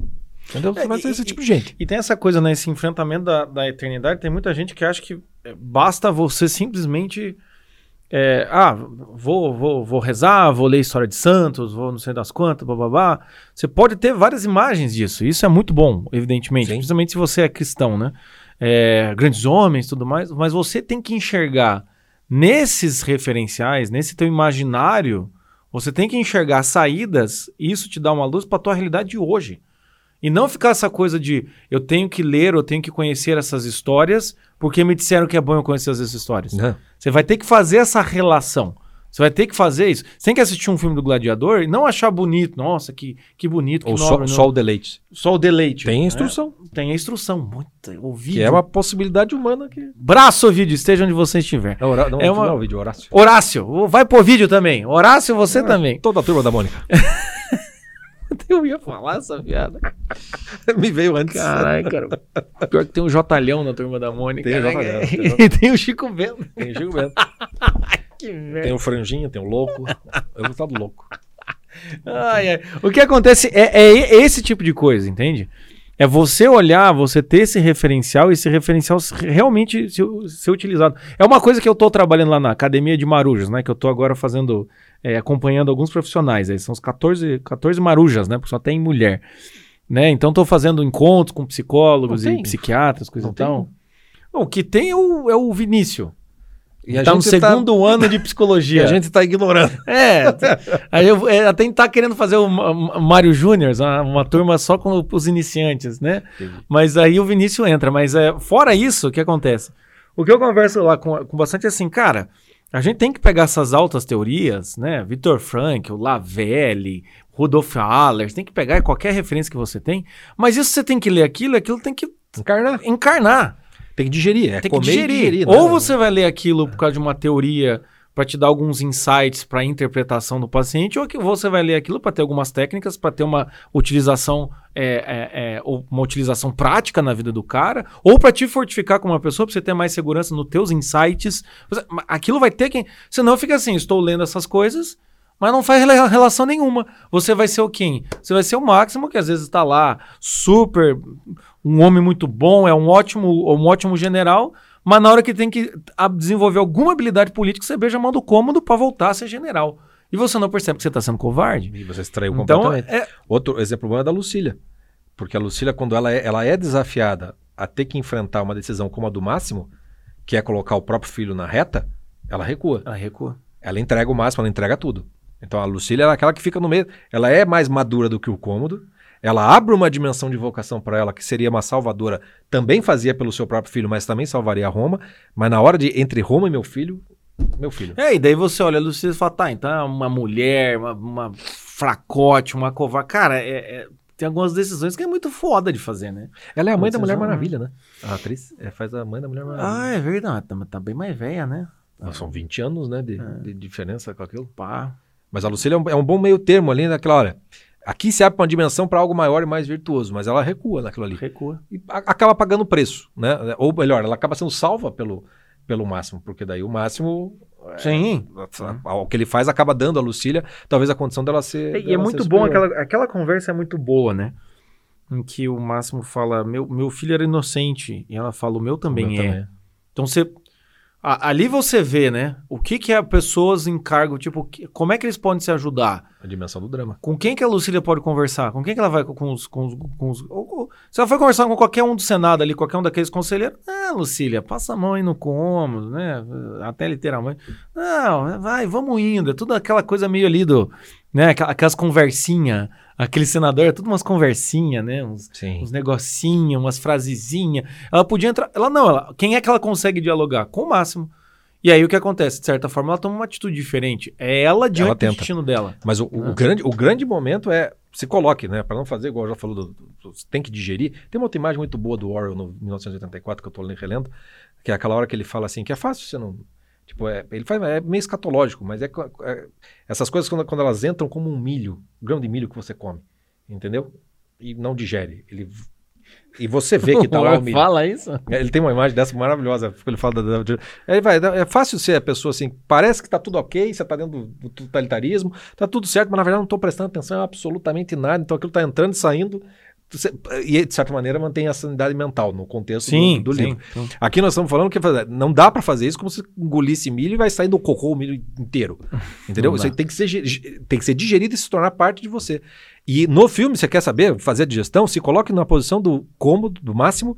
Entendeu? Você É, vai ser e- esse tipo de gente. E tem essa coisa, né? Esse enfrentamento da, da eternidade. Tem muita gente que acha que é, basta você simplesmente. é, ah, vou, vou, vou rezar, vou ler história de santos, vou não sei das quantas, babá. Você pode ter várias imagens disso. Isso é muito bom, evidentemente. Sim. Principalmente se você é cristão, né? é, grandes homens tudo mais, mas você tem que enxergar nesses referenciais, nesse teu imaginário, você tem que enxergar saídas e isso te dá uma luz para tua realidade de hoje. E não ficar essa coisa de eu tenho que ler, eu tenho que conhecer essas histórias, porque me disseram que é bom eu conhecer essas histórias. Não. Você vai ter que fazer essa relação. Você vai ter que fazer isso. Você tem que assistir um filme do Gladiador e não achar bonito. Nossa, que, que bonito, que Ou só, nobre, só não- o deleite. só o deleite. Tem né? instrução. Tem a instrução. Muita, o vídeo. Que é uma possibilidade humana que. Braço vídeo, esteja onde você estiver. Não, Horá- não, É uma- não, vídeo, Horácio. Horácio, vai pro vídeo também. Horácio, você também. Toda a turma da Mônica. Eu ia falar essa piada. Me veio antes. Caralho, cara. Pior que tem o Jotalhão na turma da Mônica. Tem o né? Jotalhão, o E tem o Chico Bento. Tem Gil Bento. Que Tem o Franjinha, tem o Louco. Eu gostava do Louco. Ai, ai. O que acontece é, é esse tipo de coisa, entende? É você olhar, você ter esse referencial e esse referencial se- realmente ser, ser utilizado. É uma coisa que eu tô trabalhando lá na Academia de Marujas, né? Que eu tô agora fazendo, é, acompanhando alguns profissionais. Aí são os 14, 14 marujas, né? Porque só tem mulher. Né? Então tô fazendo encontros com psicólogos e psiquiatras, coisa e tal. O que tem é o, é o Vinícius. E tá no tá- segundo ano de E psicologia. a gente tá ignorando. É, aí eu é, até tá querendo fazer o Mário Júnior, uma, uma turma só com os iniciantes, né? Mas aí o Vinícius entra. Mas é, fora isso, o que acontece? O que eu converso lá com, com bastante é assim, cara, a gente tem que pegar essas altas teorias, né? Vitor Frankl, Lavelli, Rudolf Haller, tem que pegar qualquer referência que você tem, mas isso você tem que ler aquilo, aquilo tem que Encarnar. encarnar. Tem que digerir. É Tem que comer e digerir. digerir. Ou né? você vai ler aquilo por causa de uma teoria para te dar alguns insights para interpretação do paciente, ou que você vai ler aquilo para ter algumas técnicas, para ter uma utilização é, é, é, ou uma utilização prática na vida do cara, ou para te fortificar como uma pessoa, para você ter mais segurança nos teus insights. Aquilo vai ter que. Senão fica assim, estou lendo essas coisas. Mas não faz rela- relação nenhuma. Você vai ser o quem? Você vai ser o máximo, que às vezes está lá, super, um homem muito bom, é um ótimo, um ótimo general, mas na hora que tem que desenvolver alguma habilidade política, você beija a mão do cômodo para voltar a ser general. E você não percebe que você está sendo covarde? E você extraiu Então, completamente. é, Outro exemplo bom é da Lucília. Porque a Lucília, quando ela é, ela é desafiada a ter que enfrentar uma decisão como a do Máximo, que é colocar o próprio filho na reta, ela recua. ela recua. Ela entrega o máximo, ela entrega tudo. Então a Lucília é aquela que fica no meio. Ela é mais madura do que o cômodo. Ela abre uma dimensão de vocação para ela que seria uma salvadora. Também fazia pelo seu próprio filho, mas também salvaria Roma. Mas na hora de entre Roma e meu filho, meu filho. É, e daí você olha a Lucília e fala, tá, então é uma mulher, uma, uma fracote, uma covarde. Cara, é- é- tem algumas decisões que é muito foda de fazer, né? Ela é a mãe da Mulher Maravilha, né? A atriz é, faz a mãe da Mulher Maravilha. Ah, é verdade. Tá, tá bem mais velha, né? São 20 anos, né, de, É. de diferença com aquilo. Pá. Mas a Lucília é um, é um bom meio termo ali naquela hora. Aqui se abre uma dimensão para algo maior e mais virtuoso, mas ela recua naquilo ali. Recua. E a- acaba pagando preço, né? Ou melhor, ela acaba sendo salva pelo, pelo máximo, porque daí o máximo, Sim. o que ele faz, acaba dando a Lucília, talvez a condição dela ser. E é dela muito ser bom, superior. aquela, aquela conversa é muito boa, né? Em que o Máximo fala, meu, meu filho era inocente. E ela fala, o meu também Meu é. Então você. Ali você vê, né? O que que é pessoas em cargo, tipo, que- como é que eles podem se ajudar? A dimensão do drama. Com quem que a Lucília pode conversar? Com quem que ela vai com os. Com os, com os- ou- ou- se ela for conversar com qualquer um do Senado ali, qualquer um daqueles conselheiros, ah, Lucília, passa a mão aí no cômodo, né? Até literalmente. Não, vai, vamos indo. É tudo aquela coisa meio ali do. Né? Aquela- Aquelas conversinhas. Aquele senador, é tudo umas conversinhas, né? Uns, Sim. uns negocinhos, umas frasezinhas. Ela podia entrar. Ela não, ela, quem é que ela consegue dialogar? Com o máximo. E aí o que acontece? De certa forma, ela toma uma atitude diferente. É ela diante do tenta. destino dela. Mas o, o Ah. grande, o grande momento é se coloque, né? Para não fazer igual já falou, do, do- você tem que digerir. Tem uma outra imagem muito boa do Orwell no 1984 que eu tô lendo relendo, que é aquela hora que ele fala assim, que é fácil você não. Tipo, é, ele faz, é meio escatológico, mas é, é- essas coisas quando, quando elas entram como um milho, um grão de milho que você come, entendeu? E não digere. Ele, e você vê que tá lá o milho. Fala isso? É, Ele tem uma imagem dessa maravilhosa, porque ele fala da, da- Aí vai, é fácil ser a pessoa assim, parece que tá tudo ok, você tá dentro do, do totalitarismo, tá tudo certo, mas na verdade não tô prestando atenção em absolutamente nada, então aquilo tá entrando e saindo. E de certa maneira mantém a sanidade mental no contexto Sim, do, do sim. livro. Aqui nós estamos falando que não dá para fazer isso como se engolisse milho e vai sair do cocô o milho inteiro. Entendeu? Isso tem que, ser, tem que ser digerido e se tornar parte de você. E no filme, você quer saber, fazer a digestão, se coloque na posição do cômodo, do máximo,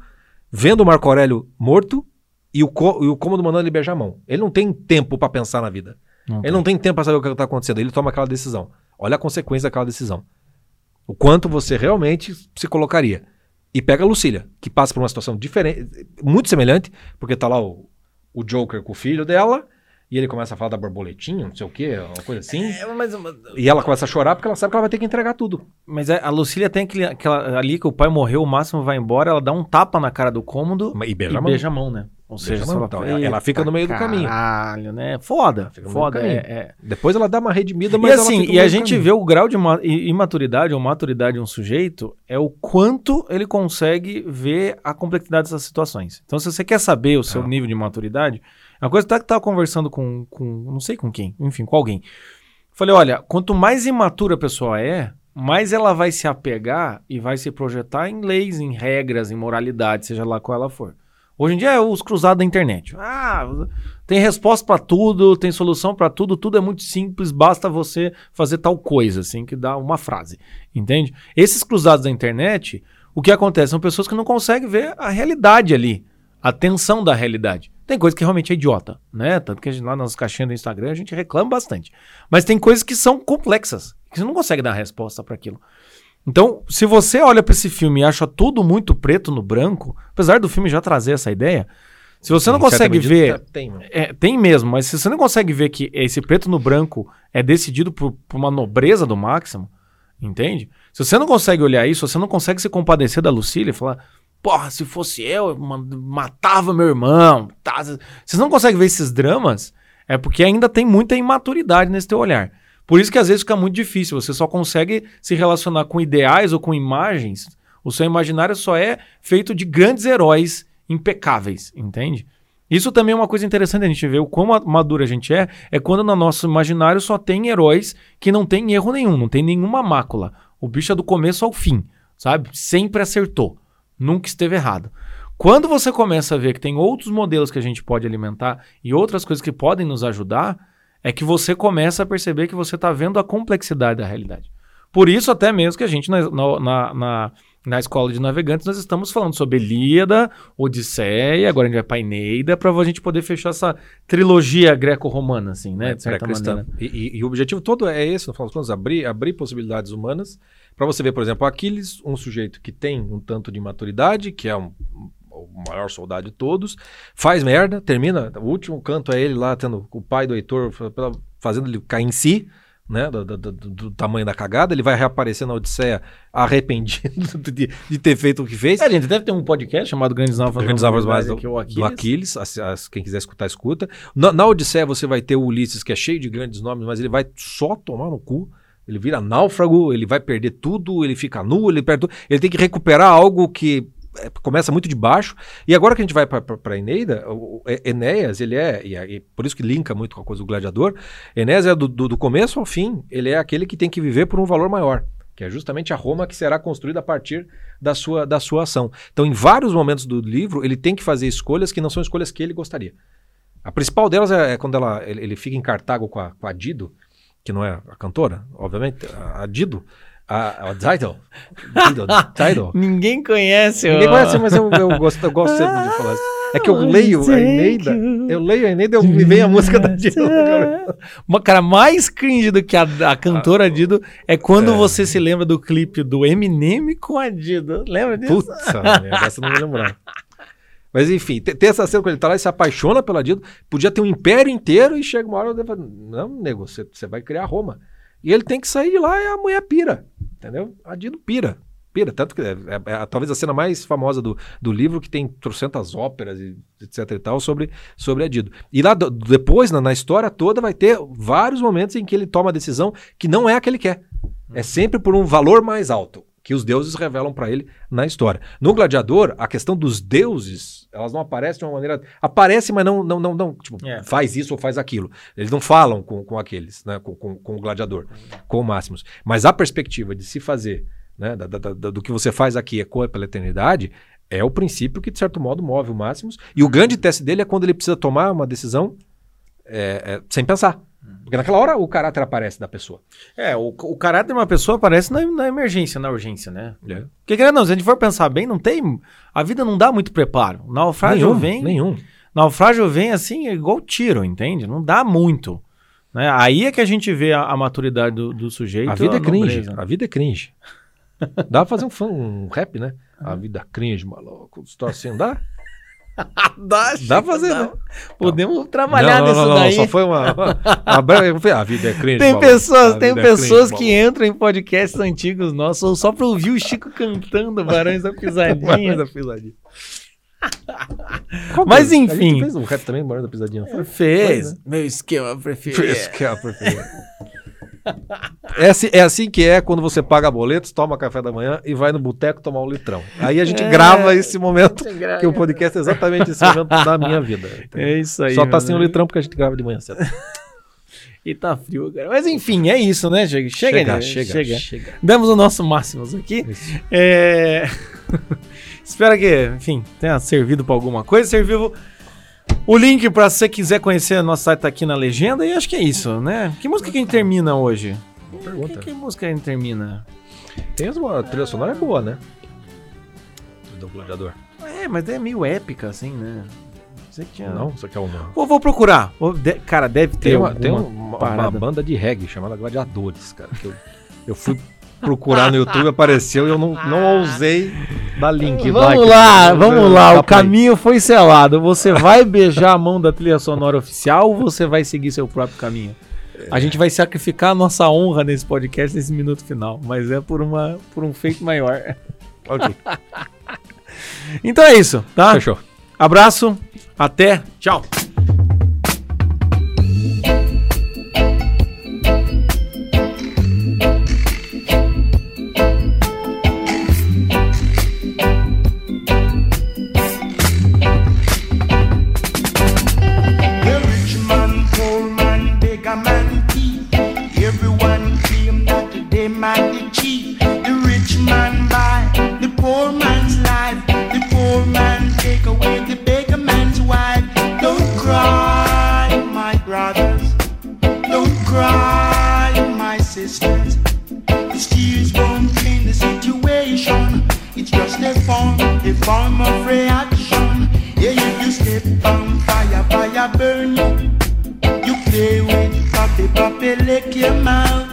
vendo o Marco Aurélio morto e o, co- e o cômodo mandando ele beijar a mão. Ele não tem tempo pra pensar na vida. Não Ele não tem tempo pra saber o que tá acontecendo. Ele toma aquela decisão. Olha a consequência daquela decisão. O quanto você realmente se colocaria. E pega a Lucília, que passa por uma situação diferente, muito semelhante, porque tá lá o, o Joker com o filho dela, e ele começa a falar da borboletinha, não sei o quê, uma coisa assim. É, mas, E ela começa a chorar porque ela sabe que ela vai ter que entregar tudo. mas é, a Lucília tem aquele, aquela ali que o pai morreu, o máximo vai embora, ela dá um tapa na cara do cômodo E beija e a mão. beija a mão, né? Ou seja, a Então, ela- ela fica no meio do "Eita caminho." Caralho, né? Foda, foda. É, é. Depois ela dá uma redimida, E mas ela assim, e a gente caminho. vê o grau de imaturidade ou maturidade de um sujeito é o quanto ele consegue ver a complexidade dessas situações. Então, se você quer saber o seu Ah. nível de maturidade, é uma coisa que eu tava conversando com, com, não sei com quem, enfim, com alguém. Falei, olha, quanto mais imatura a pessoa é, mais ela vai se apegar e vai se projetar em leis, em regras, em moralidade, seja lá qual ela for. Hoje em dia é os cruzados da internet. Ah, tem resposta pra tudo, tem solução pra tudo, tudo é muito simples, basta você fazer tal coisa, assim, que dá uma frase, entende? Esses cruzados da internet, o que acontece? São pessoas que não conseguem ver a realidade ali, a tensão da realidade. Tem coisa que realmente é idiota, né? Tanto que gente, lá nas caixinhas do Instagram a gente reclama bastante. Mas tem coisas que são complexas, que você não consegue dar resposta pra aquilo. Então, se você olha pra esse filme e acha tudo muito preto no branco, apesar do filme já trazer essa ideia, se você não consegue ver Tem, mano. é, tem mesmo, mas se você não consegue ver que esse preto no branco é decidido por, por uma nobreza do Máximo, entende? Se você não consegue olhar isso, você não consegue se compadecer da Lucília e falar, porra, se fosse eu, eu matava meu irmão. Tá? Vocês não conseguem ver esses dramas, é porque ainda tem muita imaturidade nesse teu olhar. Por isso que às vezes fica muito difícil, você só consegue se relacionar com ideais ou com imagens, o seu imaginário só é feito de grandes heróis impecáveis, entende? Isso também é uma coisa interessante a gente ver o quão ma- maduro a gente é, é quando no nosso imaginário só tem heróis que não tem erro nenhum, não tem nenhuma mácula. O bicho é do começo ao fim, sabe? Sempre acertou, nunca esteve errado. Quando você começa a ver que tem outros modelos que a gente pode alimentar e outras coisas que podem nos ajudar, é que você começa a perceber que você está vendo a complexidade da realidade. Por isso, até mesmo que a gente, na, na, na, na- escola de navegantes, nós estamos falando sobre Elíada, Odisseia, agora a gente vai para Eneida, para a gente poder fechar essa trilogia greco-romana, assim, né? De certa maneira. E, e- e o objetivo todo é esse, no final das contas, abrir, abrir possibilidades humanas para você ver, por exemplo, Aquiles, um sujeito que tem um tanto de maturidade, que é um, o maior soldado de todos, faz merda, termina, o último canto é ele lá tendo o pai do Heitor fazendo ele cair em si, né, do, do- do- do tamanho da cagada, ele vai reaparecer na Odisseia arrependido de, de ter feito o que fez. É, gente, deve ter um podcast chamado Grandes Náufragos Grandes Árvores mais do, que é o do Aquiles, as- as- quem quiser escutar, escuta. Na, na Odisseia você vai ter o Ulisses, que é cheio de grandes nomes, mas ele vai só tomar no cu. Ele vira náufrago, ele vai perder tudo, ele fica nu, ele perde tudo. Ele tem que recuperar algo que começa muito de baixo. E agora que a gente vai para Eneida, o, E- Enéas, ele é, e, aí, por isso que linka muito com a coisa do gladiador, Enéas é do, do, do começo ao fim, ele é aquele que tem que viver por um valor maior. Que é justamente a Roma que será construída a partir da sua, da sua ação. Então, em vários momentos do livro, ele tem que fazer escolhas que não são escolhas que ele gostaria. A principal delas é, é quando ela, ele, ele fica em Cartago com a, com a Dido, que não é a cantora, obviamente, a Dido, a, a Dido, Dido, Dido. Ninguém conhece. Ninguém conhece, mas eu, eu gosto, eu gosto sempre de falar isso. É que eu leio a Eneida, eu leio a Eneida e me vem a música da Dido. Uma cara mais cringe do que a, a cantora Dido é quando você se lembra do clipe do Eminem com a Dido. Lembra disso? Putz, merda, essa não me lembrar. Mas enfim, te- tem essa cena quando ele tá lá e se apaixona pela Dido. Podia ter um império inteiro e chega uma hora e fala, não, nego, você, você vai criar Roma. E ele tem que sair de lá e a mulher pira, entendeu? A Dido pira. Pira, tanto que é, é- é talvez a cena mais famosa do, do livro, que tem trocentas óperas, e etc e tal, sobre, sobre a Dido. E lá do- depois, na, na história toda, vai ter vários momentos em que ele toma a decisão que não é a que ele quer. É sempre por um valor mais alto que os deuses revelam para ele na história. No Gladiador, a questão dos deuses, elas não aparecem de uma maneira. Aparece, mas não, não, não, não tipo, É. faz isso ou faz aquilo. Eles não falam com, com aqueles, né? Com, com, com o gladiador, com o Máximos. Mas a perspectiva de se fazer, né? da- da- da- do que você faz aqui ecoa pela eternidade, é o princípio que, de certo modo, move o Máximos. E o grande teste dele é quando ele precisa tomar uma decisão é, é, sem pensar. Porque naquela hora o caráter aparece da pessoa. É, o, o caráter de uma pessoa aparece na, na emergência, na urgência, né? É. Porque, não, se a gente for pensar bem, não tem. A vida não dá muito preparo. O naufrágio nenhum, vem. nenhum. Naufrágio vem assim, é igual tiro, entende? Não dá muito. Né? Aí é que a gente vê a, a maturidade do, do sujeito. A vida é cringe. nobreza. A vida é cringe. Dá pra fazer um, fã, um rap, né? A vida cringe, maluco. Estou assim, dá? Dá, Dá pra fazer, né? Podemos trabalhar não, nisso não, não, daí. Só foi uma. uma, breve- a vida é cringe. Tem pessoas, A tem é pessoas cringe, que entram em podcasts antigos nossos só pra ouvir o Chico cantando Barões da. Pisadinha. Barões da pisadinha. Mas é? A enfim. gente fez um rap também, Barões da pisadinha. não Foi? Fez. Meu esquema preferido. Esse que é a preferida. É assim, é assim que é quando você paga boletos, toma café da manhã e vai no boteco tomar um litrão. Aí a gente É. grava esse momento, que o podcast é exatamente esse momento da minha vida. entendeu? É isso aí. Só tá sem o litrão porque a gente grava de manhã cedo. E tá frio, cara. Mas enfim, é isso, né? Chega, chega, chega, né? chega, chega. Damos o nosso máximo aqui. É... Espero que, enfim, tenha servido pra alguma coisa. Serviu o link pra se você quiser conhecer nosso site tá aqui na legenda. E acho que é isso, né? Que música que a gente termina hoje? Boa Que, pergunta. que música a gente termina? Tem uma trilha sonora boa, né? Do Gladiador. É, mas é meio épica, assim, né? Você que tinha... Não, isso aqui é uma. Vou, vou procurar. Vou- de- Cara, deve ter Tem uma, tem uma, uma banda de reggae chamada Gladiadores, cara. Que eu, eu fui procurar no YouTube, apareceu e eu não, não ousei dar link. Vamos lá, vamos lá. O caminho foi selado. Você vai beijar a mão da trilha sonora oficial ou você vai seguir seu próprio caminho? A gente vai sacrificar a nossa honra nesse podcast, nesse minuto final. Mas é por, uma, por um feito maior. Ok, Então é isso, tá? fechou. Abraço, até, tchau. It's just a form, a form of reaction. Yeah, if you step on fire, fire burn you. You play with puppy, puppy lick your mouth.